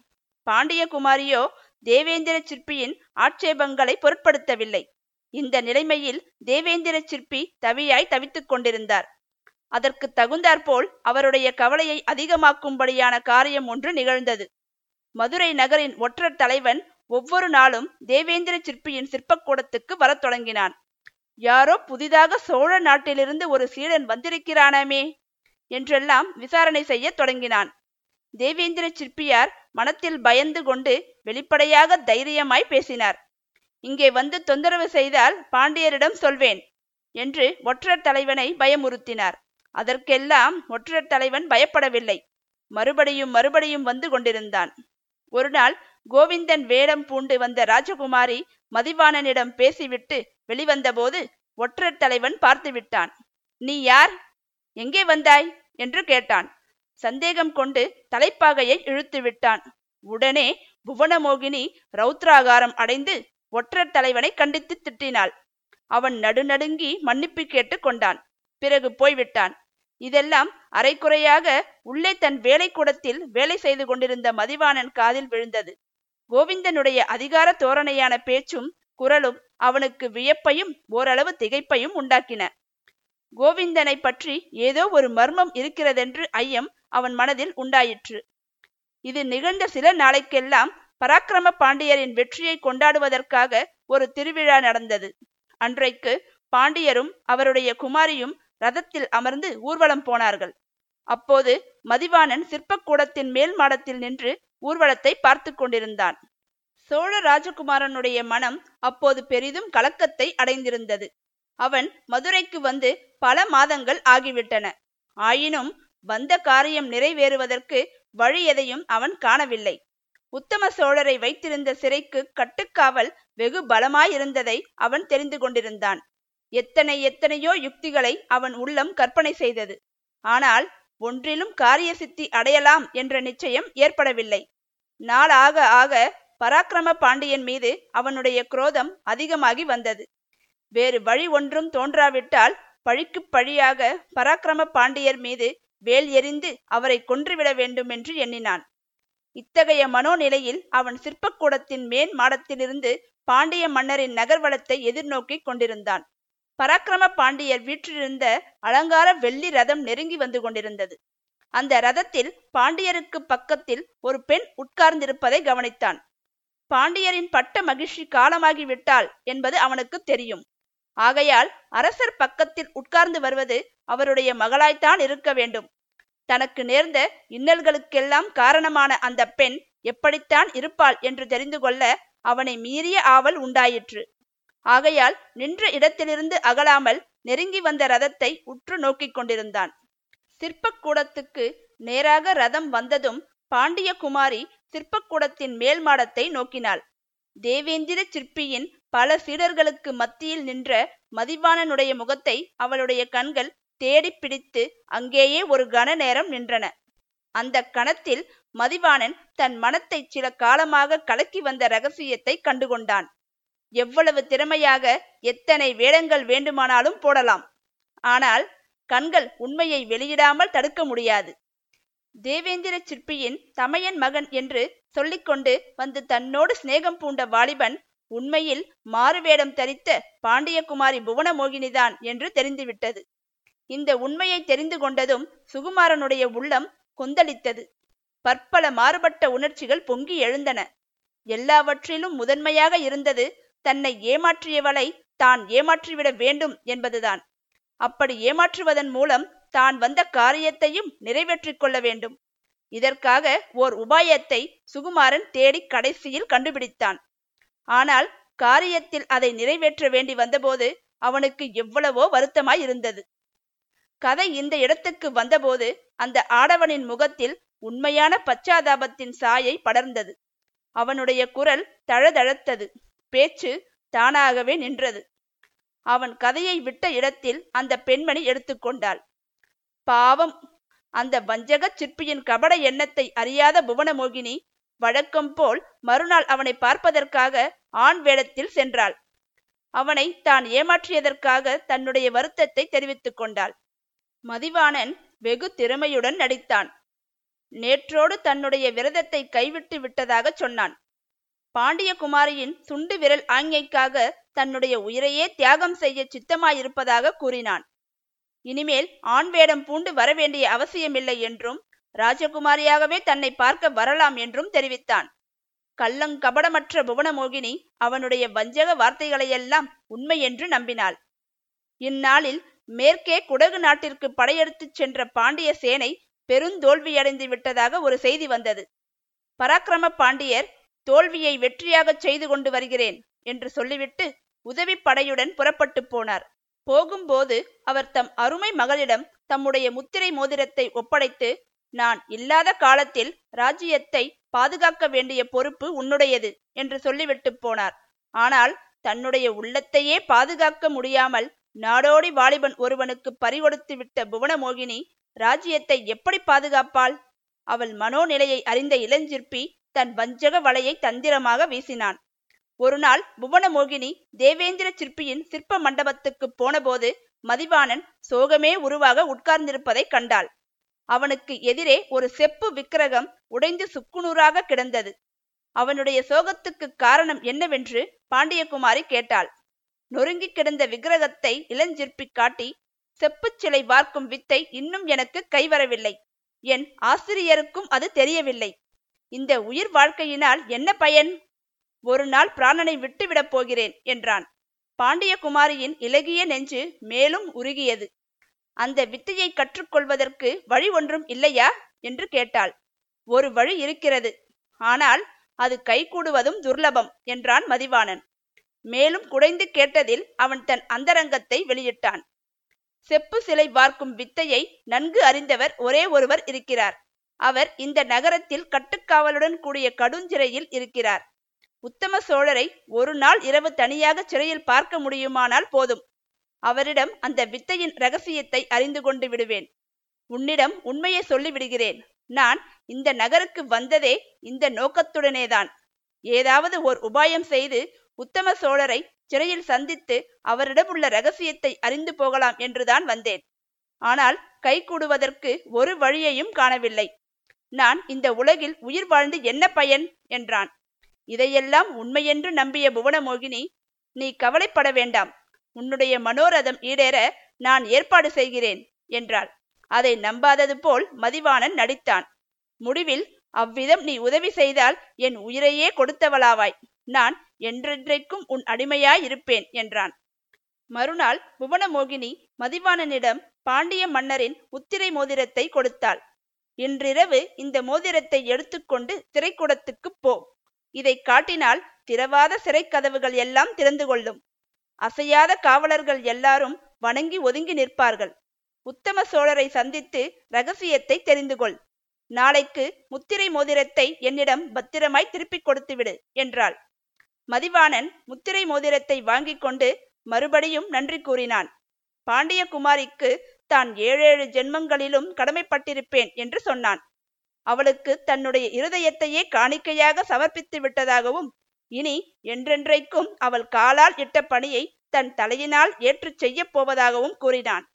[SPEAKER 1] பாண்டியகுமாரியோ தேவேந்திர சிற்பியின் ஆட்சேபங்களை பொருட்படுத்தவில்லை. இந்த நிலைமையில் தேவேந்திர சிற்பி தவியாய் தவித்துக் கொண்டிருந்தார். அதற்கு தகுந்தாற்போல் அவருடைய கவலையை அதிகமாக்கும்படியான காரியம் ஒன்று நிகழ்ந்தது. மதுரை நகரின் ஒற்றர் தலைவன் ஒவ்வொரு நாளும் தேவேந்திர சிற்பியின் சிற்பக்கூடத்துக்கு வரத் தொடங்கினான். யாரோ புதிதாக சோழ நாட்டிலிருந்து ஒரு சீடன் வந்திருக்கிறானாமே என்றெல்லாம் விசாரணை செய்ய தொடங்கினான். தேவேந்திர சிற்பியார் மனத்தில் பயந்து கொண்டு வெளிப்படையாக தைரியமாய் பேசினார். இங்கே வந்து தொந்தரவு செய்தால் பாண்டியரிடம் சொல்வேன் என்று ஒற்றர் தலைவனை பயமுறுத்தினார். அதற்கெல்லாம் ஒற்றர் தலைவன் பயப்படவில்லை. மறுபடியும் மறுபடியும் வந்து கொண்டிருந்தான். ஒரு நாள் கோவிந்தன் வேடம் பூண்டு வந்த ராஜகுமாரி மதிவாணனிடம் பேசிவிட்டு வெளிவந்தபோது ஒற்றர் தலைவன் பார்த்து விட்டான் நீ யார்? எங்கே வந்தாய்? என்று கேட்டான். சந்தேகம் கொண்டு தலைப்பாகையை இழுத்து விட்டான். உடனே புவனமோகினி ரௌத்ராகாரம் அடைந்து ஒற்றர் தலைவனை கண்டித்து திட்டினாள். அவன் நடுநடுங்கி மன்னிப்பு கேட்டு கொண்டான். பிறகு போய்விட்டான். இதெல்லாம் அரைக்குறையாக உள்ளே தன் வேலைக்கூடத்தில் வேலை செய்து கொண்டிருந்த மதிவாணன் காதில் விழுந்தது. கோவிந்தனுடைய அதிகார தோரணையான பேச்சும் குரலும் அவனுக்கு வியப்பையும் ஓரளவு திகைப்பையும் உண்டாக்கின. கோவிந்தனை பற்றி ஏதோ ஒரு மர்மம் இருக்கிறதென்று ஐயம் அவன் மனதில் உண்டாயிற்று. இது நிகழ்ந்த சில நாளைக்கெல்லாம் பராக்கிரம பாண்டியரின் வெற்றியை கொண்டாடுவதற்காக ஒரு திருவிழா நடந்தது. அன்றைக்கு பாண்டியரும் அவருடைய குமாரியும் ரதத்தில் அமர்ந்து ஊர்வலம் போனார்கள். அப்போது மதிவாணன் சிற்பக்கூடத்தின் மேல் மாடத்தில் நின்று ஊர்வலத்தை பார்த்து கொண்டிருந்தான். சோழ ராஜகுமாரனுடைய மனம் அப்போது பெரிதும் கலக்கத்தை அடைந்திருந்தது. அவன் மதுரைக்கு வந்து பல மாதங்கள் ஆகிவிட்டன. ஆயினும் வந்த காரியம் நிறைவேறுவதற்கு வழி எதையும் அவன் காணவில்லை. உத்தம சோழரை வைத்திருந்த சிறைக்கு கட்டுக்காவல் வெகு பலமாயிருந்ததை அவன் தெரிந்து கொண்டிருந்தான். எத்தனை எத்தனையோ யுக்திகளை அவன் உள்ளம் கற்பனை செய்தது. ஆனால் ஒன்றிலும் காரிய சித்தி அடையலாம் என்ற நிச்சயம் ஏற்படவில்லை. நாளாக ஆக பராக்கிரம பாண்டியன் மீது அவனுடைய குரோதம் அதிகமாகி வந்தது. வேறு வழி ஒன்றும் தோன்றாவிட்டால் பழிக்கு பழியாக பராக்கிரம பாண்டியர் மீது வேல் எறிந்து அவரை கொன்றுவிட வேண்டும் என்று எண்ணினான். இத்தகைய மனோநிலையில் அவன் சிற்பக்கூடத்தின் மேன் மாடத்திலிருந்து பாண்டிய மன்னரின் நகர்வலத்தை எதிர்நோக்கி கொண்டிருந்தான். பராக்கிரம பாண்டியர் வீற்றிருந்த அலங்கார வெள்ளி ரதம் நெருங்கி வந்து கொண்டிருந்தது. அந்த ரதத்தில் பாண்டியருக்கு பக்கத்தில் ஒரு பெண் உட்கார்ந்திருப்பதை கவனித்தான். பாண்டியரின் பட்ட மகிழ்ச்சி காலமாகி விட்டாள் என்பது அவனுக்கு தெரியும். ஆகையால் அரசர் பக்கத்தில் உட்கார்ந்து வருவது அவருடைய மகளாய்த்தான் இருக்க வேண்டும். தனக்கு நேர்ந்த இன்னல்களுக்கெல்லாம் காரணமான அந்த பெண் எப்படித்தான் இருப்பாள் என்று தெரிந்து கொள்ள அவனை மீறிய ஆவல் உண்டாயிற்று. ஆகையால் நின்ற இடத்திலிருந்து அகலாமல் நெருங்கி வந்த ரதத்தை உற்று நோக்கிக் கொண்டிருந்தான். சிற்பக்கூடத்துக்கு நேராக ரதம் வந்ததும் பாண்டிய குமாரி சிற்பக்கூடத்தின் மேல் மாடத்தை நோக்கினாள். தேவேந்திர சிற்பியின் பல சீடர்களுக்கு மத்தியில் நின்ற மதிவாணனுடைய முகத்தை அவளுடைய கண்கள் தேடி பிடித்து அங்கேயே ஒரு கன நேரம் நின்றன. அந்த கணத்தில் மதிவாணன் தன் மனத்தை சில காலமாக கலக்கி வந்த ரகசியத்தை கண்டுகொண்டான். எவ்வளவு திறமையாக எத்தனை வேடங்கள் வேண்டுமானாலும் போடலாம். ஆனால் கண்கள் உண்மையை வெளியிடாமல் தடுக்க முடியாது. தேவேந்திர சிற்பியின் தமையன் மகன் என்று சொல்லிக்கொண்டு வந்து தன்னோடு சிநேகம் பூண்ட வாலிபன் உண்மையில் மாறுவேடம் தரித்த பாண்டியகுமாரி புவனமோகினிதான் என்று தெரிந்துவிட்டது. இந்த உண்மையை தெரிந்து கொண்டதும் சுகுமாரனுடைய உள்ளம் கொந்தளித்தது. பற்பல மாறுபட்ட உணர்ச்சிகள் பொங்கி எழுந்தன. எல்லாவற்றிலும் முதன்மையாக இருந்தது தன்னை ஏமாற்றியவளை தான் ஏமாற்றிவிட வேண்டும் என்பதுதான். அப்படி ஏமாற்றுவதன் மூலம் தான் வந்த காரியத்தையும் நிறைவேற்றிக் கொள்ள வேண்டும். இதற்காக ஓர் உபாயத்தை சுகுமாரன் தேடி கடைசியில் கண்டுபிடித்தான். ஆனால் காரியத்தில் அதை நிறைவேற்ற வேண்டி வந்தபோது அவனுக்கு எவ்வளவோ வருத்தமாய் இருந்தது கதை இந்த இடத்துக்கு வந்தபோது அந்த ஆடவனின் முகத்தில் உண்மையான பச்சாதாபத்தின் சாயை படர்ந்தது. அவனுடைய குரல் தழதழத்தது. பேச்சு தானாகவே நின்றது. அவன் கதையை விட்ட இடத்தில் அந்த பெண்மணி எடுத்துக்கொண்டாள். பாவம்! அந்த வஞ்சக சிற்பியின் கபட எண்ணத்தை அறியாத புவனமோகினி வழக்கம் போல் மறுநாள் அவனை பார்ப்பதற்காக ஆண் வேடத்தில் சென்றாள். அவனை தான் ஏமாற்றியதற்காக தன்னுடைய வருத்தத்தை தெரிவித்துக் கொண்டாள். மதிவாணன் வெகு திறமையுடன் நடித்தான். நேற்றோடு தன்னுடைய விரதத்தை கைவிட்டு விட்டதாக சொன்னான். பாண்டியகுமாரியின் சுண்டு விரல் ஆங்கைக்காக தன்னுடைய உயிரையே தியாகம் செய்ய சித்தமாயிருப்பதாக கூறினான். இனிமேல் ஆண் வேடம் பூண்டு வரவேண்டிய அவசியமில்லை என்றும் ராஜகுமாரியாகவே தன்னை பார்க்க வரலாம் என்றும் தெரிவித்தான். கள்ளங்கபடமற்ற புவனமோகினி அவனுடைய வஞ்சக வார்த்தைகளையெல்லாம் உண்மை என்று நம்பினாள். இந்நாளில் மேற்கே குடகு நாட்டிற்கு படையெடுத்துச் சென்ற பாண்டிய சேனை பெருந்தோல்வியடைந்து விட்டதாக ஒரு செய்தி வந்தது. பராக்கிரம பாண்டியர் தோல்வியை வெற்றியாகச் செய்து கொண்டு வருகிறேன் என்று சொல்லிவிட்டு உதவி படையுடன் புறப்பட்டு போனார். போகும்போது அவர் தம் அருமை மகளிடம் தம்முடைய முத்திரை மோதிரத்தை ஒப்படைத்து நான் இல்லாத காலத்தில் ராஜ்யத்தை பாதுகாக்க வேண்டிய பொறுப்பு உன்னுடையது என்று சொல்லிவிட்டு போனார். ஆனால் தன்னுடைய உள்ளத்தையே பாதுகாக்க முடியாமல் நாடோடி வாலிபன் ஒருவனுக்கு பறிகொடுத்து விட்ட புவனமோகினி ராஜ்யத்தை எப்படி பாதுகாப்பாள்? அவள் மனோநிலையை அறிந்த இளஞ்சிற்பி தன் வஞ்சக வலையை தந்திரமாக வீசினான். ஒரு நாள் புவனமோகினி தேவேந்திர சிற்பியின் சிற்ப மண்டபத்துக்கு போனபோது மதிவாணன் சோகமே உருவாக உட்கார்ந்திருப்பதைக் கண்டாள். அவனுக்கு எதிரே ஒரு செப்பு விக்கிரகம் உடைந்து சுக்குநூறாக கிடந்தது. அவனுடைய சோகத்துக்கு காரணம் என்னவென்று பாண்டியகுமாரி கேட்டாள். நொறுங்கி கிடந்த விக்கிரகத்தை இளஞ்சிற்பி காட்டி செப்புச் சிலை வார்க்கும் வித்தை இன்னும் எனக்கு கைவரவில்லை. என் ஆசிரியருக்கும் அது தெரியவில்லை. இந்த உயிர் வாழ்க்கையினால் என்ன பயன்? ஒரு நாள் பிராணனை விட்டுவிடப் போகிறேன் என்றான். பாண்டியகுமாரியின் இலகிய நெஞ்சு மேலும் உருகியது. அந்த வித்தையை கற்றுக்கொள்வதற்கு வழி ஒன்றும் இல்லையா? என்று கேட்டாள். ஒரு வழி இருக்கிறது. ஆனால் அது கைகூடுவதும் துர்லபம் என்றான் மதிவாணன். மேலும் குடைந்து கேட்டதில் அவன் தன் அந்தரங்கத்தை வெளியிட்டான். செப்பு சிலை வார்க்கும் வித்தையை நன்கு அறிந்தவர் ஒரே ஒருவர் இருக்கிறார். அவர் இந்த நகரத்தில் கட்டுக்காவலுடன் கூடிய கடுஞ்சிறையில் இருக்கிறார். உத்தம சோழரை ஒரு நாள் இரவு தனியாக சிறையில் பார்க்க முடியுமானால் போதும். அவரிடம் அந்த வித்தையின் ரகசியத்தை அறிந்து கொண்டு விடுவேன். உன்னிடம் உண்மையை சொல்லிவிடுகிறேன். நான் இந்த நகருக்கு வந்ததே இந்த நோக்கத்துடனேதான். ஏதாவது ஓர் உபாயம் செய்து உத்தம சோழரை சிறையில் சந்தித்து அவரிடம் உள்ள ரகசியத்தை அறிந்து போகலாம் என்றுதான் வந்தேன். ஆனால் கை கூடுவதற்கு ஒரு வழியையும் காணவில்லை. நான் இந்த உலகில் உயிர் வாழ்ந்து என்ன பயன்? என்றான். இதையெல்லாம் உண்மையென்று நம்பிய புவனமோகினி நீ கவலைப்பட வேண்டாம். உன்னுடைய மனோரதம் ஈடேற நான் ஏற்பாடு செய்கிறேன் என்றாள். அதை நம்பாதது போல் மதிவாணன் நடித்தான். முடிவில் அவ்விதம் நீ உதவி செய்தால் என் உயிரையே கொடுத்தவளாவாய். நான் என்றென்றைக்கும் உன் அடிமையாயிருப்பேன் என்றான். மறுநாள் புவனமோகினி மதிவாணனிடம் பாண்டிய மன்னரின் உத்திரை மோதிரத்தை கொடுத்தாள். இன்றிரவு இந்த மோதிரத்தை எடுத்துக்கொண்டு திரைக்கூடத்துக்குப் போ. இதை காட்டினால் திறவாத சிறைக்கதவுகள் எல்லாம் திறந்து கொள்ளும். அசையாத காவலர்கள் எல்லாரும் வணங்கி ஒதுங்கி நிற்பார்கள். உத்தம சோழரை சந்தித்து ரகசியத்தை தெரிந்து கொள். நாளைக்கு முத்திரை மோதிரத்தை என்னிடம் பத்திரமாய் திருப்பிக் கொடுத்துவிடு என்றாள். மதிவாணன் முத்திரை மோதிரத்தை வாங்கி கொண்டு மறுபடியும் நன்றி கூறினான். பாண்டியகுமாரிக்கு தான் ஏழேழு ஜென்மங்களிலும் கடமைப்பட்டிருப்பேன் என்று சொன்னான். அவளுக்கு தன்னுடைய இருதயத்தையே காணிக்கையாக சமர்ப்பித்து விட்டதாகவும் இனி என்றென்றைக்கும் அவள் காலால் இட்ட பணியை தன் தலையினால் ஏற்றுச் செய்யப் போவதாகவும் கூறினான்.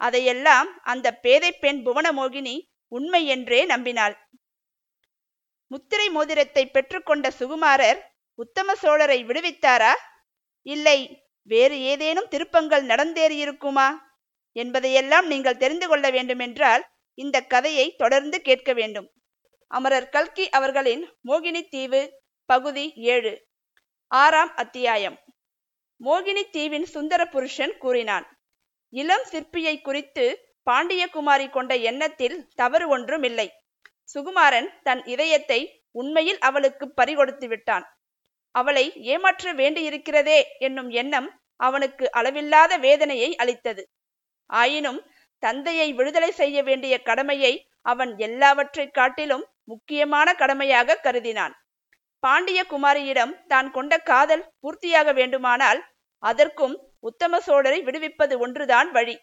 [SPEAKER 1] அதையெல்லாம் அந்த பேதை பெண் புவனமோகினி உண்மை என்றே நம்பினாள். முத்திரை மோதிரத்தை பெற்றுக்கொண்ட சுகுமாரர் உத்தம சோழரை விடுவித்தாரா? இல்லை வேறு ஏதேனும் திருப்பங்கள் நடந்தேறியிருக்குமா என்பதையெல்லாம் நீங்கள் தெரிந்து கொள்ள வேண்டுமென்றால் இந்த கதையை தொடர்ந்து கேட்க வேண்டும் அமரர் கல்கி அவர்களின் மோகினி தீவு பகுதி ஏழு. ஆறாம் அத்தியாயம். மோகினி தீவின் சுந்தர புருஷன் கூறினான் இளம் சிற்பியை குறித்து பாண்டியகுமாரி கொண்ட எண்ணத்தில் தவறு ஒன்றும் இல்லை சுகுமாரன் தன் இதயத்தை உண்மையில் அவளுக்கு பறிகொடுத்து விட்டான். அவளை ஏமாற்ற வேண்டியிருக்கிறதே என்னும் எண்ணம் அவனுக்கு அளவில்லாத வேதனையை அளித்தது. ஆயினும் தந்தையை விடுதலை செய்ய வேண்டிய கடமையை அவன் எல்லாவற்றை காட்டிலும் முக்கியமான கடமையாக கருதினான். பாண்டிய குமாரியிடம் தான் கொண்ட காதல் பூர்த்தியாக வேண்டுமானால் அதற்கும் உத்தம சோழரை விடுவிப்பது ஒன்றுதான் வழி.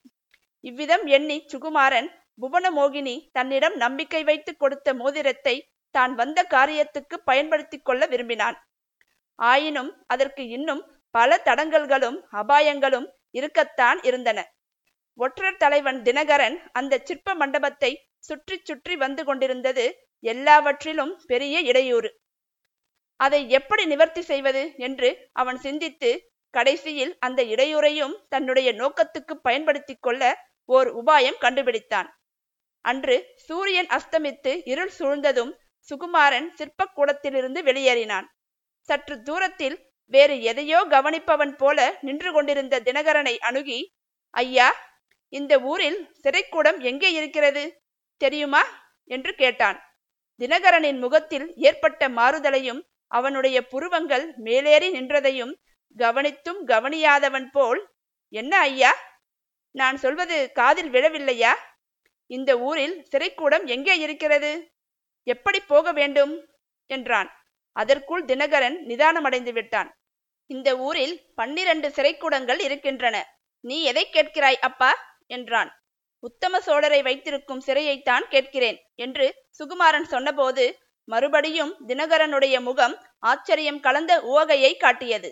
[SPEAKER 1] இவ்விதம் எண்ணி சுகுமாரன் புவனமோகினி தன்னிடம் நம்பிக்கை வைத்து கொடுத்த மோதிரத்தை தான் வந்த காரியத்துக்கு பயன்படுத்தி கொள்ள விரும்பினான். ஆயினும் அதற்கு இன்னும் பல தடங்கல்களும் அபாயங்களும் இருக்கத்தான் இருந்தன. ஒற்றர் தலைவன் தினகரன் அந்த சிற்ப மண்டபத்தை சுற்றி சுற்றி வந்து கொண்டிருந்தது எல்லாவற்றிலும் பெரிய இடையூறு. அதை எப்படி நிவர்த்தி செய்வது என்று அவன் சிந்தித்து கடைசியில் அந்த இடையூறையும் தன்னுடைய நோக்கத்துக்கு பயன்படுத்தி கொள்ள ஓர் உபாயம் கண்டுபிடித்தான். அன்று சூரியன் அஸ்தமித்து இருள் சூழ்ந்ததும் சுகுமாரன் சிற்பக்கூடத்திலிருந்து வெளியேறினான். சற்று தூரத்தில் வேறு எதையோ கவனிப்பவன் போல நின்று கொண்டிருந்த தினகரனை அணுகி ஐயா இந்த ஊரில் சிறைக்கூடம் எங்கே இருக்கிறது? தெரியுமா? என்று கேட்டான். தினகரனின் முகத்தில் ஏற்பட்ட மாறுதலையும் அவனுடைய புருவங்கள் மேலேறி நின்றதையும் கவனித்தும் கவனியாதவன் போல் என்ன ஐயா? நான் சொல்வது காதில் விழவில்லையா? இந்த ஊரில் சிறைக்கூடம் எங்கே இருக்கிறது? எப்படி போக வேண்டும்? என்றான். அதற்குள் தினகரன் நிதானமடைந்து விட்டான். இந்த ஊரில் பன்னிரண்டு சிறைக்கூடங்கள் இருக்கின்றன. நீ எதை கேட்கிறாய் அப்பா? என்றான். உத்தம சோழரை வைத்திருக்கும் சிறையைத்தான் கேட்கிறேன் என்று சுகுமாரன் சொன்னபோது மறுபடியும் தினகரனுடைய முகம் ஆச்சரியம் கலந்த உவகையை காட்டியது.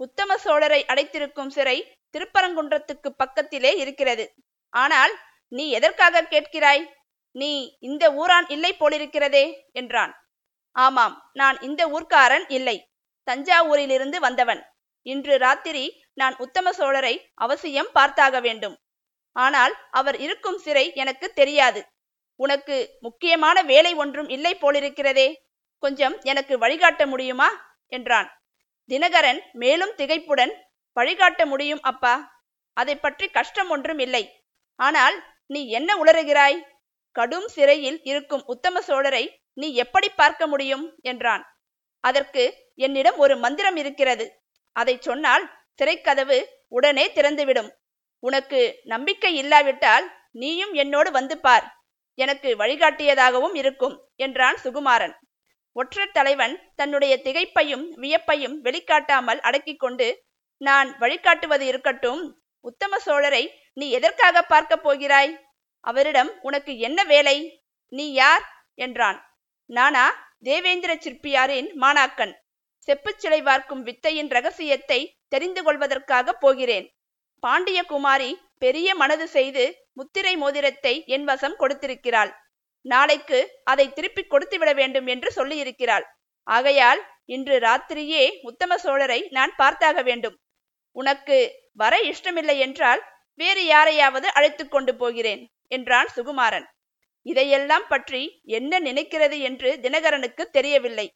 [SPEAKER 1] உத்தம சோழரை அடைத்திருக்கும் சிறை திருப்பரங்குன்றத்துக்கு பக்கத்திலே இருக்கிறது. ஆனால் நீ எதற்காக கேட்கிறாய்? நீ இந்த ஊரான் இல்லை போலிருக்கிறதே என்றான். ஆமாம் நான் இந்த ஊர்க்காரன் இல்லை. தஞ்சாவூரிலிருந்து வந்தவன். இன்று ராத்திரி நான் உத்தம சோழரை அவசியம் பார்த்தாக வேண்டும். ஆனால் அவர் இருக்கும் சிறை எனக்கு தெரியாது. உனக்கு முக்கியமான வேலை ஒன்றும் இல்லை போலிருக்கிறதே. கொஞ்சம் எனக்கு வழிகாட்ட முடியுமா? என்றான். தினகரன் மேலும் திகைப்புடன் வழிகாட்ட முடியும் அப்பா. அதை பற்றி கஷ்டம் ஒன்றும் இல்லை. ஆனால் நீ என்ன உளறுகிறாய்? கடும் சிறையில் இருக்கும் உத்தம சோழரை நீ எப்படி பார்க்க முடியும்? என்றான். அதற்கு என்னிடம் ஒரு மந்திரம் இருக்கிறது. அதை சொன்னால் சிறைக்கதவு உடனே திறந்துவிடும். உனக்கு நம்பிக்கை இல்லாவிட்டால் நீயும் என்னோடு வந்து பார். எனக்கு வழிகாட்டியதாகவும் இருக்கும் என்றான் சுகுமாரன். ஒற்றர் தலைவன் தன்னுடைய திகைப்பையும் வியப்பையும் வெளிக்காட்டாமல் அடக்கிக் கொண்டு நான் வழிகாட்டுவது இருக்கட்டும். உத்தம சோழரை நீ எதற்காக பார்க்கப் போகிறாய்? அவரிடம் உனக்கு என்ன வேலை? நீ யார்? என்றான். நானா தேவேந்திர சிற்பியாரின் மாணாக்கன். செப்புச் சிலை வார்க்கும் வித்தையின் ரகசியத்தை தெரிந்து கொள்வதற்காக போகிறேன். பாண்டிய குமாரி பெரிய மனது செய்து முத்திரை மோதிரத்தை என் வசம் கொடுத்திருக்கிறாள். நாளைக்கு அதை திருப்பிக் கொடுத்துவிட வேண்டும் என்று சொல்லியிருக்கிறாள். ஆகையால் இன்று ராத்திரியே உத்தம சோழரை நான் பார்த்தாக வேண்டும். உனக்கு வர இஷ்டமில்லை என்றால் வேறு யாரையாவது அழைத்து கொண்டு போகிறேன் என்றான் சுகுமாரன். இதையெல்லாம் பற்றி என்ன நினைக்கிறது என்று தினகரனுக்கு தெரியவில்லை.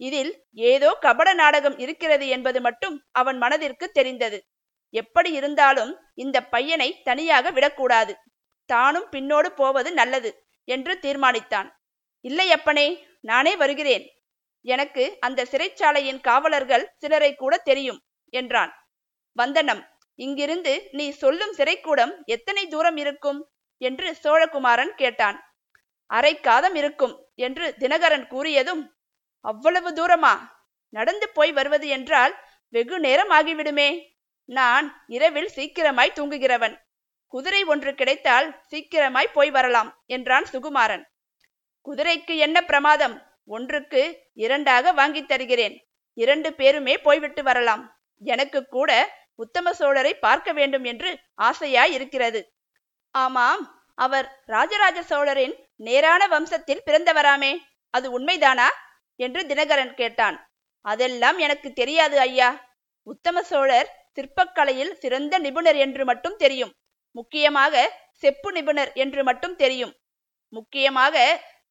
[SPEAKER 1] இதில் ஏதோ கபட நாடகம் இருக்கிறது என்பது மட்டும் அவன் மனதிற்கு தெரிந்தது. எப்படி இருந்தாலும் இந்த பையனை தனியாக விடக்கூடாது. தானும் பின்னோடு போவது நல்லது என்று தீர்மானித்தான். இல்லை அப்பனே நானே வருகிறேன். எனக்கு அந்த சிறைச்சாலையின் காவலர்கள் சிலரை கூட தெரியும் என்றான். வந்தனம் இங்கிருந்து நீ சொல்லும் சிறைக்கூடம் எத்தனை தூரம் இருக்கும்? என்று சோழகுமாரன் கேட்டான். அரை காதம் இருக்கும் என்று தினகரன் கூறியதும் அவ்வளவு தூரமா? நடந்து போய் வருவது என்றால் வெகு நேரம் ஆகிவிடுமே. நான் இரவில் சீக்கிரமாய் தூங்குகிறவன். குதிரை ஒன்று கிடைத்தால் சீக்கிரமாய் போய் வரலாம் என்றான் சுகுமாரன். குதிரைக்கு என்ன பிரமாதம்? ஒன்றுக்கு இரண்டாக வாங்கித் தருகிறேன். இரண்டு பேருமே போய்விட்டு வரலாம். எனக்கு கூட உத்தம சோழரை பார்க்க வேண்டும் என்று ஆசையாய் இருக்கிறது ஆமாம் அவர் ராஜராஜ சோழரின் நேரான வம்சத்தில் பிறந்தவராமே. அது உண்மைதானா? என்று தினகரன் கேட்டான். அதெல்லாம் எனக்கு தெரியாது ஐயா. உத்தம சோழர் சிற்பக்கலையில் சிறந்த நிபுணர் என்று மட்டும் தெரியும். முக்கியமாக செப்பு நிபுணர் என்று மட்டும் தெரியும். முக்கியமாக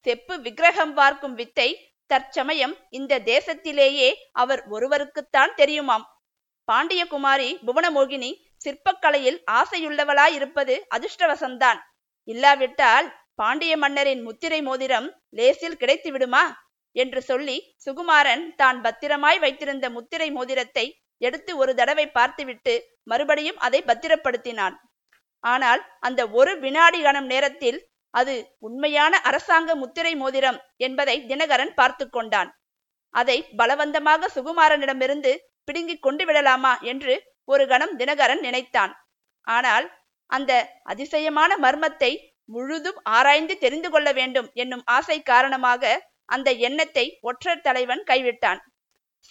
[SPEAKER 1] செப்பு விக்கிரகம் பார்க்கும் வித்தை தற்சமயம் இந்த தேசத்திலேயே அவர் ஒருவருக்குத்தான் தெரியுமாம். பாண்டியகுமாரி புவனமோகினி சிற்பக்கலையில் ஆசையுள்ளவளாயிருப்பது அதிர்ஷ்டவசம்தான் இல்லாவிட்டால் பாண்டிய மன்னரின் முத்திரை மோதிரம் லேசில் கிடைத்து விடுமா என்று சொல்லி சுகுமாரன் தான் பத்திரமாய் வைத்திருந்த முத்திரை மோதிரத்தை எடுத்து ஒரு தடவை பார்த்துவிட்டு மறுபடியும் அதை பத்திரப்படுத்தினான். ஆனால் அந்த ஒரு வினாடி கணம் நேரத்தில் அது உண்மையான அரசாங்க முத்திரை மோதிரம் என்பதை தினகரன் பார்த்து கொண்டான். அதை பலவந்தமாக சுகுமாரனிடமிருந்து பிடுங்கிக் கொண்டு விடலாமா என்று ஒரு கணம் தினகரன் நினைத்தான். ஆனால் அந்த அதிசயமான மர்மத்தை முழுதும் ஆராய்ந்து தெரிந்து கொள்ள வேண்டும் என்னும் ஆசை காரணமாக அந்த எண்ணத்தை ஒற்றர் தலைவன் கைவிட்டான்.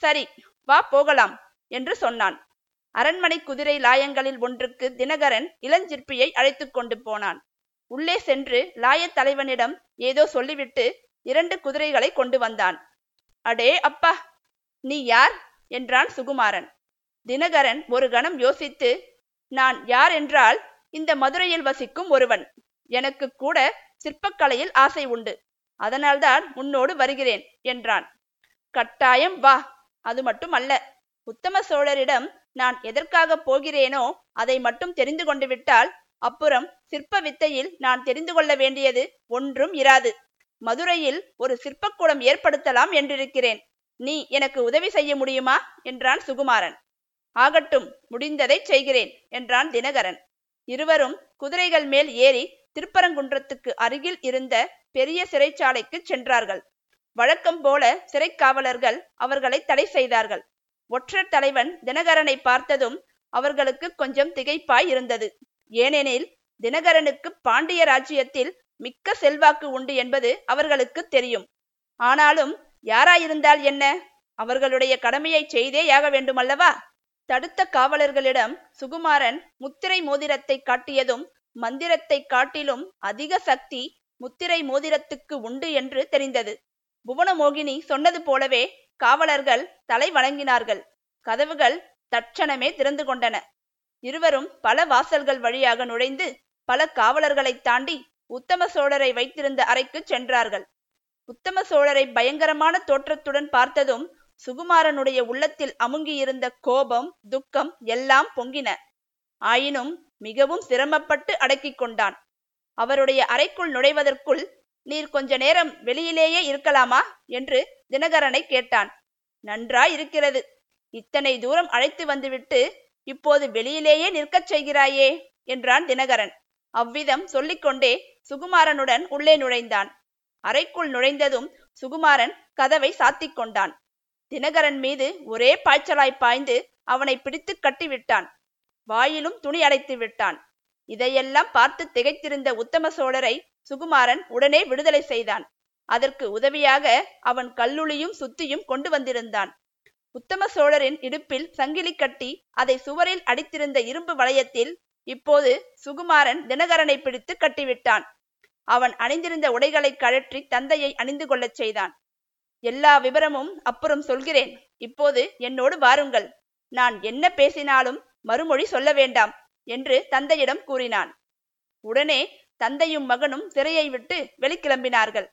[SPEAKER 1] சரி வா போகலாம். என்று சொன்னான். அரண்மனை குதிரை லாயங்களில் ஒன்றுக்கு தினகரன் இளஞ்சிற்பியை அழைத்து கொண்டு போனான். உள்ளே சென்று லாயத் தலைவனிடம் ஏதோ சொல்லிவிட்டு இரண்டு குதிரைகளை கொண்டு வந்தான். அடே அப்பா நீ யார்? என்றான் சுகுமாரன். தினகரன் ஒரு கணம் யோசித்து நான் யார் என்றால் இந்த மதுரையில் வசிக்கும் ஒருவன். எனக்கு கூட சிற்பக்கலையில் ஆசை உண்டு. அதனால்தான் உன்னோடு வருகிறேன் என்றான். கட்டாயம் வா அது மட்டும் அல்ல உத்தம சோழரிடம் நான் எதற்காக போகிறேனோ அதை மட்டும் தெரிந்து கொண்டு விட்டால் அப்புறம் சிற்ப வித்தையில் நான் தெரிந்து கொள்ள வேண்டியது ஒன்றும் இராது. மதுரையில் ஒரு சிற்பக்கூடம் ஏற்படுத்தலாம் என்றிருக்கிறேன். நீ எனக்கு உதவி செய்ய முடியுமா? என்றான் சுகுமாரன். ஆகட்டும் முடிந்ததை செய்கிறேன் என்றான் தினகரன். இருவரும் குதிரைகள் மேல் ஏறி திருப்பரங்குன்றத்துக்கு அருகில் இருந்த பெரிய சிறைச்சாலைக்கு சென்றார்கள். வழக்கம் போல சிறைக்காவலர்கள் அவர்களை தடை செய்தார்கள். ஒற்றர் தலைவன் தினகரனை பார்த்ததும் அவர்களுக்கு கொஞ்சம் திகைப்பாய் இருந்தது. ஏனெனில் தினகரனுக்கு பாண்டிய ராஜ்யத்தில் மிக்க செல்வாக்கு உண்டு என்பது அவர்களுக்கு தெரியும். ஆனாலும் யாராயிருந்தால் என்ன? அவர்களுடைய கடமையை செய்தேயாக வேண்டுமல்லவா? தடுத்த காவலர்களிடம் சுகுமாரன் முத்திரை மோதிரத்தை காட்டியதும் மந்திரத்தை காட்டிலும் அதிக சக்தி முத்திரை மோதிரத்துக்கு உண்டு என்று தெரிந்தது. புவனமோகினி சொன்னது போலவே காவலர்கள் தலை வணங்கினார்கள். கதவுகள் தட்சணமே திறந்து கொண்டன. இருவரும் பல வாசல்கள் வழியாக நுழைந்து பல காவலர்களைத் தாண்டி உத்தம சோழரை வைத்திருந்த அறைக்கு சென்றார்கள். உத்தம சோழரை பயங்கரமான தோற்றத்துடன் பார்த்ததும் சுகுமாரனுடைய உள்ளத்தில் அமுங்கியிருந்த கோபம் துக்கம் எல்லாம் பொங்கின. ஆயினும் மிகவும் சிரமப்பட்டு அடக்கிக் கொண்டான். அவருடைய அறைக்குள் நுழைவதற்குள் நீர் கொஞ்ச நேரம் வெளியிலேயே இருக்கலாமா? என்று தினகரனை கேட்டான். நன்றாய் இருக்கிறது இத்தனை தூரம் அழைத்து வந்துவிட்டு இப்போது வெளியிலேயே நிற்கச் செய்கிறாயே? என்றான் தினகரன். அவ்விதம் சொல்லிக்கொண்டே சுகுமாரனுடன் உள்ளே நுழைந்தான். அறைக்குள் நுழைந்ததும் சுகுமாரன் கதவை சாத்திக் கொண்டான். தினகரன் மீது ஒரே பாய்ச்சலாய் பாய்ந்து அவனை பிடித்து கட்டிவிட்டான். வாயிலும் துணி அடைத்து விட்டான் இதையெல்லாம் பார்த்து திகைத்திருந்த உத்தம சோழரை சுகுமாரன் உடனே விடுதலை செய்தான். அதற்கு உதவியாக அவன் கல்லுளியும் சுத்தியும் கொண்டு வந்திருந்தான். உத்தம சோழரின் இடுப்பில் சங்கிலி கட்டி அதை சுவரில் அடித்திருந்த இரும்பு வளையத்தில் இப்போது சுகுமாரன் தினகரனை பிடித்து கட்டிவிட்டான். அவன் அணிந்திருந்த உடைகளை கழற்றி தந்தையை அணிந்து கொள்ளச் செய்தான். எல்லா விவரமும் அப்புறம் சொல்கிறேன். இப்போது என்னோடு வாருங்கள். நான் என்ன பேசினாலும் மறுமொழி சொல்ல வேண்டாம் என்று தந்தையிடம் கூறினான். உடனே தந்தையும் மகனும் சிறையை விட்டு வெளிக்கிளம்பினார்கள்.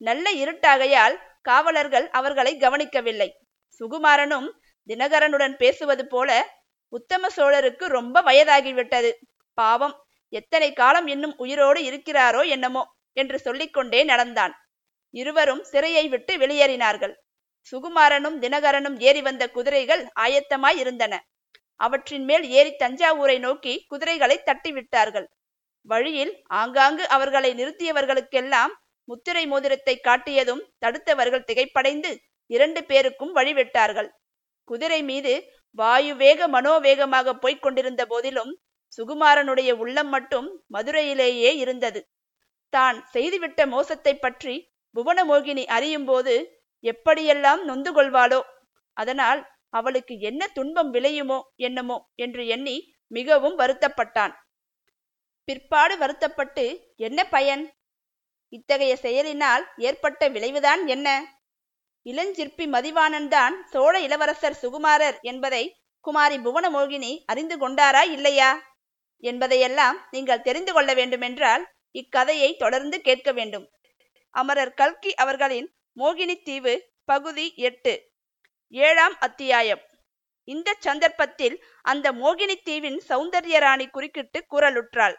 [SPEAKER 1] நல்ல இருட்டாகையால் காவலர்கள் அவர்களை கவனிக்கவில்லை. சுகுமாரனும் தினகரனுடன் பேசுவது போல உத்தம சோழருக்கு ரொம்ப வயதாகிவிட்டது. பாவம் எத்தனை காலம் இன்னும் உயிரோடு இருக்கிறாரோ என்னமோ என்று சொல்லிக்கொண்டே நடந்தான். இருவரும் சிறையை விட்டு வெளியேறினார்கள். சுகுமாரனும் தினகரனும் ஏறி வந்த குதிரைகள் ஆயத்தமாய் இருந்தன. அவற்றின் மேல் ஏறி தஞ்சாவூரை நோக்கி குதிரைகளை தட்டிவிட்டார்கள். வழியில் ஆங்காங்கு அவர்களை நிறுத்தியவர்களுக்கெல்லாம் முத்திரை மோதிரத்தை காட்டியதும் தடுத்தவர்கள் திகைப்படைந்து இரண்டு பேருக்கும் வழிவிட்டார்கள். குதிரை மீது வாயுவேக மனோவேகமாக போய்க் கொண்டிருந்த போதிலும் சுகுமாரனுடைய உள்ளம் மட்டும் மதுரையிலேயே இருந்தது. தான் செய்துவிட்ட மோசத்தை பற்றி புவனமோகினி அறியும்போது எப்படியெல்லாம் நொந்து கொள்வாளோ அதனால் அவளுக்கு என்ன துன்பம் விளையுமோ என்னமோ என்று எண்ணி மிகவும் வருத்தப்பட்டான். பிற்பாடு வருத்தப்பட்டு என்ன பயன்? இத்தகைய செயலினால் ஏற்பட்ட விளைவுதான் என்ன? இளஞ்சிற்பி மதிவாணன் தான் சோழ இளவரசர் சுகுமாரர் என்பதை குமாரி புவனமோகினி அறிந்து கொண்டாரா இல்லையா? என்பதையெல்லாம் நீங்கள் தெரிந்து கொள்ள வேண்டுமென்றால் இக்கதையை தொடர்ந்து கேட்க வேண்டும். அமரர் கல்கி அவர்களின் மோகினி தீவு பகுதி எட்டு ஏழாம் அத்தியாயம். இந்த சந்தர்ப்பத்தில் அந்த மோகினி தீவின் சௌந்தர்யராணி குறுக்கிட்டு குரலுற்றாள்.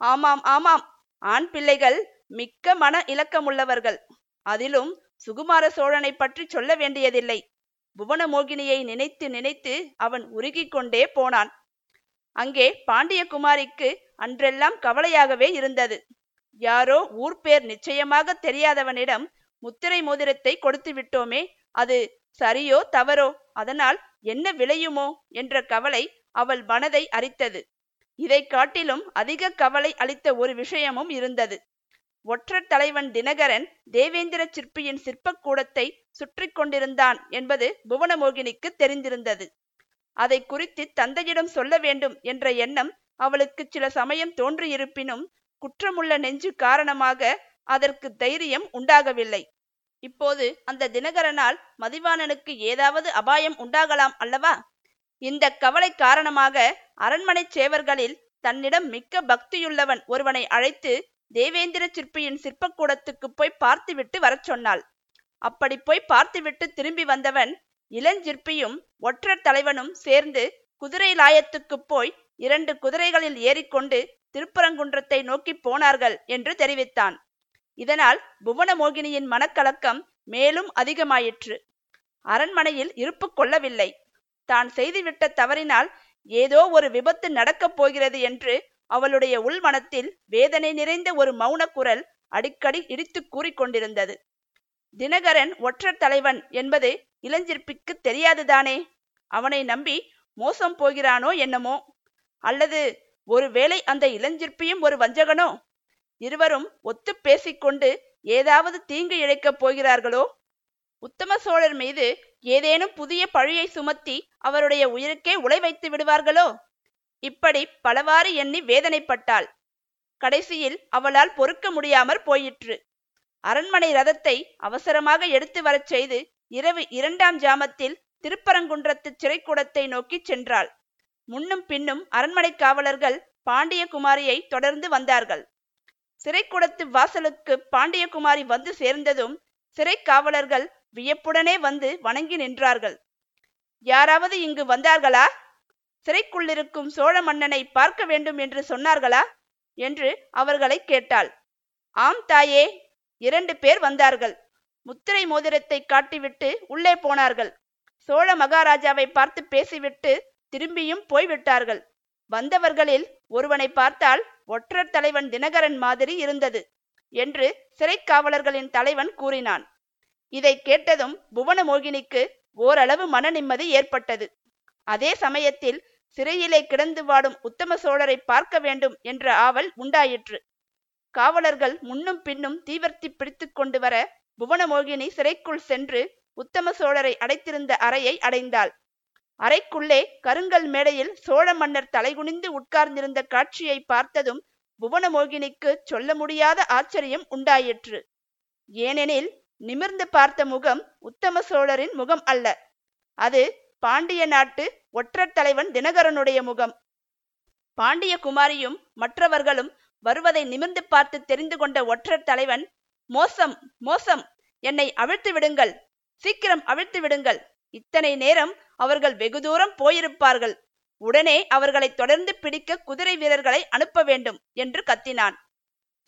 [SPEAKER 1] ஆமாம் ஆமாம். ஆண் பிள்ளைகள் மிக்க மன இலக்கமுள்ளவர்கள். அதிலும் சுகுமார சோழனை பற்றி சொல்ல வேண்டியதில்லை. புவனமோகினியை நினைத்து நினைத்து அவன் உருகிக் கொண்டே போனான். அங்கே பாண்டிய குமாரிக்கு அன்றெல்லாம் கவலையாகவே இருந்தது. யாரோ ஊர் பேர் நிச்சயமாக தெரியாதவனிடம் முத்திரை மோதிரத்தை கொடுத்து விட்டோமே அது சரியோ தவறோ அதனால் என்ன விளையுமோ என்ற கவலை அவள் மனதை அரித்தது. இதை காட்டிலும் அதிக கவலை அளித்த ஒரு விஷயமும் இருந்தது. ஒற்றர் தலைவன் தினகரன் தேவேந்திர சிற்பியின் சிற்பக்கூடத்தை சுற்றி கொண்டிருந்தான் என்பது புவனமோகினிக்கு தெரிந்திருந்தது. அதை குறித்து தந்தையிடம் சொல்ல வேண்டும் என்ற எண்ணம் அவளுக்கு சில சமயம் தோன்றியிருப்பினும் குற்றமுள்ள நெஞ்சு காரணமாக அதற்கு தைரியம் உண்டாகவில்லை. இப்போது அந்த தினகரனால் மதிவாணனுக்கு ஏதாவது அபாயம் உண்டாகலாம் அல்லவா? இந்த கவலை காரணமாக அரண்மனை சேவர்களில் தன்னிடம் மிக்க பக்தியுள்ளவன் ஒருவனை அழைத்து தேவேந்திர சிற்பியின் சிற்பக்கூடத்துக்கு போய் பார்த்துவிட்டு வரச் சொன்னாள். அப்படி போய் பார்த்துவிட்டு திரும்பி வந்தவன் இளஞ்சிற்பியும் ஒற்றர் தலைவனும் சேர்ந்து குதிரை லாயத்துக்குப் போய் இரண்டு குதிரைகளில் ஏறிக்கொண்டு திருப்பரங்குன்றத்தை நோக்கி போனார்கள் என்று தெரிவித்தான். இதனால் புவனமோகினியின் மனக்கலக்கம் மேலும் அதிகமாயிற்று. அரண்மனையில் இருப்பு கொள்ளவில்லை. தான் செய்துவிட்ட தவறினால் ஏதோ ஒரு விபத்து நடக்கப் போகிறது என்று அவளுடைய உள்மனத்தில் வேதனை நிறைந்த ஒரு மௌன குரல் அடிக்கடி இடித்து கூறிக்கொண்டிருந்தது. தினகரன் ஒற்றர் தலைவன் என்பது இளஞ்சிற்பிக்கு தெரியாதுதானே? அவனை நம்பி மோசம் போகிறானோ என்னமோ? அல்லது ஒருவேளை அந்த இளஞ்சிற்பியும் ஒரு வஞ்சகனோ? இருவரும் ஒத்து பேசிக்கொண்டு ஏதாவது தீங்கு இழைக்கப் போகிறார்களோ? உத்தம சோழர் மீது ஏதேனும் புதிய பழியை சுமத்தி அவருடைய உயிருக்கே உலை வைத்து விடுவார்களோ? இப்படி பலவாறு எண்ணி வேதனைப்பட்டாள். கடைசியில் அவளால் பொறுக்க முடியாமற் போயிற்று. அரண்மனை ரதத்தை அவசரமாக எடுத்து வரச் செய்து இரவு இரண்டாம் ஜாமத்தில் திருப்பரங்குன்றத்து சிறைக்கூடத்தை நோக்கி சென்றாள். முன்னும் பின்னும் அரண்மனை காவலர்கள் பாண்டியகுமாரியை தொடர்ந்து வந்தார்கள். சிறைக்கூடத்து வாசலுக்கு பாண்டியகுமாரி வந்து சேர்ந்ததும் சிறை காவலர்கள் வியப்புடனே வந்து வணங்கி நின்றார்கள். யாராவது இங்கு வந்தார்களா? சிறைக்குள்ளிருக்கும் சோழ மன்னனை பார்க்க வேண்டும் என்று சொன்னார்களா? என்று அவர்களை கேட்டாள். ஆம் தாயே இரண்டு பேர் வந்தார்கள். முத்திரை மோதிரத்தை காட்டிவிட்டு உள்ளே போனார்கள். சோழ மகாராஜாவை பார்த்து பேசிவிட்டு திரும்பியும் போய்விட்டார்கள். வந்தவர்களில் ஒருவனை பார்த்தால் ஒற்றர் தலைவன் தினகரன் மாதிரி இருந்தது என்று சிறைக்காவலர்களின் தலைவன் கூறினான். இதை கேட்டதும் புவனமோகினிக்கு ஓரளவு மன நிம்மதி ஏற்பட்டது. அதே சமயத்தில் சிறையிலே கிடந்து வாடும் உத்தம சோழரை பார்க்க வேண்டும் என்ற ஆவல் உண்டாயிற்று. காவலர்கள் முன்னும் பின்னும் தீவர்த்தி பிடித்து கொண்டு வர புவனமோகினி சிறைக்குள் சென்று உத்தம சோழரை அடைத்திருந்த அறையை அடைந்தாள். அறைக்குள்ளே கருங்கல் மேடையில் சோழ மன்னர் தலைகுனிந்து உட்கார்ந்திருந்த காட்சியை பார்த்ததும் புவனமோகினிக்கு சொல்ல முடியாத ஆச்சரியம் உண்டாயிற்று. ஏனெனில் நிமிர்ந்து பார்த்த முகம் உத்தம சோழரின் முகம் அல்ல. அது பாண்டிய நாட்டு ஒற்றர் தலைவன் தினகரனுடைய முகம். பாண்டிய குமாரியும் மற்றவர்களும் வருவதை நிமிர்ந்து பார்த்து தெரிந்து கொண்ட ஒற்றர் தலைவன் மோசம் மோசம் என்னை அவிழ்த்து விடுங்கள் சீக்கிரம் அவிழ்த்து விடுங்கள். இத்தனை நேரம் அவர்கள் வெகு தூரம் போயிருப்பார்கள். உடனே அவர்களை தொடர்ந்து பிடிக்க குதிரை வீரர்களை அனுப்ப வேண்டும் என்று கத்தினான்.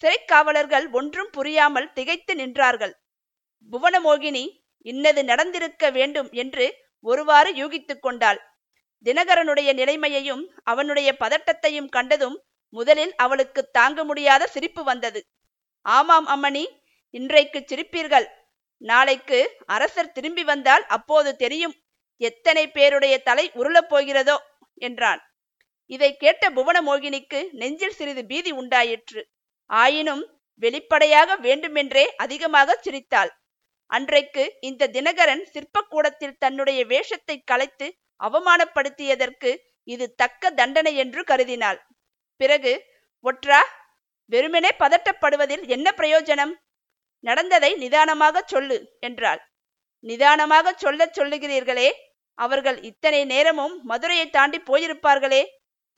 [SPEAKER 1] சிறைக்காவலர்கள் ஒன்றும் புரியாமல் திகைத்து நின்றார்கள். புவனமோகினி இன்னது நடந்திருக்க வேண்டும் என்று ஒருவாறு யூகித்துக் கொண்டாள். தினகரனுடைய நிலைமையையும் அவனுடைய பதட்டத்தையும் கண்டதும் முதலில் அவளுக்கு தாங்க முடியாத சிரிப்பு வந்தது. ஆமாம் அம்மணி இன்றைக்கு சிரிப்பீர்கள். நாளைக்கு அரசர் திரும்பி வந்தால் அப்போது தெரியும் எத்தனை பேருடைய தலை உருளப் போகிறதோ என்றான். இதை கேட்ட புவனமோகினிக்கு நெஞ்சில் சிறிது பீதி உண்டாயிற்று. ஆயினும் வெளிப்படையாக வேண்டுமென்றே அதிகமாக சிரித்தாள். அன்றைக்கு இந்த தினகரன் சிற்பக்கூடத்தில் தன்னுடைய வேஷத்தை கலைத்து அவமானப்படுத்தியதற்கு இது தக்க தண்டனை என்று கருதினாள். பிறகு ஒற்றா வெறுமனே பதட்டப்படுவதில் என்ன பிரயோஜனம்? நடந்ததை நிதானமாக சொல்லு என்றாள். நிதானமாக சொல்லச் சொல்லுகிறீர்களே அவர்கள் இத்தனை நேரமும் மதுரையை தாண்டி போயிருப்பார்களே.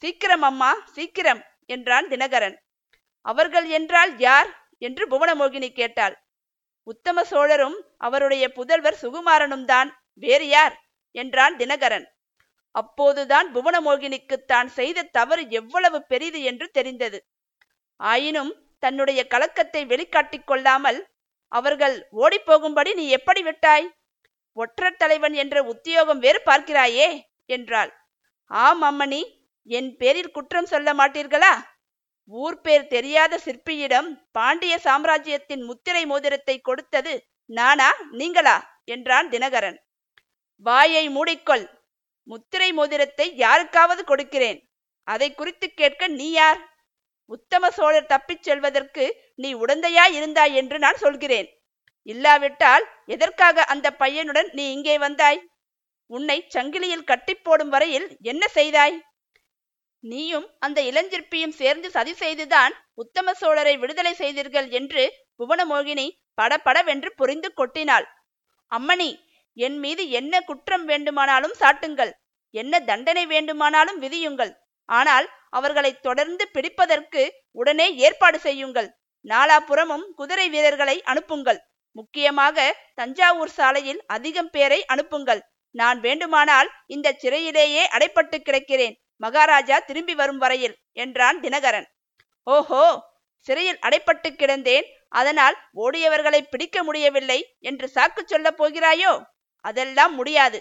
[SPEAKER 1] சீக்கிரம் அம்மா சீக்கிரம் என்றான் தினகரன். அவர்கள் என்றால் யார்? என்று புவனமோகினி கேட்டாள். உத்தம சோழரும் அவருடைய புதல்வர் சுகுமாரனும் தான். வேறு யார்? என்றான் தினகரன். அப்போதுதான் புவனமோகினிக்கு தான் செய்த தவறு எவ்வளவு பெரிது என்று தெரிந்தது. ஆயினும் தன்னுடைய கலக்கத்தை வெளிக்காட்டிக் கொள்ளாமல் அவர்கள் ஓடிப்போகும்படி நீ எப்படி விட்டாய்? ஒற்றர் தலைவன் என்ற உத்தியோகம் வேறு பார்க்கிறாயே என்றாள். ஆம் அம்மணி என் பேரில் குற்றம் சொல்ல மாட்டீர்களா? ஊர் பேர் தெரியாத சிற்பியிடம் பாண்டிய சாம்ராஜ்யத்தின் முத்திரை மோதிரத்தை கொடுத்தது நானா நீங்களா? என்றான் தினகரன். வாயை மூடிக்கொள். முத்திரை மோதிரத்தை யாருக்காவது கொடுக்கிறேன். அதை குறித்து கேட்க நீ யார்? உத்தம சோழர் தப்பிச் செல்வதற்கு நீ உடந்தையா இருந்தாய் என்று நான் சொல்கிறேன். இல்லாவிட்டால் எதற்காக அந்த பையனுடன் நீ இங்கே வந்தாய்? உன்னை சங்கிலியில் கட்டி போடும் வரையில் என்ன செய்தாய்? நீயும் அந்த இளஞ்சிற்பியும் சேர்ந்து சதி செய்துதான் உத்தம சோழரை விடுதலை செய்தீர்கள் என்று புவனமோகினி படபடவென்று புரிந்து கொட்டினாள். அம்மணி என் மீது என்ன குற்றம் வேண்டுமானாலும் சாட்டுங்கள். என்ன தண்டனை வேண்டுமானாலும் விதியுங்கள். ஆனால் அவர்களை தொடர்ந்து பிடிப்பதற்கு உடனே ஏற்பாடு செய்யுங்கள். நாலாபுறமும் குதிரை வீரர்களை அனுப்புங்கள். முக்கியமாக தஞ்சாவூர் சாலையில் அதிகம் பேரை அனுப்புங்கள். நான் வேண்டுமானால் இந்த சிறையிலேயே அடைப்பட்டு கிடக்கிறேன். மகாராஜா திரும்பி வரும் வரையில் என்றான் தினகரன். ஓஹோ சிறையில் அடைப்பட்டு கிடந்தேன். அதனால் ஓடியவர்களை பிடிக்க முடியவில்லை என்று சாக்கு சொல்லப் போகிறாயோ? அதெல்லாம் முடியாது.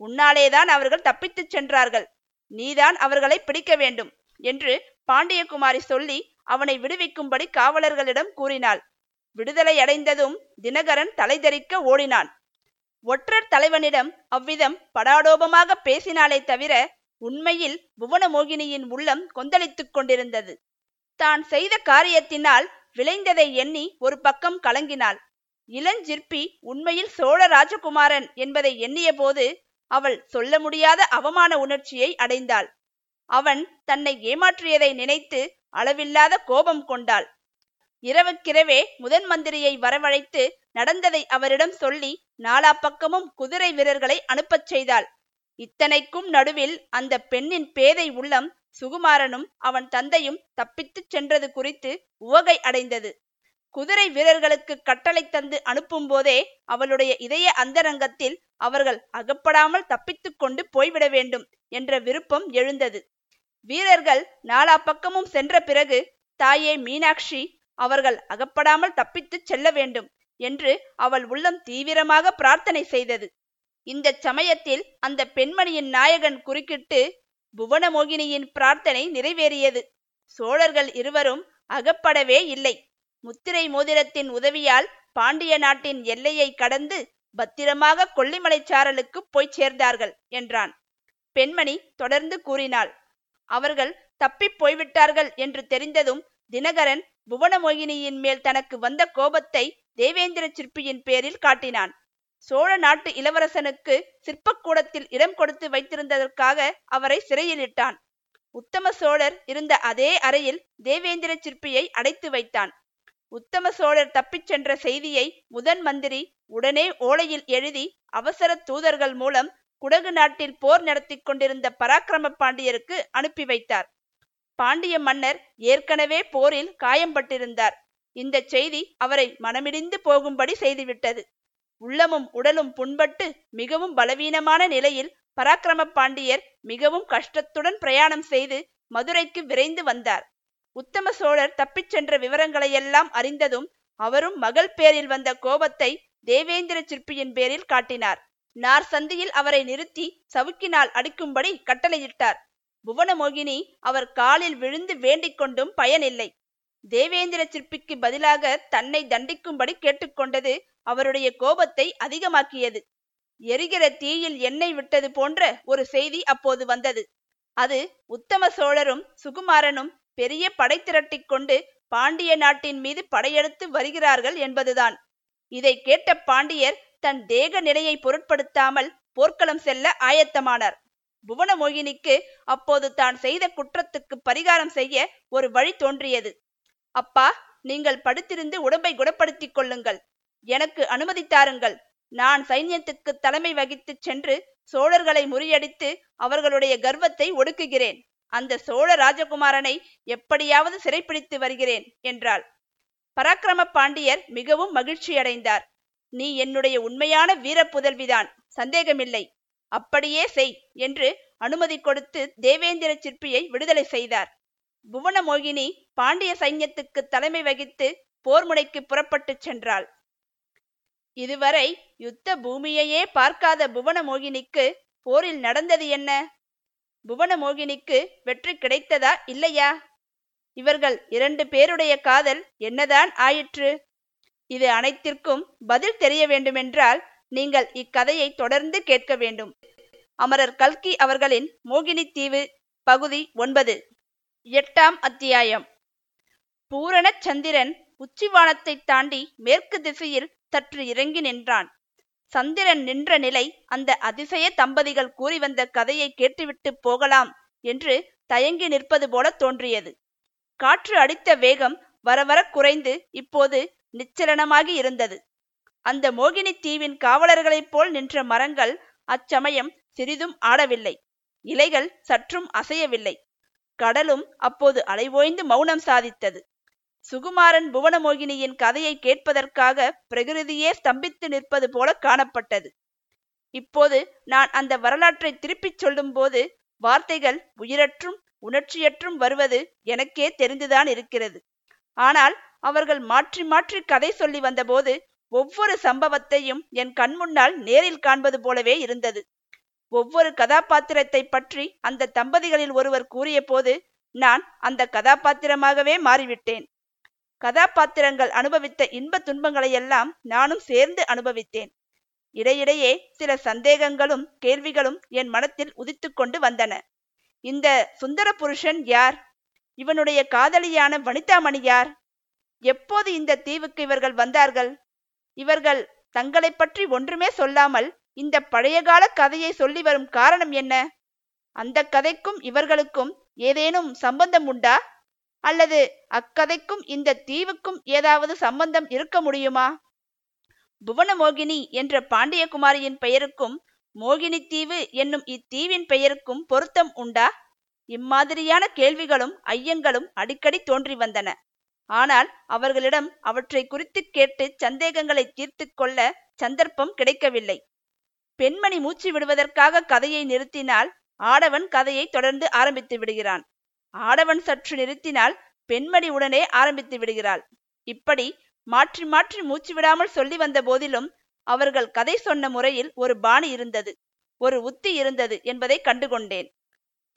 [SPEAKER 1] உன்னாலேதான் அவர்கள் தப்பித்துச் சென்றார்கள். நீதான் அவர்களை பிடிக்க வேண்டும் என்று பாண்டியகுமாரி சொல்லி அவனை விடுவிக்கும்படி காவலர்களிடம் கூறினாள். விடுதலை அடைந்ததும் தினகரன் தலைதறிக்க ஓடினான். ஒற்றர் தலைவனிடம் அவ்விதம் படாடோபமாக பேசினாலே தவிர உண்மையில் புவனமோகினியின் உள்ளம் கொந்தளித்துக் கொண்டிருந்தது. தான் செய்த காரியத்தினால் விளைந்ததை எண்ணி ஒரு பக்கம் கலங்கினாள். இளஞ்சிற்பி உண்மையில் சோழ ராஜகுமாரன் என்பதை எண்ணிய போது அவள் சொல்ல முடியாத அவமான உணர்ச்சியை அடைந்தாள். அவன் தன்னை ஏமாற்றியதை நினைத்து அளவில்லாத கோபம் கொண்டாள். இரவுக்கிரவே முதன் மந்திரியை வரவழைத்து நடந்ததை அவரிடம் சொல்லி நாலா பக்கமும் குதிரை வீரர்களை அனுப்பச் செய்தாள். இத்தனைக்கும் நடுவில் அந்த பெண்ணின் பேதை உள்ளம் சுகுமாரனும் அவன் தந்தையும் தப்பித்துச் சென்றது குறித்து உவகை அடைந்தது. குதிரை வீரர்களுக்கு கட்டளை தந்து அனுப்பும் போதே அவளுடைய இதய அந்தரங்கத்தில் அவர்கள் அகப்படாமல் தப்பித்து கொண்டு போய்விட வேண்டும் என்ற விருப்பம் எழுந்தது. வீரர்கள் நாலா பக்கமும் சென்ற பிறகு தாயே மீனாட்சி அவர்கள் அகப்படாமல் தப்பித்துச் செல்ல வேண்டும் என்று அவள் உள்ளம் தீவிரமாக பிரார்த்தனை செய்தது. இந்த சமயத்தில் அந்த பெண்மணியின் நாயகன் குறுக்கிட்டு புவனமோகினியின் பிரார்த்தனை நிறைவேறியது. சோழர்கள் இருவரும் அகப்படவே இல்லை. முத்திரை மோதிரத்தின் உதவியால் பாண்டிய நாட்டின் எல்லையை கடந்து பத்திரமாக கொல்லிமலை சாரலுக்கு போய் சேர்ந்தார்கள் என்றான். பெண்மணி தொடர்ந்து கூறினாள் அவர்கள் தப்பிப் போய்விட்டார்கள் என்று தெரிந்ததும் தினகரன் புவனமோகினியின் மேல் தனக்கு வந்த கோபத்தை தேவேந்திர சிற்பியின் பேரில் காட்டினான். சோழ நாட்டு இளவரசனுக்கு சிற்பக்கூடத்தில் இடம் கொடுத்து வைத்திருந்ததற்காக அவரை சிறையிலிட்டான் உத்தம சோழர் இருந்த அதே அறையில் தேவேந்திர சிற்பியை அடைத்து வைத்தான். உத்தம சோழர் தப்பிச் சென்ற செய்தியை முதன் மந்திரி உடனே ஓலையில் எழுதி அவசர தூதர்கள் மூலம் குடகு நாட்டில் போர் நடத்தி கொண்டிருந்த பராக்கிரம பாண்டியருக்கு அனுப்பி வைத்தார். பாண்டிய மன்னர் ஏற்கனவே போரில் காயம்பட்டிருந்தார். இந்த செய்தி அவரை மனமிடிந்து போகும்படி செய்துவிட்டது. உள்ளமும் உடலும் புண்பட்டு மிகவும் பலவீனமான நிலையில் பராக்கிரம பாண்டியர் மிகவும் கஷ்டத்துடன் பிரயாணம் செய்து மதுரைக்கு விரைந்து வந்தார். உத்தம சோழர் தப்பிச் சென்ற விவரங்களையெல்லாம் அறிந்ததும் அவரும் மகள் பேரில் வந்த கோபத்தை தேவேந்திர சிற்பியின் பேரில் காட்டினார். நார் சந்தியில் அவரை நிறுத்தி சவுக்கினால் அடிக்கும்படி கட்டளையிட்டார். புவனமோகினி அவர் காலில் விழுந்து வேண்டிக் கொண்டும் பயனில்லை. தேவேந்திர சிற்பிக்கு பதிலாக தன்னை தண்டிக்கும்படி கேட்டுக்கொண்டது அவருடைய கோபத்தை அதிகமாக்கியது. எரிகிற தீயில் எண்ணெய் விட்டது போன்ற ஒரு செய்தி அப்போது வந்தது. அது உத்தம சோழரும் சுகுமாரனும் பெரிய படை திரட்டிக் கொண்டு பாண்டிய நாட்டின் மீது படையெடுத்து வருகிறார்கள் என்பதுதான். இதை கேட்ட பாண்டியர் தன் தேக நிலையை பொருட்படுத்தாமல் போர்க்களம் செல்ல ஆயத்தமானார். புவனமோகினிக்கு அப்போது தான் செய்த குற்றத்துக்கு பரிகாரம் செய்ய ஒரு வழி தோன்றியது. அப்பா நீங்கள் படுத்திருந்து உடம்பை குணப்படுத்திக் கொள்ளுங்கள். எனக்கு அனுமதித்தாருங்கள். நான் சைன்யத்துக்கு தலைமை வகித்துச் சென்று சோழர்களை முறியடித்து அவர்களுடைய கர்வத்தை ஒடுக்குகிறேன். அந்த சோழ ராஜகுமாரனை எப்படியாவது சிறைப்பிடித்து வருகிறேன் என்றாள். பராக்கிரம பாண்டியர் மிகவும் மகிழ்ச்சியடைந்தார். நீ என்னுடைய உண்மையான வீர புதல்விதான் சந்தேகமில்லை. அப்படியே செய் என்று அனுமதி கொடுத்து தேவேந்திர சிற்பியை விடுதலை செய்தார். புவனமோகினி பாண்டிய சைன்யத்துக்கு தலைமை வகித்து போர்முனைக்கு புறப்பட்டுச் சென்றாள். இதுவரை யுத்த பூமியையே பார்க்காத புவனமோகினிக்கு போரில் நடந்தது என்ன? புவனமோகினிக்கு வெற்றி கிடைத்ததா இல்லையா? இவர்கள் இரண்டு பேருடைய காதல் என்னதான் ஆயிற்று? இது அனைத்திற்கும் பதில் தெரிய வேண்டுமென்றால் நீங்கள் இக்கதையை தொடர்ந்து கேட்க வேண்டும். அமரர் கல்கி அவர்களின் மோகினி தீவு பகுதி ஒன்பது. எட்டாம் அத்தியாயம். பூரண சந்திரன் உச்சிவானத்தை தாண்டி மேற்கு திசையில் சற்று இறங்கி நின்றான். சந்திரன் நின்ற நிலை அந்த அதிசய தம்பதிகள் கூறி வந்த கதையை கேட்டுவிட்டு போகலாம் என்று தயங்கி நிற்பது போல தோன்றியது. காற்று அடித்த வேகம் வரவர குறைந்து இப்போது நிச்சலனமாகி இருந்தது. அந்த மோகினி தீவின் காவலர்களைப் போல் நின்ற மரங்கள் அச்சமயம் சிறிதும் ஆடவில்லை. இலைகள் சற்றும் அசையவில்லை. கடலும் அப்போது அலைவோய்ந்து மௌனம் சாதித்தது. சுகுமாரன் புவனமோகினியின் கதையை கேட்பதற்காக பிரகிருதியே ஸ்தம்பித்து நிற்பது போல காணப்பட்டது. இப்போது நான் அந்த வரலாற்றை திருப்பிச் சொல்லும்போது வார்த்தைகள் உயிரற்றும் உணர்ச்சியற்றும் வருவது எனக்கே தெரிந்துதான் இருக்கிறது. ஆனால் அவர்கள் மாற்றி மாற்றி கதை சொல்லி வந்தபோது ஒவ்வொரு சம்பவத்தையும் என் கண்முன்னால் நேரில் காண்பது போலவே இருந்தது. ஒவ்வொரு கதாபாத்திரத்தை பற்றி அந்த தம்பதிகளில் ஒருவர் கூறிய போது நான் அந்த கதாபாத்திரமாகவே மாறிவிட்டேன். கதாபாத்திரங்கள் அனுபவித்த இன்ப துன்பங்களையெல்லாம் நானும் சேர்ந்து அனுபவித்தேன். இடையிடையே சில சந்தேகங்களும் கேள்விகளும் என் மனத்தில் உதித்து கொண்டு வந்தன. இந்த சுந்தர புருஷன் யார்? இவனுடைய காதலியான வனிதாமணி யார்? எப்போது இந்த தீவுக்கு இவர்கள் வந்தார்கள்? இவர்கள் தங்களை பற்றி ஒன்றுமே சொல்லாமல் இந்த பழையகால கதையை சொல்லி வரும் காரணம் என்ன? அந்த கதைக்கும் இவர்களுக்கும் ஏதேனும் சம்பந்தம் உண்டா? அல்லது அக்கதைக்கும் இந்த தீவுக்கும் ஏதாவது சம்பந்தம் இருக்க முடியுமா? புவனமோகினி என்ற பாண்டியகுமாரியின் பெயருக்கும் மோகினி தீவு என்னும் இத்தீவின் பெயருக்கும் பொருத்தம் உண்டா? இம்மாதிரியான கேள்விகளும் ஐயங்களும் அடிக்கடி தோன்றி வந்தன. ஆனால் அவர்களிடம் அவற்றை குறித்து கேட்டு சந்தேகங்களை தீர்த்து கொள்ள சந்தர்ப்பம் கிடைக்கவில்லை. பெண்மணி மூச்சு விடுவதற்காக கதையை நிறுத்தினால் ஆடவன் கதையை தொடர்ந்து ஆரம்பித்து விடுகிறான். ஆடவன் சற்று நிறுத்தினால் பெண்மணி உடனே ஆரம்பித்து விடுகிறாள். இப்படி மாற்றி மாற்றி மூச்சு விடாமல் சொல்லி வந்த போதிலும் அவர்கள் கதை சொன்ன முறையில் ஒரு பாணி இருந்தது. ஒரு உத்தி இருந்தது என்பதை கண்டுகொண்டேன்.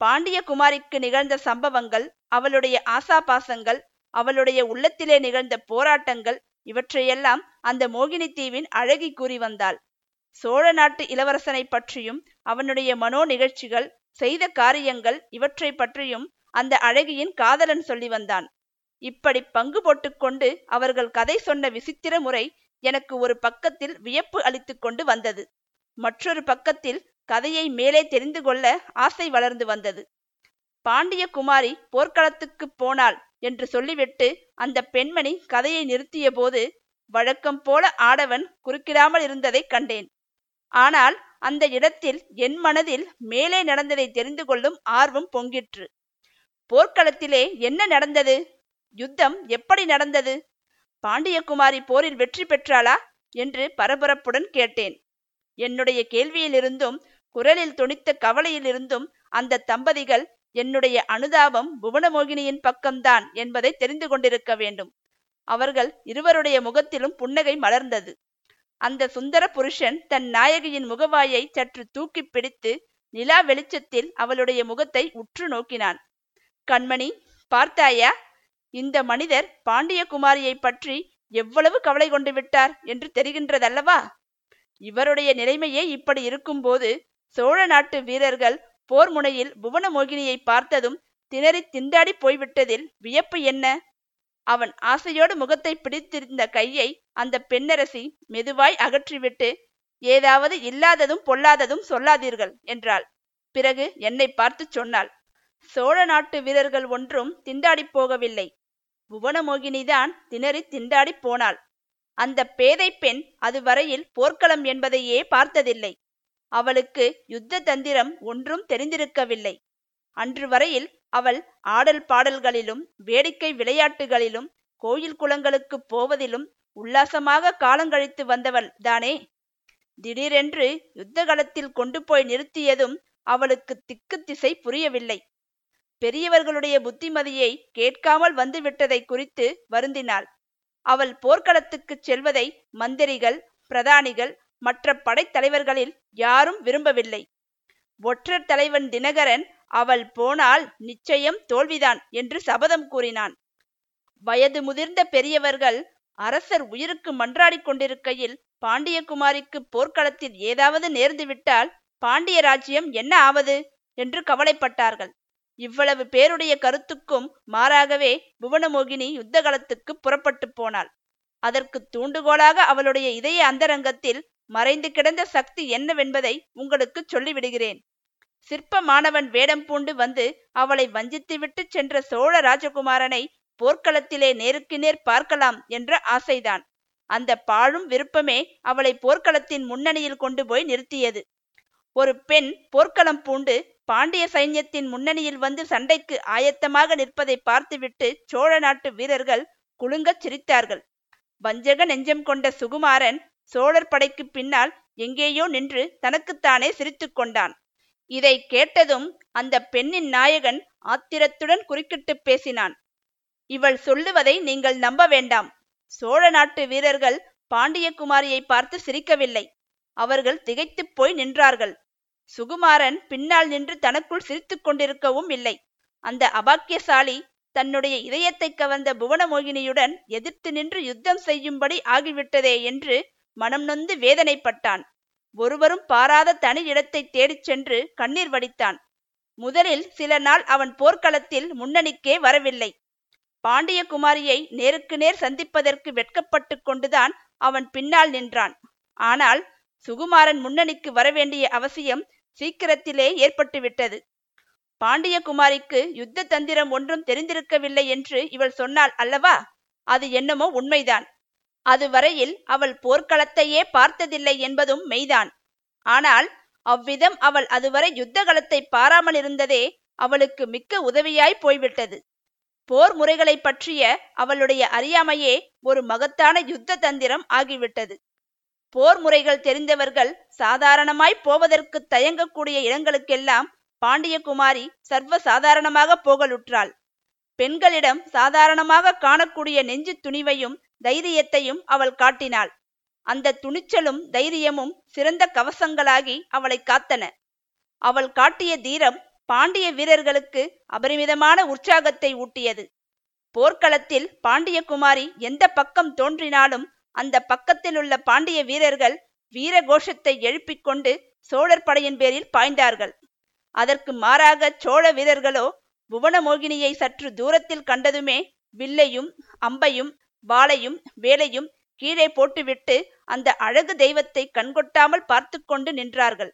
[SPEAKER 1] பாண்டிய குமாரிக்கு நிகழ்ந்த சம்பவங்கள் அவளுடைய ஆசாபாசங்கள் அவளுடைய உள்ளத்திலே நிகழ்ந்த போராட்டங்கள் இவற்றையெல்லாம் அந்த மோகினி தீவின் அழகி கூறி வந்தாள். சோழ நாட்டு இளவரசனை பற்றியும் அவனுடைய மனோ நிகழ்ச்சிகள் செய்த காரியங்கள் இவற்றை பற்றியும் அந்த அழகியின் காதலன் சொல்லி வந்தான். இப்படி பங்கு போட்டுக்கொண்டு அவர்கள் கதை சொன்ன விசித்திர முறை எனக்கு ஒரு பக்கத்தில் வியப்பு அளித்து கொண்டு வந்தது. மற்றொரு பக்கத்தில் கதையை மேலே தெரிந்து கொள்ள ஆசை வளர்ந்து வந்தது. பாண்டிய குமாரி போர்க்களத்துக்கு போனாள் என்று சொல்லிவிட்டு அந்த பெண்மணி கதையை நிறுத்திய போது வழக்கம் போல ஆடவன் குறுக்கிடாமல் இருந்ததை கண்டேன். ஆனால் அந்த இடத்தில் என் மனதில் மேலே நடந்ததை தெரிந்து கொள்ளும் ஆர்வம் பொங்கிற்று. போர்க்களத்திலே என்ன நடந்தது? யுத்தம் எப்படி நடந்தது? பாண்டியகுமாரி போரில் வெற்றி பெற்றாளா என்று பரபரப்புடன் கேட்டேன். என்னுடைய கேள்வியிலிருந்தும் குரலில் துணித்த கவலையிலிருந்தும் அந்த தம்பதிகள் என்னுடைய அனுதாபம் புவனமோகினியின் பக்கம்தான் என்பதை தெரிந்து கொண்டிருக்க வேண்டும். அவர்கள் இருவருடைய முகத்திலும் புன்னகை மலர்ந்தது. அந்த சுந்தர புருஷன் தன் நாயகியின் முகவாயை சற்று தூக்கி பிடித்து நிலா வெளிச்சத்தில் அவளுடைய முகத்தை உற்று நோக்கினான். கண்மணி பார்த்தாயா? இந்த மனிதர் பாண்டியகுமாரியை பற்றி எவ்வளவு கவலை கொண்டு விட்டார் என்று தெரிகின்றதல்லவா? இவருடைய நிலைமையே இப்படி இருக்கும்போது சோழ நாட்டு வீரர்கள் போர் முனையில் புவனமோகினியை பார்த்ததும் திணறி திண்டாடி போய்விட்டதில் வியப்பு என்ன? அவன் ஆசையோடு முகத்தை பிடித்திருந்த கையை அந்த பெண்ணரசி மெதுவாய் அகற்றிவிட்டு ஏதாவது இல்லாததும் பொல்லாததும் சொல்லாதீர்கள் என்றாள். பிறகு என்னை பார்த்து சொன்னாள். சோழ நாட்டு வீரர்கள் ஒன்றும் திண்டாடி போகவில்லை. புவனமோகினிதான் திணறி திண்டாடி போனாள். அந்த பேதை பெண் அதுவரையில் போர்க்களம் என்பதையே பார்த்ததில்லை. அவளுக்கு யுத்த தந்திரம் ஒன்றும் தெரிந்திருக்கவில்லை. அன்று வரையில் அவள் ஆடல் பாடல்களிலும் வேடிக்கை விளையாட்டுகளிலும் கோயில் குளங்களுக்கு போவதிலும் உல்லாசமாக காலங்கழித்து வந்தவள் தானே. திடீரென்று யுத்த களத்தில் கொண்டு போய் நிறுத்தியதும் அவளுக்கு திக்கு திசை புரியவில்லை. பெரியவர்களுடைய புத்திமதியை கேட்காமல் வந்துவிட்டதை குறித்து வருந்தினாள். அவள் போர்க்களத்துக்குச் செல்வதை மந்திரிகள் பிரதானிகள் மற்ற படைத்தலைவர்களில் யாரும் விரும்பவில்லை. ஒற்றர் தலைவன் தினகரன் அவள் போனால் நிச்சயம் தோல்விதான் என்று சபதம் கூறினான். வயது முதிர்ந்த பெரியவர்கள் அரசர் உயிருக்கு மன்றாடிக் கொண்டிருக்கையில் பாண்டியகுமாரிக்கு போர்க்களத்தில் ஏதாவது நேர்ந்துவிட்டால் பாண்டிய ராஜ்யம் என்ன ஆவது? என்று கவலைப்பட்டார்கள். இவ்வளவு பேருடைய கருத்துக்கும் மாறாகவே புவனமோகினி யுத்த களத்துக்கு புறப்பட்டு போனாள். அதற்கு தூண்டுகோலாக அவளுடைய இதய அந்தரங்கத்தில் மறைந்து கிடந்த சக்தி என்னவென்பதை உங்களுக்கு சொல்லிவிடுகிறேன். சிற்ப மாணவன் வேடம் பூண்டு வந்து அவளை வஞ்சித்துவிட்டு சென்ற சோழ ராஜகுமாரனை போர்க்களத்திலே நேருக்கு நேர் பார்க்கலாம் என்ற ஆசைதான். அந்த பாழும் விருப்பமே அவளை போர்க்களத்தின் முன்னணியில் கொண்டு போய் நிறுத்தியது. ஒரு பெண் போர்க்களம் பூண்டு பாண்டிய சைன்யத்தின் முன்னணியில் வந்து சண்டைக்கு ஆயத்தமாக நிற்பதை பார்த்துவிட்டு சோழ நாட்டு வீரர்கள் குலுங்கச் சிரித்தார்கள். வஞ்சக நெஞ்சம் கொண்ட சுகுமாரன் சோழர் படைக்கு பின்னால் எங்கேயோ நின்று தனக்குத்தானே சிரித்து கொண்டான். இதை கேட்டதும் அந்த பெண்ணின் நாயகன் ஆத்திரத்துடன் குறுக்கிட்டு பேசினான். இவள் சொல்லுவதை நீங்கள் நம்ப வேண்டாம். சோழ நாட்டு வீரர்கள் பாண்டியகுமாரியை பார்த்து சிரிக்கவில்லை. அவர்கள் திகைத்துப் போய் நின்றார்கள். சுகுமாரன் பின்னால் நின்று தனக்குள் சிரித்துக் கொண்டிருக்கவும் இல்லை. அந்த அபாக்கியசாலி தன்னுடைய இதயத்தை கவர்ந்த புவனமோகினியுடன் எதிர்த்து நின்று யுத்தம் செய்யும்படி ஆகிவிட்டதே என்று மனம் நொந்து வேதனைப்பட்டான். ஒருவரும் பாராத தனி இடத்தை தேடிச் சென்று கண்ணீர் வடித்தான். முதலில் சில நாள் அவன் போர்க்களத்தில் முன்னணிக்கே வரவில்லை. பாண்டிய குமாரியை நேருக்கு நேர் சந்திப்பதற்கு வெட்கப்பட்டு கொண்டுதான் அவன் பின்னால் நின்றான். ஆனால் சுகுமாரன் முன்னணிக்கு வரவேண்டிய அவசியம் சீக்கிரத்திலே ஏற்பட்டுவிட்டது. பாண்டியகுமாரிக்கு யுத்த தந்திரம் ஒன்றும் தெரிந்திருக்கவில்லை என்று இவள் சொன்னாள் அல்லவா? அது என்னமோ உண்மைதான். அதுவரையில் அவள் போர்க்களத்தையே பார்த்ததில்லை என்பதும் மெய்தான். ஆனால் அவ்விதம் அவள் அதுவரை யுத்த களத்தை பாராமல் இருந்ததே அவளுக்கு மிக்க உதவியாய் போய்விட்டது. போர் முறைகளை பற்றிய அவளுடைய அறியாமையே ஒரு மகத்தான யுத்த தந்திரம் ஆகிவிட்டது. போர் முறைகள் தெரிந்தவர்கள் சாதாரணமாய் போவதற்கு தயங்கக்கூடிய இடங்களுக்கெல்லாம் பாண்டியகுமாரி சர்வ சாதாரணமாக போகலுற்றாள் பெண்களிடம் சாதாரணமாக காணக்கூடிய நெஞ்சு துணிவையும் தைரியத்தையும் அவள் காட்டினாள். அந்த துணிச்சலும் தைரியமும் சிறந்த கவசங்களாகி அவளை காத்தன. அவள் காட்டிய தீரம் பாண்டிய வீரர்களுக்கு அபரிமிதமான உற்சாகத்தை ஊட்டியது. போர்க்களத்தில் பாண்டியகுமாரி எந்த பக்கம் தோன்றினாலும் அந்த பக்கத்தில் உள்ள பாண்டிய வீரர்கள் வீர கோஷத்தை எழுப்பிக் கொண்டு சோழர் படையின் பேரில் பாய்ந்தார்கள். அதற்கு மாறாக சோழ வீரர்களோ புவனமோகினியை சற்று தூரத்தில் கண்டதுமே வில்லையும் அம்பையும் வாளையும் வேலையும் கீழே போட்டுவிட்டு அந்த அழகு தெய்வத்தை கண்கொட்டாமல் பார்த்து கொண்டு நின்றார்கள்.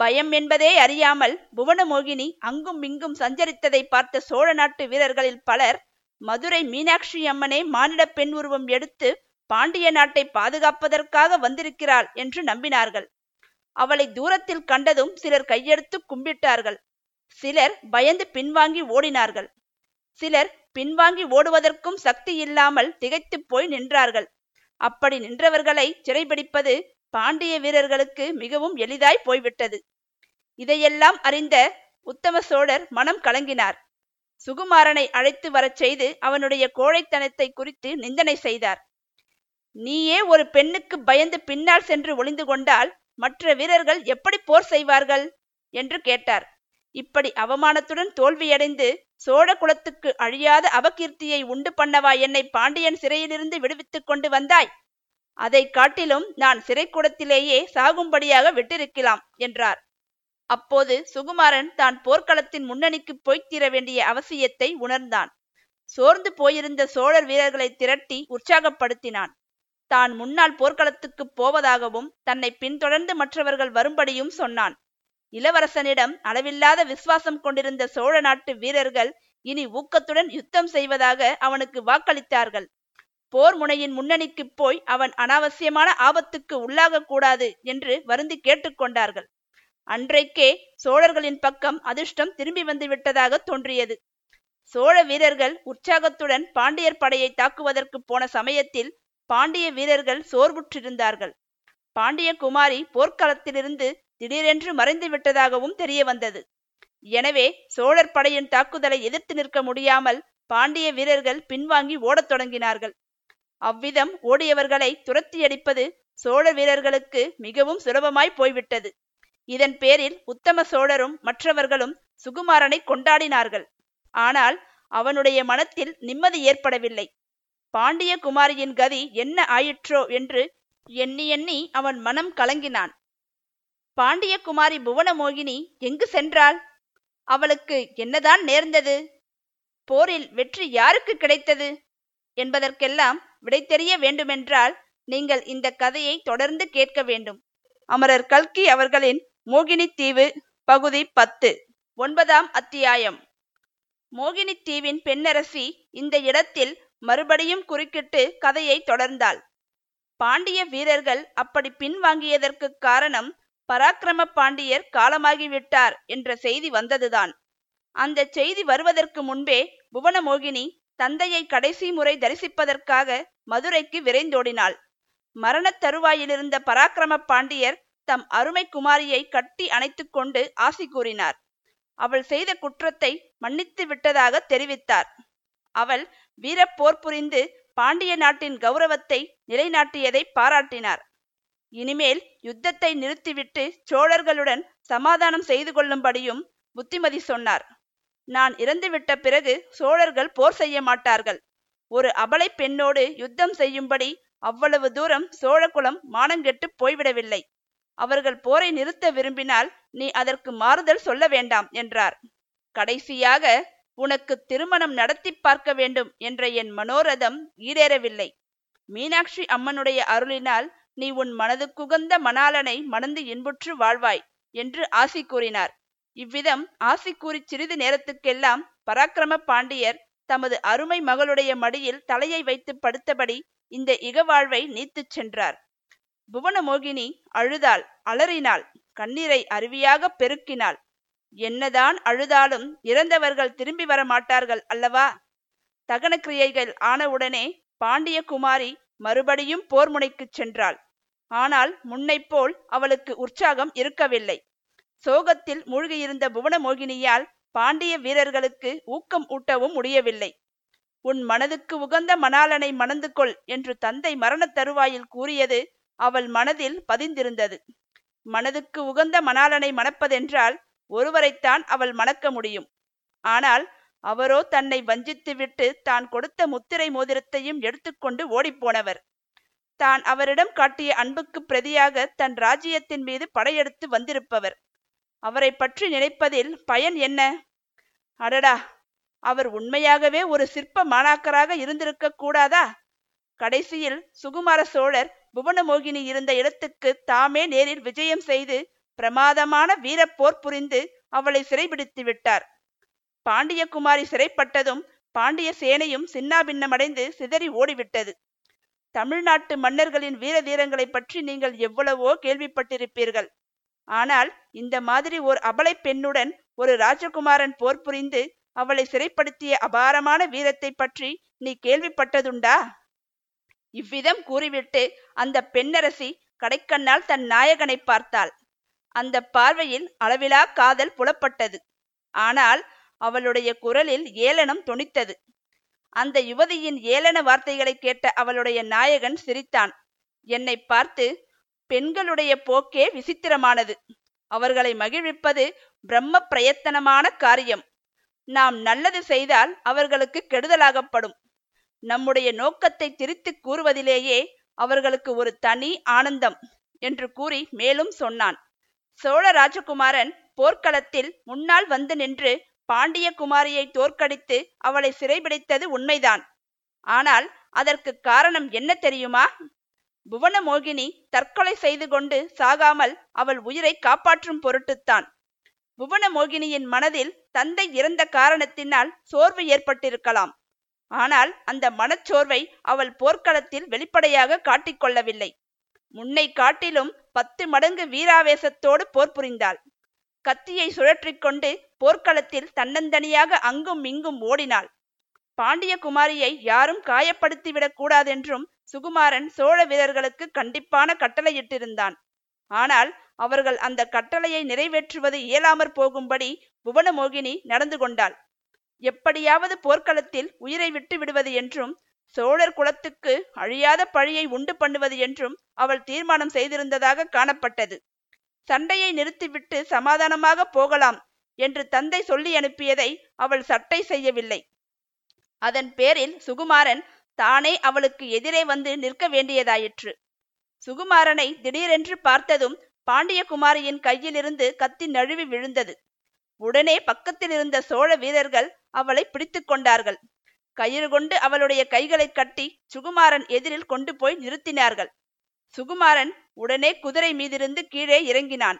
[SPEAKER 1] பயம் என்பதே அறியாமல் புவனமோகினி அங்கும் இங்கும் சஞ்சரித்ததை பார்த்த சோழ நாட்டு வீரர்களில் பலர் மதுரை மீனாட்சி அம்மனை மானிட பெண் உருவம் எடுத்து பாண்டிய நாட்டை பாதுகாப்பதற்காக வந்திருக்கிறாள் என்று நம்பினார்கள். அவளை தூரத்தில் கண்டதும் சிலர் கையெடுத்து கும்பிட்டார்கள். சிலர் பயந்து பின்வாங்கி ஓடினார்கள். சிலர் பின்வாங்கி ஓடுவதற்கும் சக்தி இல்லாமல் திகைத்துப் போய் நின்றார்கள். அப்படி நின்றவர்களை சிறைபிடிப்பது பாண்டிய வீரர்களுக்கு மிகவும் எளிதாய் போய்விட்டது. இதையெல்லாம் அறிந்த உத்தம சோழர் மனம் கலங்கினார். சுகுமாரனை அழைத்து வரச் செய்து அவனுடைய கோழைத்தனத்தை குறித்து நிந்தனை செய்தார். நீயே ஒரு பெண்ணுக்கு பயந்து பின்னால் சென்று ஒளிந்து கொண்டால் மற்ற வீரர்கள் எப்படி போர் செய்வார்கள்? என்று கேட்டார். இப்படி அவமானத்துடன் தோல்வியடைந்து சோழ குலத்துக்கு அழியாத அவகீர்த்தியை உண்டு பண்ணவா என்னை பாண்டியன் சிறையிலிருந்து விடுவித்துக் கொண்டு வந்தாய்? அதை காட்டிலும் நான் சிறைக்கூடத்திலேயே சாகும்படியாக விட்டிருக்கலாம் என்றார். அப்போது சுகுமாரன் தான் போர்க்களத்தின் முன்னணிக்கு போய்த்தீர வேண்டிய அவசியத்தை உணர்ந்தான். சோர்ந்து போயிருந்த சோழர் வீரர்களை திரட்டி உற்சாகப்படுத்தினான். தான் முன்னால் போர்க்களத்துக்குப் போவதாகவும் தன்னை பின்தொடர்ந்து மற்றவர்கள் வரும்படியும் சொன்னான். இளவரசனிடம் அளவில்லாத விசுவாசம் கொண்டிருந்த சோழ நாட்டு வீரர்கள் இனி ஊக்கத்துடன் யுத்தம் செய்வதாக அவனுக்கு வாக்களித்தார்கள். போர் முனையின் முன்னணிக்கு போய் அவன் அனாவசியமான ஆபத்துக்கு உள்ளாகக் கூடாது என்று வருந்தி கேட்டுக்கொண்டார்கள் அன்றைக்கே சோழர்களின் பக்கம் அதிர்ஷ்டம் திரும்பி வந்து விட்டதாக தோன்றியது. சோழ வீரர்கள் உற்சாகத்துடன் பாண்டியர் படையை தாக்குவதற்கு போன சமயத்தில் பாண்டிய வீரர்கள் சோர்வுற்றிருந்தார்கள். பாண்டிய குமாரி போர்க்களத்திலிருந்து திடீரென்று மறைந்து விட்டதாகவும் தெரிய வந்தது. எனவே சோழர் படையின் தாக்குதலை எதிர்த்து நிற்க முடியாமல் பாண்டிய வீரர்கள் பின்வாங்கி ஓடத் தொடங்கினார்கள். அவ்விதம் ஓடியவர்களை துரத்தியடிப்பது சோழ வீரர்களுக்கு மிகவும் சுலபமாய் போய்விட்டது. இதன் பேரில் உத்தம சோழரும் மற்றவர்களும் சுகுமாரனை கொண்டாடினார்கள். ஆனால் அவனுடைய மனத்தில் நிம்மதி ஏற்படவில்லை. பாண்டிய குமாரியின் கதி என்ன ஆயிற்றோ என்று எண்ணி எண்ணி அவன் மனம் கலங்கினான். பாண்டிய குமாரி புவனமோகினி எங்கு சென்றாள்? அவளுக்கு என்னதான் நேர்ந்தது? போரில் வெற்றி யாருக்கு கிடைத்தது? என்பதற்கெல்லாம் விடை தெரிய வேண்டுமென்றால் நீங்கள் இந்த கதையை தொடர்ந்து கேட்க வேண்டும். அமரர் கல்கி அவர்களின் மோகினி தீவு பகுதி பத்து ஒன்பதாம் அத்தியாயம். மோகினி தீவின் பெண்ணரசி இந்த இடத்தில் மறுபடியும் குறுக்கிட்டு கதையை தொடர்ந்தாள். பாண்டிய வீரர்கள் அப்படி பின்வாங்கியதற்கு காரணம் பராக்கிரம பாண்டியர் காலமாகிவிட்டார் என்ற செய்தி வந்ததுதான். அந்த செய்தி வருவதற்கு முன்பே புவனமோகினி தந்தையை கடைசி முறை தரிசிப்பதற்காக மதுரைக்கு விரைந்தோடினாள். மரணத் தருவாயிலிருந்த பராக்கிரம பாண்டியர் தம் அருமை குமாரியை கட்டி அணைத்துக்கொண்டு ஆசி கூறினார். அவள் செய்த குற்றத்தை மன்னித்து விட்டதாக தெரிவித்தார். அவள் வீரப்போர் புரிந்து பாண்டிய நாட்டின் கௌரவத்தை நிலைநாட்டியதை பாராட்டினார். இனிமேல் யுத்தத்தை நிறுத்திவிட்டு சோழர்களுடன் சமாதானம் செய்து கொள்ளும்படியும் புத்திமதி சொன்னார். நான் இறந்துவிட்ட பிறகு சோழர்கள் போர் செய்ய மாட்டார்கள். ஒரு அபலை பெண்ணோடு யுத்தம் செய்யும்படி அவ்வளவு தூரம் சோழகுலம் மானங்கெட்டு போய்விடவில்லை. அவர்கள் போரை நிறுத்த விரும்பினால் நீ அதற்கு மாறுதல் சொல்ல வேண்டாம் என்றார். கடைசியாக உனக்கு திருமணம் நடத்தி பார்க்க வேண்டும் என்ற என் மனோரதம் ஈடேறவில்லை. மீனாட்சி அம்மனுடைய அருளினால் நீ உன் மனதுக்குகந்த மணாலனை மணந்து இன்புற்று வாழ்வாய் என்று ஆசி கூறினார். இவ்விதம் ஆசி கூறி சிறிது நேரத்துக்கெல்லாம் பராக்கிரம பாண்டியர் தமது அருமை மகளுடைய மடியில் தலையை வைத்து படுத்தபடி இந்த இகவாழ்வை நீத்துச் சென்றார். புவனமோகினி அழுதாள் அலறினாள் கண்ணீரை அருவியாக பெருக்கினாள். என்னதான் அழுதாலும் இறந்தவர்கள் திரும்பி வர மாட்டார்கள் அல்லவா? தகன கிரியைகள் ஆனவுடனே பாண்டிய குமாரி மறுபடியும் போர் முனைக்குச் சென்றாள். ஆனால் முன்னைப்போல் அவளுக்கு உற்சாகம் இருக்கவில்லை. சோகத்தில் மூழ்கியிருந்த புவனமோகினியால் பாண்டிய வீரர்களுக்கு ஊக்கம் ஊட்டவும் முடியவில்லை. உன் மனதுக்கு உகந்த மணாலனை மணந்து கொள் என்று தந்தை மரணத் தருவாயில் கூறியது அவள் மனதில் பதிந்திருந்தது. மனதுக்கு உகந்த மணாலனை மணப்பதென்றால் ஒருவரைத்தான் அவள் மணக்க முடியும். ஆனால் அவரோ தன்னை வஞ்சித்துவிட்டு தான் கொடுத்த முத்திரை மோதிரத்தையும் எடுத்துக்கொண்டு ஓடிப்போனவர். தான் அவரிடம் காட்டிய அன்புக்கு பிரதியாக தன் ராஜ்யத்தின் மீது படையெடுத்து வந்திருப்பவர். அவரை பற்றி நினைப்பதில் பயன் என்ன? அடடா! அவர் உண்மையாகவே ஒரு சிற்ப மாணாக்கராக இருந்திருக்க கூடாதா? கடைசியில் சுகுமார சோழர் புவனமோகினி இருந்த இடத்துக்கு தாமே நேரில் விஜயம் செய்து பிரமாதமான வீரப்போர் புரிந்து அவளை சிறைபிடித்து விட்டார். பாண்டியகுமாரி சிறைப்பட்டதும் பாண்டிய சேனையும் சின்னாபின்னமடைந்து சிதறி ஓடிவிட்டது. தமிழ்நாட்டு மன்னர்களின் வீர தீரங்களை பற்றி நீங்கள் எவ்வளவோ கேள்விப்பட்டிருப்பீர்கள். ஆனால் இந்த மாதிரி ஓர் அபலை பெண்ணுடன் ஒரு ராஜகுமாரன் போர் புரிந்து அவளை சிறைப்படுத்திய அபாரமான வீரத்தை பற்றி நீ கேள்விப்பட்டதுண்டா? இவ்விதம் கூறிவிட்டு அந்த பெண்ணரசி கடைக்கண்ணால் தன் நாயகனை பார்த்தாள். அந்த பார்வையில் அளவிலா காதல் புலப்பட்டது. ஆனால் அவளுடைய குரலில் ஏளனம் தொனித்தது. அந்த யுவதியின் ஏளன வார்த்தைகளை கேட்ட அவளுடைய நாயகன் சிரித்தான். என்னை பார்த்து பெண்களுடைய போக்கே விசித்திரமானது. அவர்களை மகிழ்விப்பது பிரம்ம பிரயத்தனமான காரியம். நாம் நல்லது செய்தால் அவர்களுக்கு கெடுதலாகப்படும். நம்முடைய நோக்கத்தை திரித்து கூறுவதிலேயே அவர்களுக்கு ஒரு தனி ஆனந்தம் என்று கூறி மேலும் சொன்னான். சோழ ராஜகுமாரன் போர்க்களத்தில் முன்னால் வந்து நின்று பாண்டிய குமாரியை தோற்கடித்து அவளை சிறைபிடித்தது உண்மைதான். ஆனால் அதற்கு காரணம் என்ன தெரியுமா? புவனமோகினி தற்கொலை செய்து கொண்டு சாகாமல் அவள் உயிரை காப்பாற்றும் பொருட்டுத்தான். புவனமோகினியின் மனதில் தந்தை இறந்த காரணத்தினால் சோர்வு ஏற்பட்டிருக்கலாம். ஆனால் அந்த மனச்சோர்வை அவள் போர்க்களத்தில் வெளிப்படையாக காட்டிக்கொள்ளவில்லை. முன்னை காட்டிலும் பத்து மடங்கு வீராவேசத்தோடு போர் புரிந்தாள். கத்தியை சுழற்றிக்கொண்டு போர்க்களத்தில் தன்னந்தனியாக அங்கும் இங்கும் ஓடினாள். பாண்டிய குமாரியை யாரும் காயப்படுத்திவிடக் கூடாதென்றும் சுகுமாரன் சோழ வீரர்களுக்கு கண்டிப்பான கட்டளையிட்டிருந்தான். ஆனால் அவர்கள் அந்த கட்டளையை நிறைவேற்றுவது இயலாமற் போகும்படி புவனமோகினி நடந்து கொண்டாள். எப்படியாவது போர்க்களத்தில் உயிரை விட்டு விடுவது என்றும் சோழர் குலத்துக்கு அழியாத பழியை உண்டு பண்ணுவது என்றும் அவள் தீர்மானம் செய்திருந்ததாக காணப்பட்டது. சண்டையை நிறுத்திவிட்டு சமாதானமாக போகலாம் என்று தந்தை சொல்லி அனுப்பியதை அவள் சட்டை செய்யவில்லை. அதன் பேரில் சுகுமாரன் தானே அவளுக்கு எதிரே வந்து நிற்க வேண்டியதாயிற்று. சுகுமாரனை திடீரென்று பார்த்ததும் பாண்டியகுமாரியின் கையிலிருந்து கத்தி நழுவி விழுந்தது. உடனே பக்கத்தில் இருந்த சோழ வீரர்கள் அவளை பிடித்து கொண்டார்கள். கயிறு கொண்டு அவளுடைய கைகளை கட்டி சுகுமாரன் எதிரில் கொண்டு போய் நிறுத்தினார்கள். சுகுமாரன் உடனே குதிரை மீதிருந்து கீழே இறங்கினான்.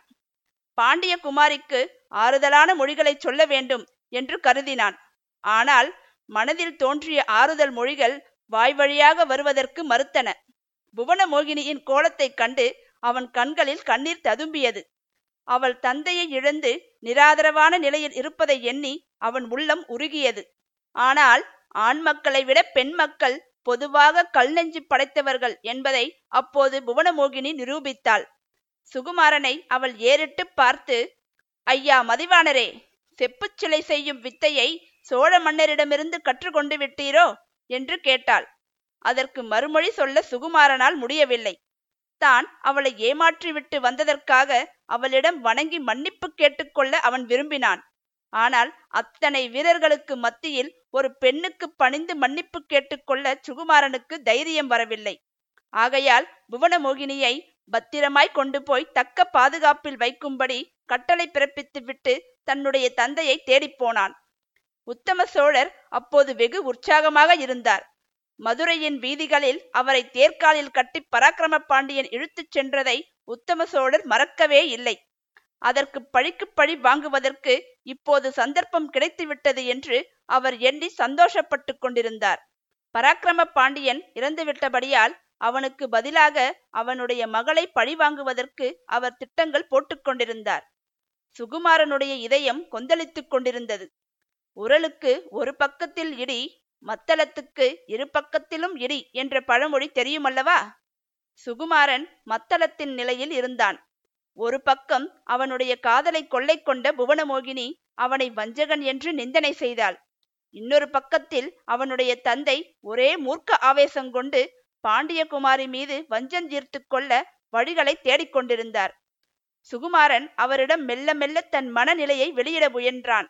[SPEAKER 1] பாண்டிய குமாரிக்கு ஆறுதலான மொழிகளை சொல்ல வேண்டும் என்று கருதினான். ஆனால் மனதில் தோன்றிய ஆறுதல் மொழிகள் வாய் வழியாக வருவதற்கு மறுத்தன. புவனமோகினியின் கோலத்தைக் கண்டு அவன் கண்களில் கண்ணீர் ததும்பியது. அவள் தந்தையை இழந்து நிராதரவான நிலையில் இருப்பதை எண்ணி அவன் உள்ளம் உருகியது. ஆனால் ஆண் மக்களை விட பெண் மக்கள் பொதுவாக கல் நெஞ்சு படைத்தவர்கள் என்பதை அப்போது புவனமோகினி நிரூபித்தாள். சுகுமாரனை அவள் ஏறிட்டு பார்த்து ஐயா மதிவானரே செப்புச் சிலை செய்யும் வித்தையை சோழ மன்னரிடமிருந்து கற்றுக்கொண்டு விட்டீரோ? என்று கேட்டாள். அதற்கு மறுமொழி சொல்ல சுகுமாரனால் முடியவில்லை. தான் அவளை ஏமாற்றிவிட்டு வந்ததற்காக அவளிடம் வணங்கி மன்னிப்பு கேட்டுக்கொள்ள அவன் விரும்பினான். ஆனால் அத்தனை வீரர்களுக்கு மத்தியில் ஒரு பெண்ணுக்கு பணிந்து மன்னிப்பு கேட்டுக்கொள்ள சுகுமாரனுக்கு தைரியம் வரவில்லை. ஆகையால் புவனமோகினியை பத்திரமாய் கொண்டு போய் தக்க பாதுகாப்பில் வைக்கும்படி கட்டளை பிறப்பித்துவிட்டு தன்னுடைய தந்தையை தேடிப்போனான் உத்தம சோழர் அப்போது வெகு உற்சாகமாக இருந்தார். மதுரையின் வீதிகளில் அவரை தேர்காலில் கட்டி பராக்கிரம பாண்டியன் இழுத்துச் சென்றதை உத்தம சோழர் மறக்கவே இல்லை. அதற்கு பழிக்கு பழி வாங்குவதற்கு இப்போது சந்தர்ப்பம் கிடைத்துவிட்டது என்று அவர் எண்ணி சந்தோஷப்பட்டு கொண்டிருந்தார். பராக்கிரம பாண்டியன் இறந்துவிட்டபடியால் அவனுக்கு பதிலாக அவனுடைய மகளை பழிவாங்குவதற்கு அவர் திட்டங்கள் போட்டுக்கொண்டிருந்தார் சுகுமாரனுடைய இதயம் கொந்தளித்துக் கொண்டிருந்தது. உரலுக்கு ஒரு பக்கத்தில் இடி மத்தளத்துக்கு இரு பக்கத்திலும் இடி என்ற பழமொழி தெரியுமல்லவா? சுகுமாரன் மத்தளத்தின் நிலையில் இருந்தான். ஒரு பக்கம் அவனுடைய காதலை கொள்ளை கொண்ட புவனமோகினி அவனை வஞ்சகன் என்று நிந்தனை செய்தாள். இன்னொரு பக்கத்தில் அவனுடைய தந்தை ஒரே மூர்க்க ஆவேசம் கொண்டு பாண்டியகுமாரி மீது வஞ்சம் தீர்த்து கொள்ள வழிகளை தேடிக்கொண்டிருந்தார் சுகுமாரன் அவரிடம் மெல்ல மெல்ல தன் மனநிலையை வெளியிட முயன்றான்.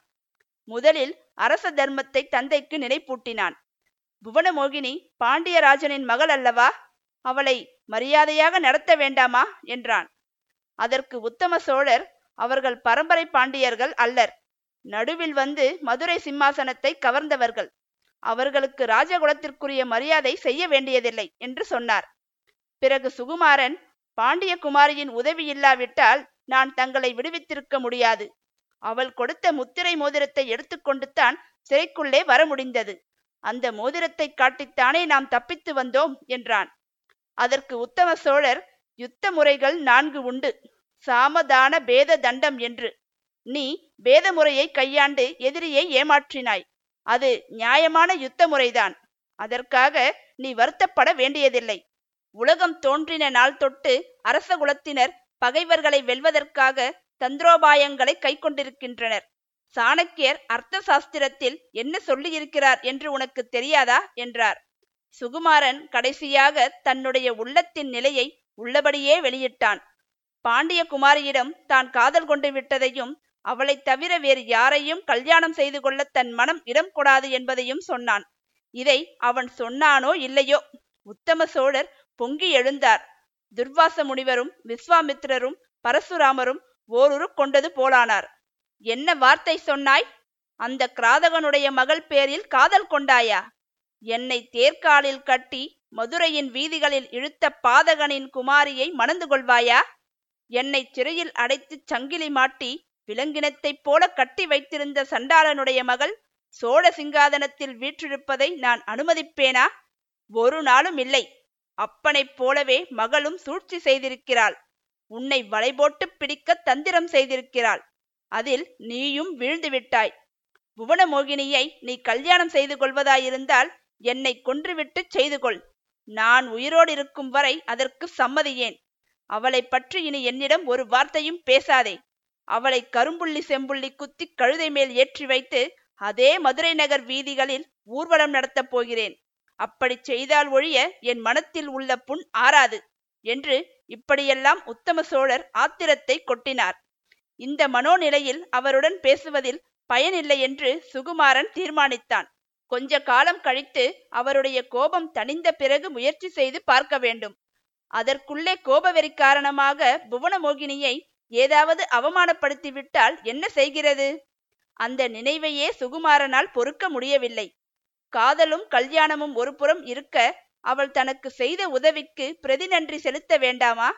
[SPEAKER 1] முதலில் அரச தர்மத்தை தந்தைக்கு நினைப்பூட்டினான். புவனமோகினி பாண்டியராஜனின் மகள் அல்லவா? அவளை மரியாதையாக நடத்த வேண்டாமா? என்றான். அதற்கு உத்தம சோழர் அவர்கள் பரம்பரை பாண்டியர்கள் அல்லர். நடுவில் வந்து மதுரை சிம்மாசனத்தை கவர்ந்தவர்கள். அவர்களுக்கு ராஜகுலத்திற்குரிய மரியாதை செய்ய வேண்டியதில்லை என்று சொன்னார். பிறகு சுகுமாரன் பாண்டிய குமாரியின் உதவி இல்லாவிட்டால் நான் தங்களை விடுவித்திருக்க முடியாது. அவள் கொடுத்த முத்திரை மோதிரத்தை எடுத்துக்கொண்டு தான் சிறைக்குள்ளே வர முடிந்தது. அந்த மோதிரத்தை காட்டித்தானே நாம் தப்பித்து வந்தோம் என்றான். அதற்கு உத்தம சோழர் யுத்த முறைகள் நான்கு உண்டு. சாமதான பேத தண்டம் என்று. நீ வேத முறையை கையாண்டு எதிரியை ஏமாற்றினாய். அது நியாயமான யுத்த முறைதான் அதற்காக நீ வருத்தப்பட வேண்டியதில்லை. உலகம் தோன்றின நாள் தொட்டு அரச குலத்தினர் பகைவர்களை வெல்வதற்காக தந்திரோபாயங்களை கைக்கொண்டிருக்கின்றனர். சாணக்கியர் அர்த்த சாஸ்திரத்தில் என்ன சொல்லியிருக்கிறார் என்று உனக்கு தெரியாதா? என்றார். சுகுமாரன் கடைசியாக தன்னுடைய உள்ளத்தின் நிலையை உள்ளபடியே வெளியிட்டான். பாண்டிய குமாரியிடம் தான் காதல் கொண்டு விட்டதையும் அவளைத் தவிர வேறு யாரையும் கல்யாணம் செய்து கொள்ள தன் மனம் இடம் கொடாது என்பதையும் சொன்னான். இதை அவன் சொன்னானோ இல்லையோ? உத்தம சோழர் பொங்கி எழுந்தார். துர்வாச முனிவரும் விஸ்வாமித்திரரும் பரசுராமரும் ஓருரு கொண்டது போலானார். என்ன வார்த்தை சொன்னாய்? அந்த கிராதகனுடைய மகள் பேரில் காதல் கொண்டாயா? என்னை தேர்காலில் கட்டி மதுரையின் வீதிகளில் இழுத்த பாதகனின் குமாரியை மணந்து கொள்வாயா? என்னை சிறையில் அடைத்துச் சங்கிலி மாட்டி விலங்கினத்தைப் போல கட்டி வைத்திருந்த சண்டாளனுடைய மகள் சோழ சிங்காதனத்தில் வீற்றிருப்பதை நான் அனுமதிப்பேனா? ஒரு நாளும் இல்லை. அப்பனைப் போலவே மகளும் சூழ்ச்சி செய்திருக்கிறாள். உன்னை வலைபோட்டு பிடிக்க தந்திரம் செய்திருக்கிறாள். அதில் நீயும் வீழ்ந்து விட்டாய். புவனமோகினியை நீ கல்யாணம் செய்து கொள்வதாயிருந்தால் என்னை கொன்றுவிட்டு செய்து கொள். நான் உயிரோடு இருக்கும் வரை அதற்கு சம்மதியேன். அவளை பற்றி இனி என்னிடம் ஒரு வார்த்தையும் பேசாதே. அவளை கரும்புள்ளி செம்புள்ளி குத்தி கழுதை மேல் ஏற்றி வைத்து அதே மதுரை நகர் வீதிகளில் ஊர்வலம் நடத்தப் போகிறேன். அப்படி செய்தால் ஒழிய என் மனத்தில் உள்ள புண் ஆறாது என்று இப்படியெல்லாம் உத்தம சோழர் ஆத்திரத்தை கொட்டினார். இந்த மனோநிலையில் அவருடன் பேசுவதில் பயனில்லை என்று சுகுமாரன் தீர்மானித்தான். கொஞ்ச காலம் கழித்து அவருடைய கோபம் தணிந்த பிறகு முயற்சி செய்து பார்க்க வேண்டும். அதற்குள்ளே கோபவெறி காரணமாக புவனமோகினியை ஏதாவது அவமானப்படுத்திவிட்டால் என்ன செய்கிறது? அந்த நினைவையே சுகுமாரனால் பொறுக்க முடியவில்லை. காதலும் கல்யாணமும் ஒருபுறம் இருக்க அவள் தனக்கு செய்த உதவிக்கு பிரதி நன்றி செலுத்த வேண்டாமா?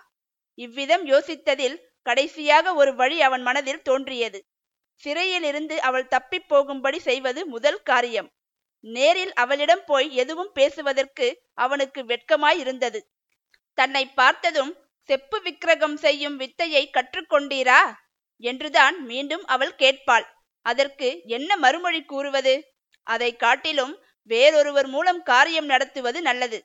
[SPEAKER 1] இவ்விதம் யோசித்ததில் கடைசியாக ஒரு வழி அவன் மனதில் தோன்றியது. சிறையிலிருந்து அவள் தப்பிப் போகும்படி செய்வது முதல் காரியம். நேரில் அவளிடம் போய் எதுவும் பேசுவதற்கு அவனுக்கு வெட்கமாயிருந்தது தன்னை பார்த்ததும் செப்பு விக்கிரகம் செய்யும் வித்தையை கற்றுக்கொண்டீரா? என்றுதான் மீண்டும் அவள் கேட்பாள். அதற்கு என்ன மறுமொழி கூறுவது? அதை காட்டிலும் வேறொருவர் மூலம் காரியம் நடத்துவது நல்லது.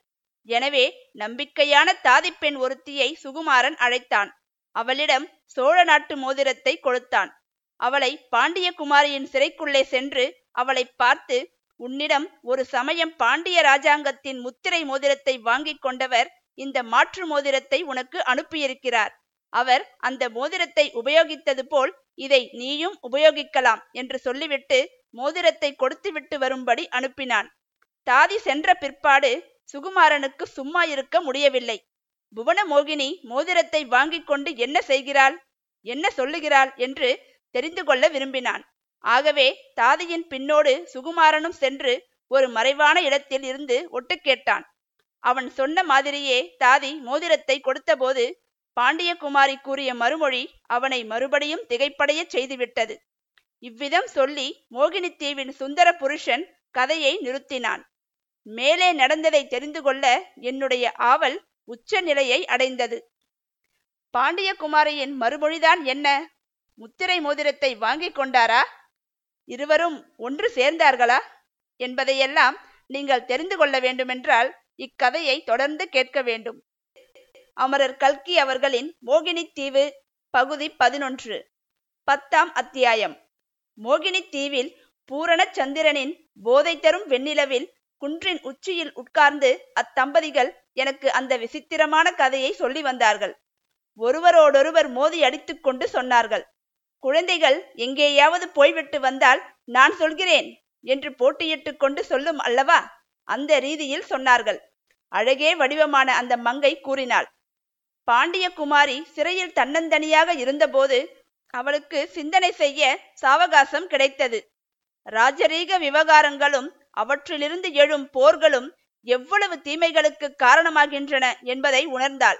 [SPEAKER 1] எனவே நம்பிக்கையான தாதிப்பெண் ஒருத்தியை சுகுமாரன் அழைத்தான். அவளிடம் சோழ நாட்டு மோதிரத்தை கொடுத்தான். அவளை பாண்டிய குமாரியின் சிறைக்குள்ளே சென்று அவளை பார்த்து உன்னிடம் ஒரு சமயம் பாண்டிய ராஜாங்கத்தின் முத்திரை மோதிரத்தை வாங்கிக் கொண்டவர் இந்த மாற்று மோதிரத்தை உனக்கு அனுப்பியிருக்கிறார். அவர் அந்த மோதிரத்தை உபயோகித்தது போல் இதை நீயும் உபயோகிக்கலாம் என்று சொல்லிவிட்டு மோதிரத்தை கொடுத்துவிட்டு வரும்படி அனுப்பினான். தாதி சென்ற பிற்பாடு சுகுமாரனுக்கு சும்மா இருக்க முடியவில்லை. புவனமோகினி மோதிரத்தை வாங்கிக் கொண்டு என்ன செய்கிறாள்? என்ன சொல்லுகிறாள் என்று தெரிந்து கொள்ள விரும்பினான். ஆகவே தாதியின் பின்னோடு சுகுமாரனும் சென்று ஒரு மறைவான இடத்தில் இருந்து ஒட்டு கேட்டான் அவன் சொன்ன மாதிரியே தாதி மோதிரத்தை கொடுத்தபோது பாண்டியகுமாரி கூறிய மறுமொழி அவனை மறுபடியும் திகைப்படையச் செய்துவிட்டது. இவ்விதம் சொல்லி மோகினி தீவின் சுந்தர புருஷன் கதையை நிறுத்தினான். மேலே நடந்ததை தெரிந்து கொள்ள என்னுடைய ஆவல் உச்ச நிலையை அடைந்தது. பாண்டியகுமாரியின் மறுமொழிதான் என்ன? முத்திரை மோதிரத்தை வாங்கிக் கொண்டாரா? இருவரும் ஒன்று சேர்ந்தார்களா? என்பதையெல்லாம் நீங்கள் தெரிந்து கொள்ள வேண்டுமென்றால் இக்கதையை தொடர்ந்து கேட்க வேண்டும். அமரர் கல்கி அவர்களின் மோகினி தீவு பகுதி பதினொன்று பத்தாம் அத்தியாயம். மோகினி தீவில் பூரண சந்திரனின் போதை தரும் வெண்ணிலவில் குன்றின் உச்சியில் உட்கார்ந்து அத்தம்பதிகள் எனக்கு அந்த விசித்திரமான கதையை சொல்லி வந்தார்கள். ஒருவரோடொருவர் மோதி அடித்துக் கொண்டு சொன்னார்கள் குழந்தைகள் எங்கேயாவது போய்விட்டு வந்தால் நான் சொல்கிறேன் என்று போட்டியிட்டு கொண்டு சொல்லும் அல்லவா? அந்த ரீதியில் சொன்னார்கள். அழகே வடிவமான அந்த மங்கை கூறினாள். பாண்டிய குமாரி சிறையில் தன்னந்தனியாக இருந்தபோது அவளுக்கு சிந்தனை செய்ய சாவகாசம் கிடைத்தது. ராஜரீக விவகாரங்களும் அவற்றிலிருந்து எழும் போர்களும் எவ்வளவு தீமைகளுக்கு காரணமாகின்றன என்பதை உணர்ந்தாள்.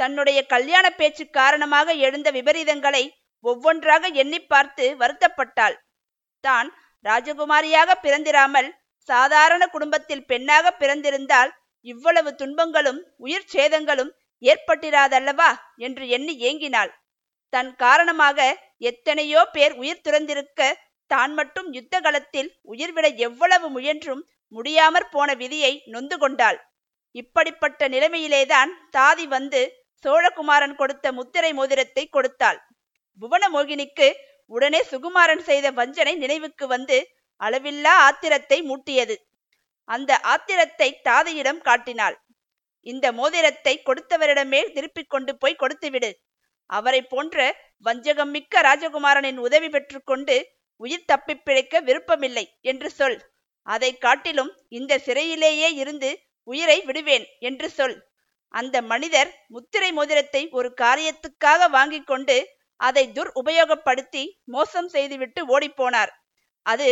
[SPEAKER 1] தன்னுடைய கல்யாண பேச்சு காரணமாக எழுந்த விபரீதங்களை ஒவ்வொன்றாக எண்ணி பார்த்து வருத்தப்பட்டாள். தான் ராஜகுமாரியாக பிறந்திராமல் சாதாரண குடும்பத்தில் பெண்ணாக பிறந்திருந்தால் இவ்வளவு துன்பங்களும் உயிர் சேதங்களும் ஏற்பட்டிராதல்லவா என்று எண்ணி ஏங்கினாள். தன் காரணமாக எத்தனையோ பேர் உயிர் துறந்திருக்க தான் மட்டும் யுத்த களத்தில் உயிர்விட எவ்வளவு முயன்றும் முடியாமற் போன விதியை நொந்து கொண்டாள். இப்படிப்பட்ட நிலைமையிலேதான் தாதி வந்து சோழகுமாரன் கொடுத்த முத்திரை மோதிரத்தை கொடுத்தாள். புவனமோகினிக்கு உடனே சுகுமாரன் செய்த வஞ்சனை நினைவுக்கு வந்து அளவில்லா ஆத்திரத்தை மூட்டியது. அந்த ஆத்திரத்தை தாதியிடம் காட்டினாள். இந்த மோதிரத்தை கொடுத்தவரிடமே திருப்பிக் கொண்டு போய் கொடுத்துவிடு அவரை போன்ற வஞ்சகம் மிக்க ராஜகுமாரனின் உதவி பெற்றுக்கொண்டு உயிர் தப்பி பிழைக்க விருப்பமில்லை என்று சொல். அதை காட்டிலும் இந்த சிறையிலேயே இருந்து உயிரை விடுவேன் என்று சொல். அந்த மனிதர் முத்திரை மோதிரத்தை ஒரு காரியத்துக்காக வாங்கி கொண்டு அதை துர் உபயோகப்படுத்தி மோசம் செய்துவிட்டு ஓடிப்போனார் அது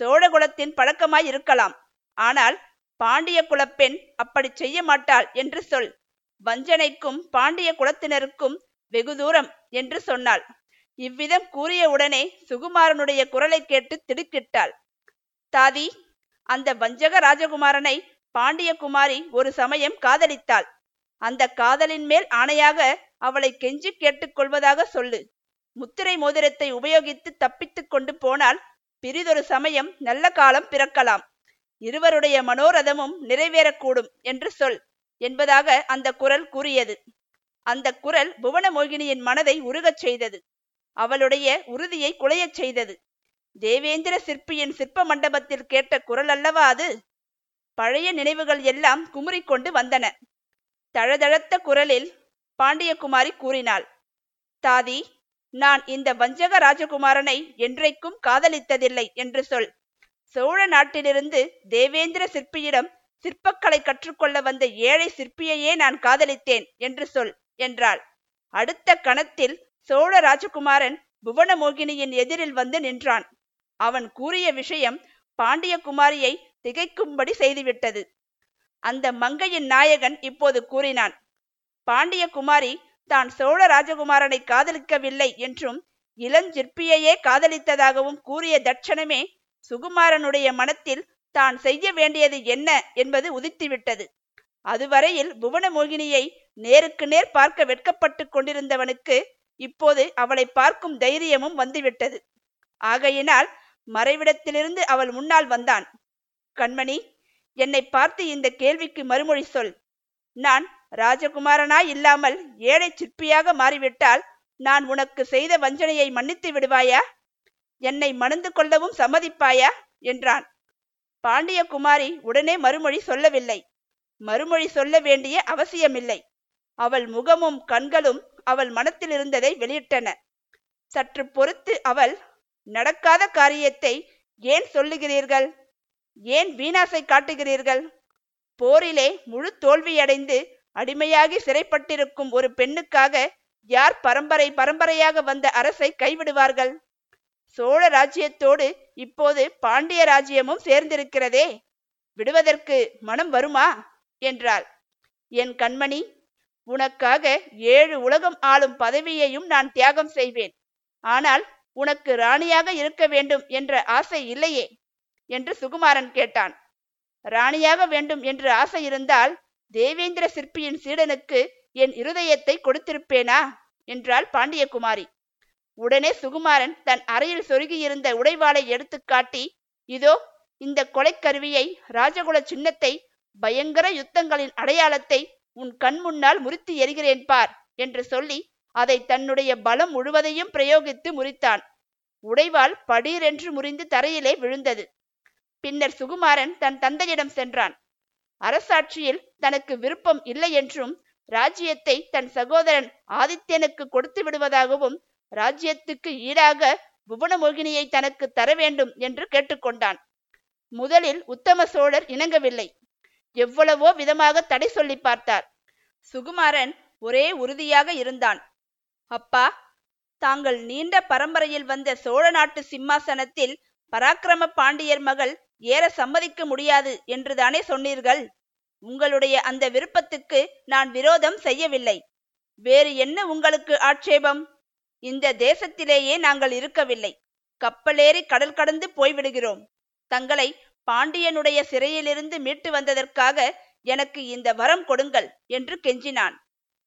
[SPEAKER 1] சோழகுலத்தின் பழக்கமாய் இருக்கலாம். ஆனால் பாண்டிய குலப்பெண் அப்படி செய்ய மாட்டாள் என்று சொல். வஞ்சனைக்கும் பாண்டிய குலத்தினருக்கும் வெகு தூரம் என்று சொன்னாள். இவ்விதம் கூறிய உடனே சுகுமாரனுடைய குரலை கேட்டு திடுக்கிட்டாள். தாதி அந்த வஞ்சக ராஜகுமாரனை பாண்டிய குமாரி ஒரு சமயம் காதலித்தாள். அந்த காதலின் மேல் ஆணையாக அவளை கெஞ்சி கேட்டுக்கொள்வதாக சொல்லு. முத்திரை மோதிரத்தை உபயோகித்து தப்பித்துக் கொண்டு போனால் பிறிதொரு சமயம் நல்ல காலம் பிறக்கலாம். இருவருடைய மனோரதமும் நிறைவேறக்கூடும் என்று சொல் என்பதாக அந்த குரல் கூறியது. அந்த குரல் புவனமோகினியின் மனதை உருகச் செய்தது. அவளுடைய உறுதியை குலையச் செய்தது. தேவேந்திர சிற்பியின் சிற்ப மண்டபத்தில் கேட்ட குரல் அல்லவா அது? பழைய நினைவுகள் எல்லாம் குமுறிக்கொண்டு வந்தன. தழதழத்த குரலில் பாண்டியகுமாரி கூறினாள். தாதி நான் இந்த வஞ்சக ராஜகுமாரனை என்றைக்கும் காதலித்ததில்லை என்று சொல். சோழ நாட்டிலிருந்து தேவேந்திர சிற்பியிடம் சிற்பக்கலை கற்றுக்கொள்ள வந்த ஏழை சிற்பியையே நான் காதலித்தேன் என்று சொல் என்றாள். அடுத்த கணத்தில் சோழ ராஜகுமாரன் புவனமோகினியின் எதிரில் வந்து நின்றான். அவன் கூறிய விஷயம் பாண்டிய குமாரியை திகைக்கும்படி செய்துவிட்டது. அந்த மங்கையின் நாயகன் இப்போது கூறினான் பாண்டிய குமாரி தான் சோழ ராஜகுமாரனை காதலிக்கவில்லை என்றும் இளஞ்சிற்பியையே காதலித்ததாகவும் கூறிய தட்சணமே சுகுமாரனுடைய மனத்தில் தான் செய்ய வேண்டியது என்ன என்பது உதித்துவிட்டது. அதுவரையில் புவனமோகினியை நேருக்கு நேர் பார்க்க வெட்கப்பட்டு கொண்டிருந்தவனுக்கு இப்போது அவளை பார்க்கும் தைரியமும் வந்துவிட்டது. ஆகையினால் மறைவிடத்திலிருந்து அவள் முன்னால் வந்தான். கண்மணி என்னை பார்த்து இந்த கேள்விக்கு மறுமொழி சொல். நான் ராஜகுமாரனாய் இல்லாமல் ஏழை சிற்பியாக மாறிவிட்டால் நான் உனக்கு செய்த வஞ்சனையை மன்னித்து விடுவாயா? என்னை மணந்து கொள்ளவும் சம்மதிப்பாயா? என்றான். பாண்டிய குமாரி உடனே மறுமொழி சொல்லவில்லை. மறுமொழி சொல்ல வேண்டிய அவசியமில்லை. அவள் முகமும் கண்களும் அவள் மனத்தில் இருந்ததை வெளியிட்டன. சற்று பொறுத்து அவள் நடக்காத காரியத்தை ஏன் சொல்லுகிறீர்கள்? ஏன் வீணாசை காட்டுகிறீர்கள்? போரிலே முழு தோல்வியடைந்து அடிமையாகி சிறைப்பட்டிருக்கும் ஒரு பெண்ணுக்காக யார் பரம்பரை பரம்பரையாக வந்த அரசை கைவிடுவார்கள்? சோழ ராஜ்யத்தோடு இப்போது பாண்டிய ராஜ்யமும் சேர்ந்திருக்கிறதே. விடுவதற்கு மனம் வருமா? என்றாள். என் கண்மணி உனக்காக ஏழு உலகம் ஆளும் பதவியையும் நான் தியாகம் செய்வேன். ஆனால் உனக்கு ராணியாக இருக்க வேண்டும் என்ற ஆசை இல்லையே? என்று சுகுமாரன் கேட்டான். ராணியாக வேண்டும் என்று ஆசை இருந்தால் தேவேந்திர சிற்பியின் சீடனுக்கு என் இருதயத்தை கொடுத்திருப்பேனா? என்றாள் பாண்டியகுமாரி. உடனே சுகுமாரன் தன் அறையில் சொருகியிருந்த உடைவாளை எடுத்து காட்டி இதோ இந்த கொலைக்கருவியை ராஜகுல சின்னத்தை பயங்கர யுத்தங்களின் அடையாளத்தை உன் கண் முன்னால் முறித்து எறிகிறேன் பார் என்று சொல்லி அதை தன்னுடைய பலம் முழுவதையும் பிரயோகித்து முறித்தான். உடைவாள் படீரென்று முறிந்து தரையிலே விழுந்தது. பின்னர் சுகுமாரன் தன் தந்தையிடம் சென்றான். அரசாட்சியில் தனக்கு விருப்பம் இல்லை என்றும் ராஜ்யத்தை தன் சகோதரன் ஆதித்யனுக்கு கொடுத்து விடுவதாகவும் ராஜ்யத்துக்கு ஈடாக புவனமோகினியை தனக்கு தர வேண்டும் என்று கேட்டுக்கொண்டான். முதலில் உத்தம சோழர் இணங்கவில்லை. எவ்வளவோ விதமாக தடை சொல்லி பார்த்தார். சுகுமாரன் ஒரே உறுதியாக இருந்தான். அப்பா தாங்கள் நீண்ட பரம்பரையில் வந்த சோழ நாட்டு சிம்மாசனத்தில் பராக்கிரம பாண்டியர் மகள் ஏற சம்மதிக்க முடியாது என்றுதானே சொன்னீர்கள்? உங்களுடைய அந்த விருப்பத்துக்கு நான் விரோதம் செய்யவில்லை. வேறு என்ன உங்களுக்கு ஆட்சேபம்? இந்த தேசத்திலேயே நாங்கள் இருக்கவில்லை. கப்பலேறி கடல் கடந்து போய்விடுகிறோம். தங்களை பாண்டியனுடைய சிறையிலிருந்து மீட்டு வந்ததற்காக எனக்கு இந்த வரம் கொடுங்கள் என்று கெஞ்சினான்.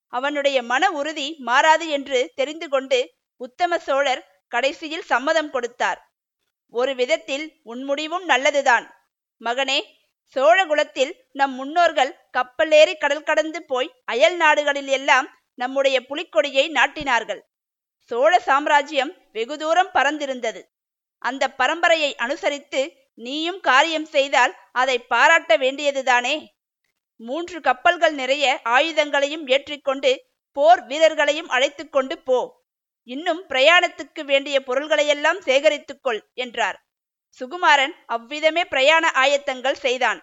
[SPEAKER 1] அவனுடைய மன உறுதி மாறாது என்று தெரிந்து கொண்டு உத்தம சோழர் கடைசியில் சம்மதம் கொடுத்தார். ஒரு விதத்தில் உன் முடிவும் நல்லதுதான். மகனே சோழகுலத்தில் நம் முன்னோர்கள் கப்பலேறி கடல் கடந்து போய் அயல் நாடுகளில் எல்லாம் நம்முடைய புலிக்கொடியை நாட்டினார்கள். சோழ சாம்ராஜ்யம் வெகு தூரம் பறந்திருந்தது. அந்த பரம்பரையை அனுசரித்து நீயும் காரியம் செய்தால் அதை பாராட்ட வேண்டியதுதானே? மூன்று கப்பல்கள் நிறைய ஆயுதங்களையும் ஏற்றிக்கொண்டு போர் வீரர்களையும் அழைத்து கொண்டு போ. இன்னும் பிரயாணத்துக்கு வேண்டிய பொருள்களையெல்லாம் சேகரித்துக்கொள் என்றார். சுகுமாரன் அவ்விதமே பிரயாண ஆயத்தங்கள் செய்தான்.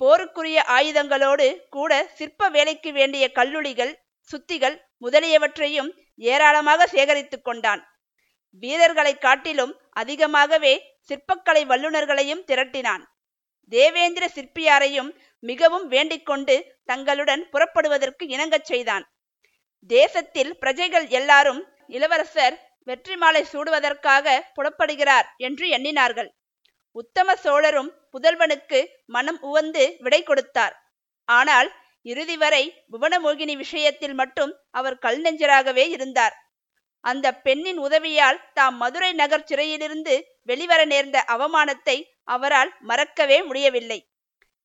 [SPEAKER 1] போருக்குரிய ஆயுதங்களோடு கூட சிற்ப வேலைக்கு வேண்டிய கல்லுளிகள் சுத்திகள் முதலியவற்றையும் ஏராளமாக சேகரித்து கொண்டான். வீரர்களை காட்டிலும் அதிகமாகவே சிற்பக்கலை வல்லுநர்களையும் திரட்டினான். தேவேந்திர சிற்பியாரையும் மிகவும் வேண்டிக்கொண்டு தங்களுடன் புறப்படுவதற்கு இணங்கச் செய்தான். தேசத்தில் பிரஜைகள் எல்லாரும் இளவரசர் வெற்றி மாலை சூடுவதற்காக புறப்படுகிறார் என்று எண்ணினார்கள். உத்தம சோழரும் புதல்வனுக்கு மனம் உவந்து விடை கொடுத்தார். ஆனால் இறுதி வரை புவனமோகினி விஷயத்தில் மட்டும் அவர் கல் நெஞ்சராகவே இருந்தார். அந்த பெண்ணின் உதவியால் தாம் மதுரை நகர் சிறையிலிருந்து வெளிவர நேர்ந்த அவமானத்தை அவரால் மறக்கவே முடியவில்லை.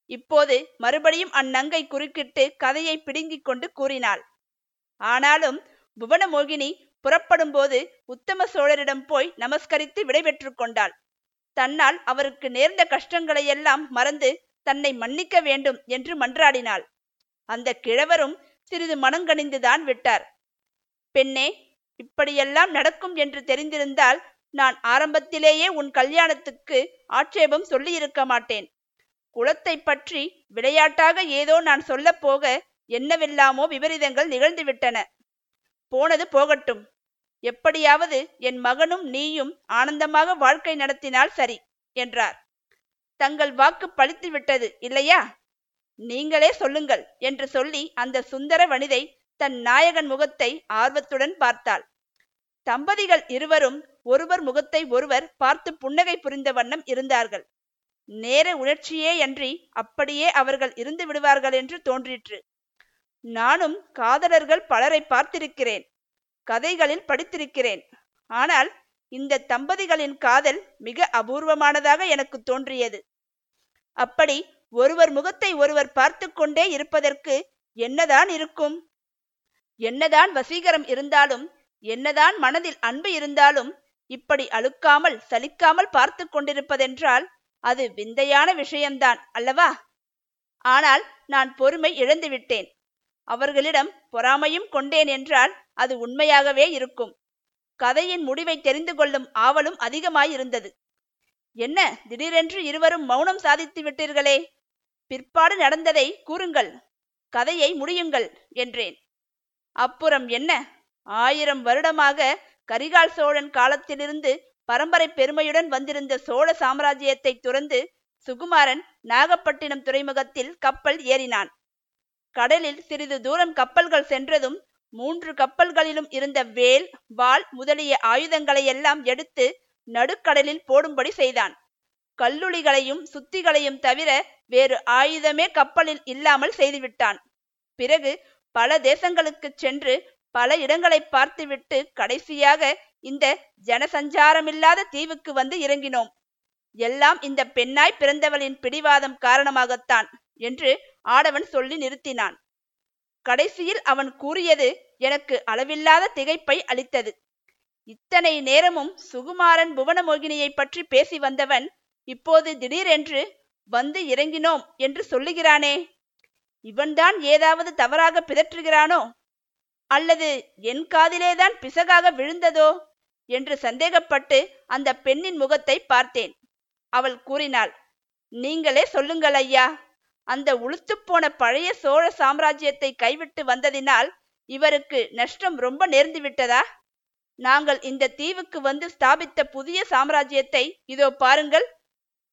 [SPEAKER 1] இப்போது மறுபடியும் அந்நங்கை குறுக்கிட்டு கதையை பிடுங்கிக் கொண்டு கூறினாள். ஆனாலும் புவனமோகினி புறப்படும்போது உத்தம சோழரிடம் போய் நமஸ்கரித்து விடைபெற்று கொண்டாள். தன்னால் அவருக்கு நேர்ந்த கஷ்டங்களையெல்லாம் மறந்து தன்னை மன்னிக்க வேண்டும் என்று மன்றாடினாள். அந்த கிழவரும் சிறிது மனங்கணிந்துதான் விட்டார். பெண்ணே இப்படியெல்லாம் நடக்கும் என்று தெரிந்திருந்தால் நான் ஆரம்பத்திலேயே உன் கல்யாணத்துக்கு ஆட்சேபம் சொல்லியிருக்க மாட்டேன். குலத்தை பற்றி விளையாட்டாக ஏதோ நான் சொல்லப் போக என்னவெல்லாமோ விபரீதங்கள் நிகழ்ந்துவிட்டன. போனது போகட்டும். எப்படியாவது என் மகனும் நீயும் ஆனந்தமாக வாழ்க்கை நடத்தினால் சரி என்றார். தங்கள் வாக்கு பழித்து விட்டது இல்லையா? நீங்களே சொல்லுங்கள் என்று சொல்லி அந்த சுந்தர வனிதை தன் நாயகன் முகத்தை ஆர்வத்துடன் பார்த்தாள். தம்பதிகள் இருவரும் ஒருவர் முகத்தை ஒருவர் பார்த்து புன்னகை புரிந்த வண்ணம் இருந்தார்கள். நேர உணர்ச்சியே அன்றி அப்படியே அவர்கள் இருந்து விடுவார்கள் என்று தோன்றிற்று. நானும் காதலர்கள் பலரை பார்த்திருக்கிறேன் கதைகளில் படித்திருக்கிறேன். ஆனால் இந்த தம்பதிகளின் காதல் மிக அபூர்வமானதாக எனக்கு தோன்றியது. அப்படி ஒருவர் முகத்தை ஒருவர் பார்த்து கொண்டே இருப்பதற்கு என்னதான் இருக்கும்? என்னதான் வசீகரம் இருந்தாலும் என்னதான் மனதில் அன்பு இருந்தாலும் இப்படி அழுக்காமல் சலிக்காமல் பார்த்து கொண்டிருப்பதென்றால் அது விந்தையான விஷயம்தான் அல்லவா? ஆனால் நான் பொறுமை இழந்துவிட்டேன். அவர்களிடம் பொறாமையும் கொண்டேன் என்றால் அது உண்மையாகவே இருக்கும். கதையின் முடிவை தெரிந்து கொள்ளும் ஆவலும் அதிகமாயிருந்தது. என்ன திடீரென்று இருவரும் மௌனம் சாதித்து விட்டீர்களே? பிற்பாடு நடந்ததை கூறுங்கள். கதையை முடியுங்கள் என்றேன். அப்புறம் என்ன? ஆயிரம் வருடமாக கரிகால் சோழன் காலத்திலிருந்து பரம்பரை பெருமையுடன் வந்திருந்த சோழ சாம்ராஜ்யத்தை துறந்து சுகுமாரன் நாகப்பட்டினம் துறைமுகத்தில் கப்பல் ஏறினான். கடலில் சிறிது தூரம் கப்பல்கள் சென்றதும் மூன்று கப்பல்களிலும் இருந்த வேல் வாள் முதலிய ஆயுதங்களை எல்லாம் எடுத்து நடுக்கடலில் போடும்படி செய்தான். கல்லுளிகளையும் சுத்திகளையும் தவிர வேறு ஆயுதமே கப்பலில் இல்லாமல் செய்துவிட்டான். பிறகு பல தேசங்களுக்கு சென்று பல இடங்களை பார்த்துவிட்டு கடைசியாக இந்த ஜனசஞ்சாரமில்லாத தீவுக்கு வந்து இறங்கினோம். எல்லாம் இந்த பெண்ணாய் பிறந்தவளின் பிடிவாதம் காரணமாகத்தான். என்று ஆடவன் சொல்லி நிறுத்தினான். கடைசியில் அவன் கூறியது எனக்கு அளவில்லாத திகைப்பை அளித்தது. இத்தனை நேரமும் சுகுமாரன் புவனமோகினியை பற்றி பேசி வந்தவன் இப்போது திடீரென்று வந்து இறங்கினோம் என்று சொல்லுகிறானே? இவன்தான் ஏதாவது தவறாக பிதற்றுகிறானோ? அல்லது என் காதிலேதான் பிசகாக விழுந்ததோ? என்று சந்தேகப்பட்டு அந்த பெண்ணின் முகத்தை பார்த்தேன். அவள் கூறினாள் நீங்களே சொல்லுங்கள் ஐயா. அந்த உளுத்துப்போன பழைய சோழ சாம்ராஜ்யத்தை கைவிட்டு வந்ததினால் இவருக்கு நஷ்டம் ரொம்ப நேர்ந்து விட்டதா? நாங்கள் இந்த தீவுக்கு வந்து ஸ்தாபித்த புதிய சாம்ராஜ்யத்தை இதோ பாருங்கள்.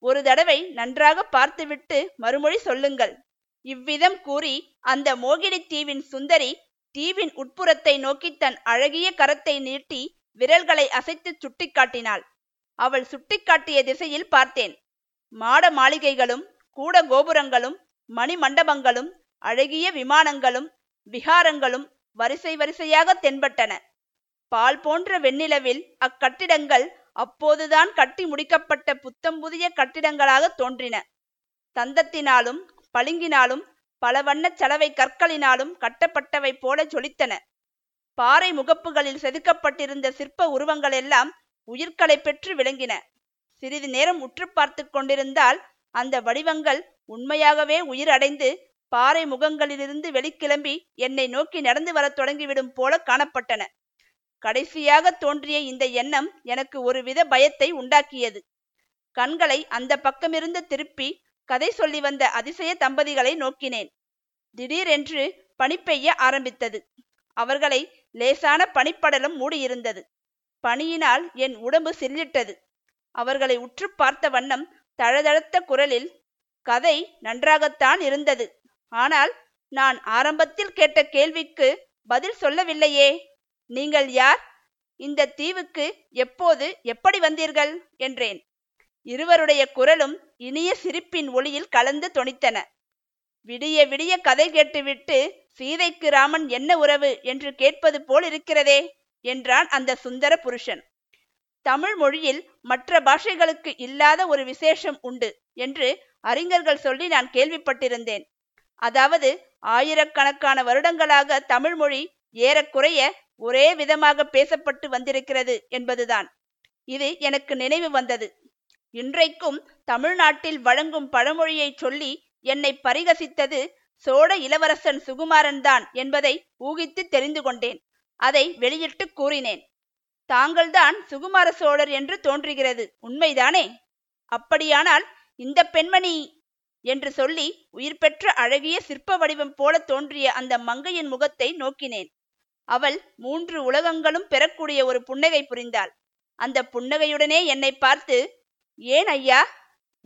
[SPEAKER 1] ஒரு தடவை நன்றாக பார்த்துவிட்டு மறுமொழி சொல்லுங்கள். இவ்விதம் கூறி அந்த மோகினி தீவின் சுந்தரி தீவின் உட்புறத்தை நோக்கி தன் அழகிய கரத்தை நீட்டி விரல்களை அசைத்து சுட்டிக்காட்டினாள். அவள் சுட்டிக்காட்டிய திசையில் பார்த்தேன். மாட மாளிகைகளும் கூட கோபுரங்களும் மணிமண்டபங்களும் அழகிய விமானங்களும் விகாரங்களும் வரிசை வரிசையாக தென்பட்டன. பால் போன்ற வெண்ணிலவில் அக்கட்டிடங்கள் அப்போதுதான் கட்டி முடிக்கப்பட்ட புத்தம் புதிய கட்டிடங்களாக தோன்றின. தந்தத்தினாலும் பளிங்கினாலும் பல வண்ணச் சலவை கற்களினாலும் கட்டப்பட்டவை போல ஜொலித்தன பாறை முகப்புகளில் செதுக்கப்பட்டிருந்த சிற்ப உருவங்கள் எல்லாம் உயிர்களை பெற்று விளங்கின. சிறிது நேரம் உற்று பார்த்து கொண்டிருந்தால் அந்த வடிவங்கள் உண்மையாகவே உயிர் அடைந்து பாறை முகங்களிலிருந்து வெளிக்கிளம்பி என்னை நோக்கி நடந்து வரத் தொடங்கிவிடும் போல காணப்பட்டன. கடைசியாக தோன்றிய இந்த எண்ணம் எனக்கு ஒருவித பயத்தை உண்டாக்கியது. கண்களை அந்த பக்கமிருந்து திருப்பி கதை சொல்லி வந்த அதிசய தம்பதிகளை நோக்கினேன். திடீரென்று பனி பெய்ய ஆரம்பித்தது. அவர்களை லேசான பனிப்படலம் மூடியிருந்தது. பனியினால் என் உடம்பு சில்லிட்டது. அவர்களை உற்று பார்த்த வண்ணம் தழதழுத்த குரலில் கதை நன்றாகத்தான் இருந்தது. ஆனால் நான் ஆரம்பத்தில் கேட்ட கேள்விக்கு பதில் சொல்லவில்லையே. நீங்கள் யார்? இந்த தீவுக்கு எப்போது எப்படி வந்தீர்கள்? என்றேன். இருவருடைய குரலும் இனிய சிரிப்பின் ஒளியில் கலந்து தொனித்தன. விடிய விடிய கதை கேட்டுவிட்டு சீதைக்கு ராமன் என்ன உறவு? என்று கேட்பது போல் இருக்கிறதே என்றான் அந்த சுந்தர புருஷன். தமிழ் மொழியில் மற்ற பாஷைகளுக்கு இல்லாத ஒரு விசேஷம் உண்டு என்று அறிஞர்கள் சொல்லி நான் கேள்விப்பட்டிருந்தேன். அதாவது ஆயிரக்கணக்கான வருடங்களாக தமிழ் மொழி ஏறக்குறைய ஒரே விதமாக பேசப்பட்டு வந்திருக்கிறது என்பதுதான். இது எனக்கு நினைவு வந்தது. இன்றைக்கும் தமிழ்நாட்டில் வழங்கும் பழமொழியை சொல்லி என்னை பரிகசித்தது சோழ இளவரசன் சுகுமாரன் தான் என்பதை ஊகித்து தெரிந்து கொண்டேன். அதை வெளியிட்டு கூறினேன். தாங்கள்தான் சுகுமார சோழர் என்று தோன்றுகிறது. உண்மைதானே? அப்படியானால் இந்த பெண்மணி என்று சொல்லி உயிர் பெற்ற அழகிய சிற்ப வடிவம் போல தோன்றிய அந்த மங்கையின் முகத்தை நோக்கினேன். அவள் மூன்று உலகங்களும் பெறக்கூடிய ஒரு புன்னகை புரிந்தாள். அந்த புன்னகையுடனே என்னை பார்த்து ஏன் ஐயா?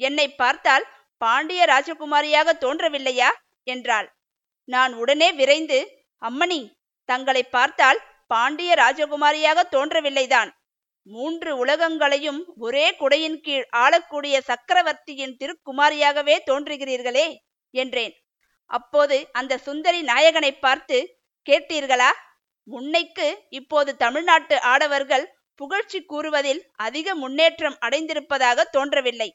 [SPEAKER 1] என்னை பார்த்தால் பாண்டிய ராஜகுமாரியாக தோன்றவில்லையா? என்றாள். நான் உடனே விரைந்து அம்மணி தங்களை பார்த்தால் பாண்டிய ராஜகுமாரியாக தோன்றவில்லைதான். மூன்று உலகங்களையும் ஒரே குடையின் கீழ் ஆளக்கூடிய சக்கரவர்த்தியின் திருக்குமாரியாகவே தோன்றுகிறீர்களே என்றேன். அப்போது அந்த சுந்தரி நாயகனை பார்த்து கேட்டீர்களா? முன்னைக்கு இப்போது தமிழ்நாட்டு ஆடவர்கள் புகழ்ச்சி கூறுவதில் அதிக முன்னேற்றம் அடைந்திருப்பதாக தோன்றவில்லை.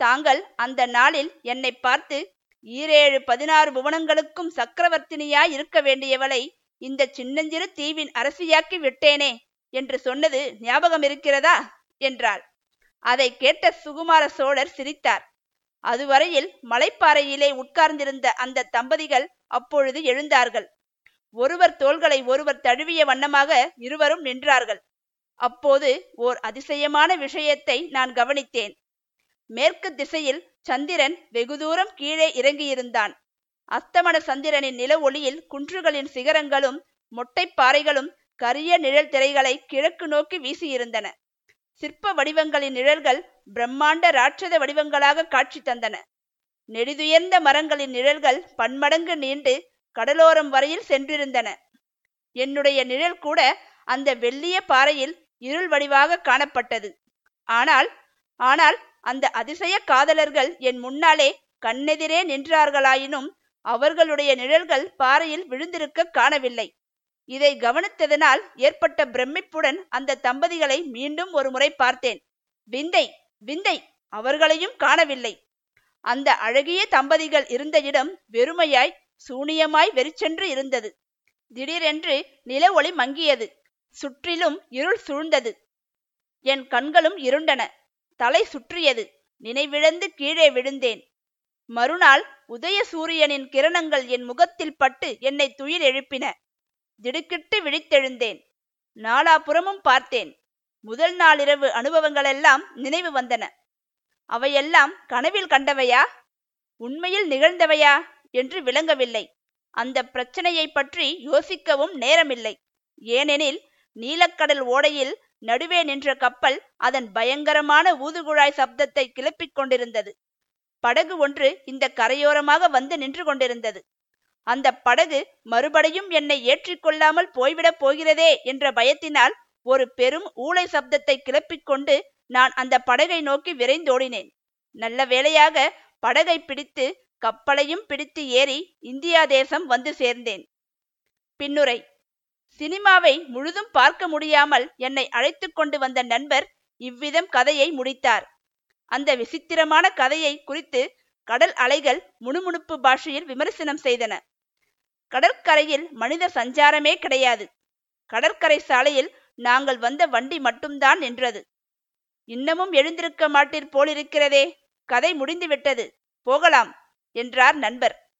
[SPEAKER 1] தாங்கள் அந்த நாளில் என்னை பார்த்து ஈரேழு பதினாறு புவனங்களுக்கும் சக்கரவர்த்தினியாய் இருக்க வேண்டியவளை இந்த சின்னஞ்சிறு தீவின் அரசியாக்கி விட்டேனே என்று சொன்னது ஞாபகம் இருக்கிறதா என்றாள். அதை கேட்ட சுகுமார சோழர் சிரித்தார். அதுவரையில் மலைப்பாறையிலே உட்கார்ந்திருந்த அந்த தம்பதிகள் அப்பொழுது எழுந்தார்கள். ஒருவர் தோள்களை ஒருவர் தழுவிய வண்ணமாக இருவரும் நின்றார்கள். அப்போது ஓர் அதிசயமான விஷயத்தை நான் கவனித்தேன். மேற்கு திசையில் சந்திரன் வெகு தூரம் கீழே இறங்கியிருந்தான். அஸ்தமன சந்திரனின் நில ஒளியில் குன்றுகளின் சிகரங்களும் மொட்டைப் பாறைகளும் கரிய நிழல் திரைகளை கிழக்கு நோக்கி வீசியிருந்தன. சிற்ப வடிவங்களின் நிழல்கள் பிரம்மாண்ட ராட்சத வடிவங்களாக காட்சி தந்தன. நெடிதுயர்ந்த மரங்களின் நிழல்கள் பன்மடங்கு நீண்டு கடலோரம் வரையில் சென்றிருந்தன. என்னுடைய நிழல் கூட அந்த வெள்ளிய பாறையில் இருள் வடிவாக காணப்பட்டது. ஆனால் ஆனால் அந்த அதிசய காதலர்கள் என் முன்னாலே கண்ணெதிரே நின்றார்களாயினும் அவர்களுடைய நிழல்கள் பாறையில் விழுந்திருக்க காணவில்லை. இதை கவனித்ததனால் ஏற்பட்ட பிரமிப்புடன் அந்த தம்பதிகளை மீண்டும் ஒரு முறை பார்த்தேன். விந்தை விந்தை அவர்களையும் காணவில்லை. அந்த அழகிய தம்பதிகள் இருந்த இடம் வெறுமையாய் சூனியமாய் வெறிச்சென்று இருந்தது. திடீரென்று நில ஒளி மங்கியது. சுற்றிலும் இருள் சூழ்ந்தது. என் கண்களும் இருண்டன. தலை சுற்றியது. நினைவிழந்து கீழே விழுந்தேன். மறுநாள் உதய சூரியனின் கிரணங்கள் என் முகத்தில் பட்டு என்னை துயில் எழுப்பின. திடுக்கிட்டு விழித்தெழுந்தேன். நாலாபுறமும் பார்த்தேன். முதல் நாளிரவு அனுபவங்களெல்லாம் நினைவு வந்தன. அவையெல்லாம் கனவில் கண்டவையா? உண்மையில் நிகழ்ந்தவையா? என்று விளங்கவில்லை. அந்த பிரச்சனையை பற்றி யோசிக்கவும் நேரமில்லை. ஏனெனில் நீலக்கடல் ஓடையில் நடுவே நின்ற கப்பல் அதன் பயங்கரமான ஊதுகுழாய் சப்தத்தை கிளப்பிக் கொண்டிருந்தது. படகு ஒன்று இந்த கரையோரமாக வந்து நின்று கொண்டிருந்தது. அந்த படகு மறுபடியும் என்னை ஏற்றிக்கொள்ளாமல் போய்விடப் போகிறதே என்ற பயத்தினால் ஒரு பெரும் ஊளை சப்தத்தை கிளப்பிக் கொண்டு நான் அந்த படகை நோக்கி விரைந்தோடினேன். நல்ல வேளையாக படகை பிடித்து கப்பலையும் பிடித்து ஏறி இந்தியா தேசம் வந்து சேர்ந்தேன். பின்னுரை சினிமாவை முழுதும் பார்க்க முடியாமல் என்னை அழைத்து கொண்டு வந்த நண்பர் இவ்விதம் கதையை முடித்தார். அந்த விசித்திரமான கதையை குறித்து கடல் அலைகள் முணுமுணுப்பு பாஷையில் விமர்சனம் செய்தன. கடற்கரையில் மனித சஞ்சாரமே கிடையாது. கடற்கரை சாலையில் நாங்கள் வந்த வண்டி மட்டும்தான் நின்றது. இன்னமும் எழுந்திருக்க மாட்டீர் போலிருக்கிறதே. கதை முடிந்துவிட்டது. போகலாம் என்றார் நண்பர்.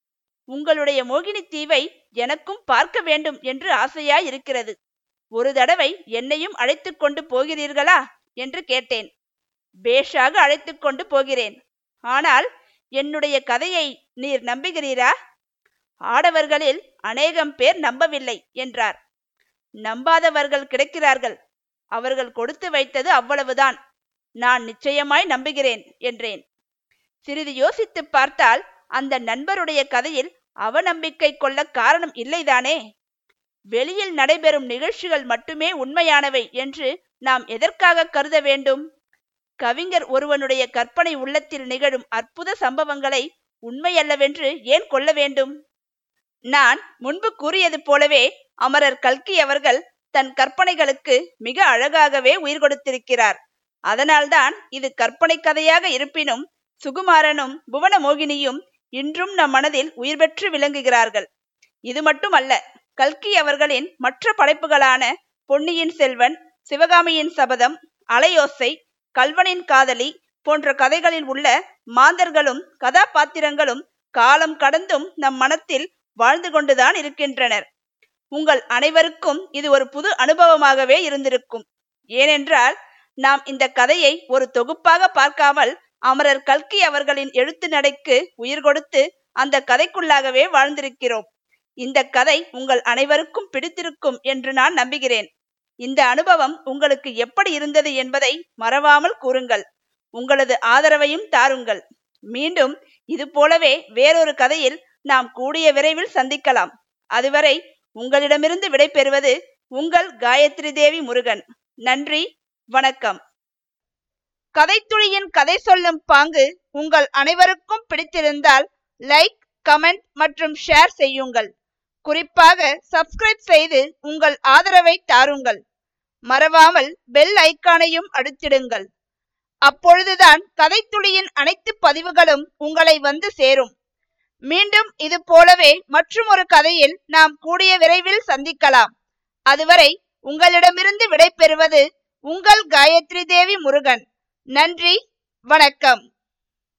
[SPEAKER 1] உங்களுடைய மோகினி தீவை எனக்கும் பார்க்க வேண்டும் என்று ஆசையாய் இருக்கிறது. ஒரு தடவை என்னையும் அழைத்து கொண்டு போகிறீர்களா? என்று கேட்டேன். பேஷாக அழைத்து கொண்டு போகிறேன். ஆனால் என்னுடைய கதையை நீர் நம்புகிறீரா? ஆடவர்களில் அநேகம் பேர் நம்பவில்லை என்றார். நம்பாதவர்கள் கிடைக்கிறார்கள். அவர்கள் கொடுத்து வைத்தது அவ்வளவுதான். நான் நிச்சயமாய் நம்புகிறேன் என்றேன். சிறிது யோசித்து பார்த்தால் அந்த நண்பருடைய கதையில் அவநம்பிக்கை கொள்ள காரணம் இல்லைதானே? வெளியில் நடைபெறும் நிகழ்ச்சிகள் மட்டுமே உண்மையானவை என்று நாம் எதற்காக கருத வேண்டும்? கவிஞர் ஒருவனுடைய கற்பனை உள்ளத்தில் நிகழும் அற்புத சம்பவங்களை உண்மையல்லவென்று ஏன் கொள்ள வேண்டும்? நான் முன்பு கூறியது போலவே அமரர் கல்கி அவர்கள் தன் கற்பனைகளுக்கு மிக அழகாகவே உயிர் கொடுத்திருக்கிறார். அதனால்தான் இது கற்பனை கதையாக இருப்பினும் சுகுமாரனும் புவனமோகினியும் இன்றும் நம் மனதில் உயிர் பெற்று விளங்குகிறார்கள். இது மட்டுமல்ல கல்கி அவர்களின் மற்ற படைப்புகளான பொன்னியின் செல்வன் சிவகாமியின் சபதம் அலையோசை கல்வனின் காதலி போன்ற கதைகளில் உள்ள மாந்தர்களும் கதாபாத்திரங்களும் காலம் கடந்தும் நம் மனத்தில் வாழ்ந்து கொண்டுதான் இருக்கின்றனர். உங்கள் அனைவருக்கும் இது ஒரு புது அனுபவமாகவே இருந்திருக்கும். ஏனென்றால் நாம் இந்த கதையை ஒரு தொகுப்பாக பார்க்காமல் அமரர் கல்கி அவர்களின் எழுத்து நடைக்கு உயிர் கொடுத்து அந்த கதைக்குள்ளாகவே வாழ்ந்திருக்கிறோம். இந்த கதை உங்கள் அனைவருக்கும் பிடித்திருக்கும் என்று நான் நம்புகிறேன். இந்த அனுபவம் உங்களுக்கு எப்படி இருந்தது என்பதை மறவாமல் கூறுங்கள். உங்களது ஆதரவையும் தாருங்கள். மீண்டும் இது போலவே வேறொரு கதையில் நாம் கூடிய விரைவில் சந்திக்கலாம். அதுவரை உங்களிடமிருந்து விடைபெறுவது உங்கள் காயத்ரி தேவி முருகன். நன்றி வணக்கம். கதைத்துளியின் கதை சொல்லும் பாங்கு உங்கள் அனைவருக்கும் பிடித்திருந்தால் லைக் கமெண்ட் மற்றும் ஷேர் செய்யுங்கள். குறிப்பாக சப்ஸ்கிரைப் செய்து உங்கள் ஆதரவை தாருங்கள். மறவாமல் பெல் ஐக்கானையும் அழுத்திடுங்கள் அப்பொழுதுதான் கதைத்துளியின் அனைத்து பதிவுகளும் உங்களை வந்து சேரும். மீண்டும் இது போலவே மற்றும் ஒரு கதையில் நாம் கூடிய விரைவில் சந்திக்கலாம். அதுவரை உங்களிடமிருந்து விடைபெறுவது உங்கள் காயத்ரி தேவி முருகன். நன்றி வணக்கம்.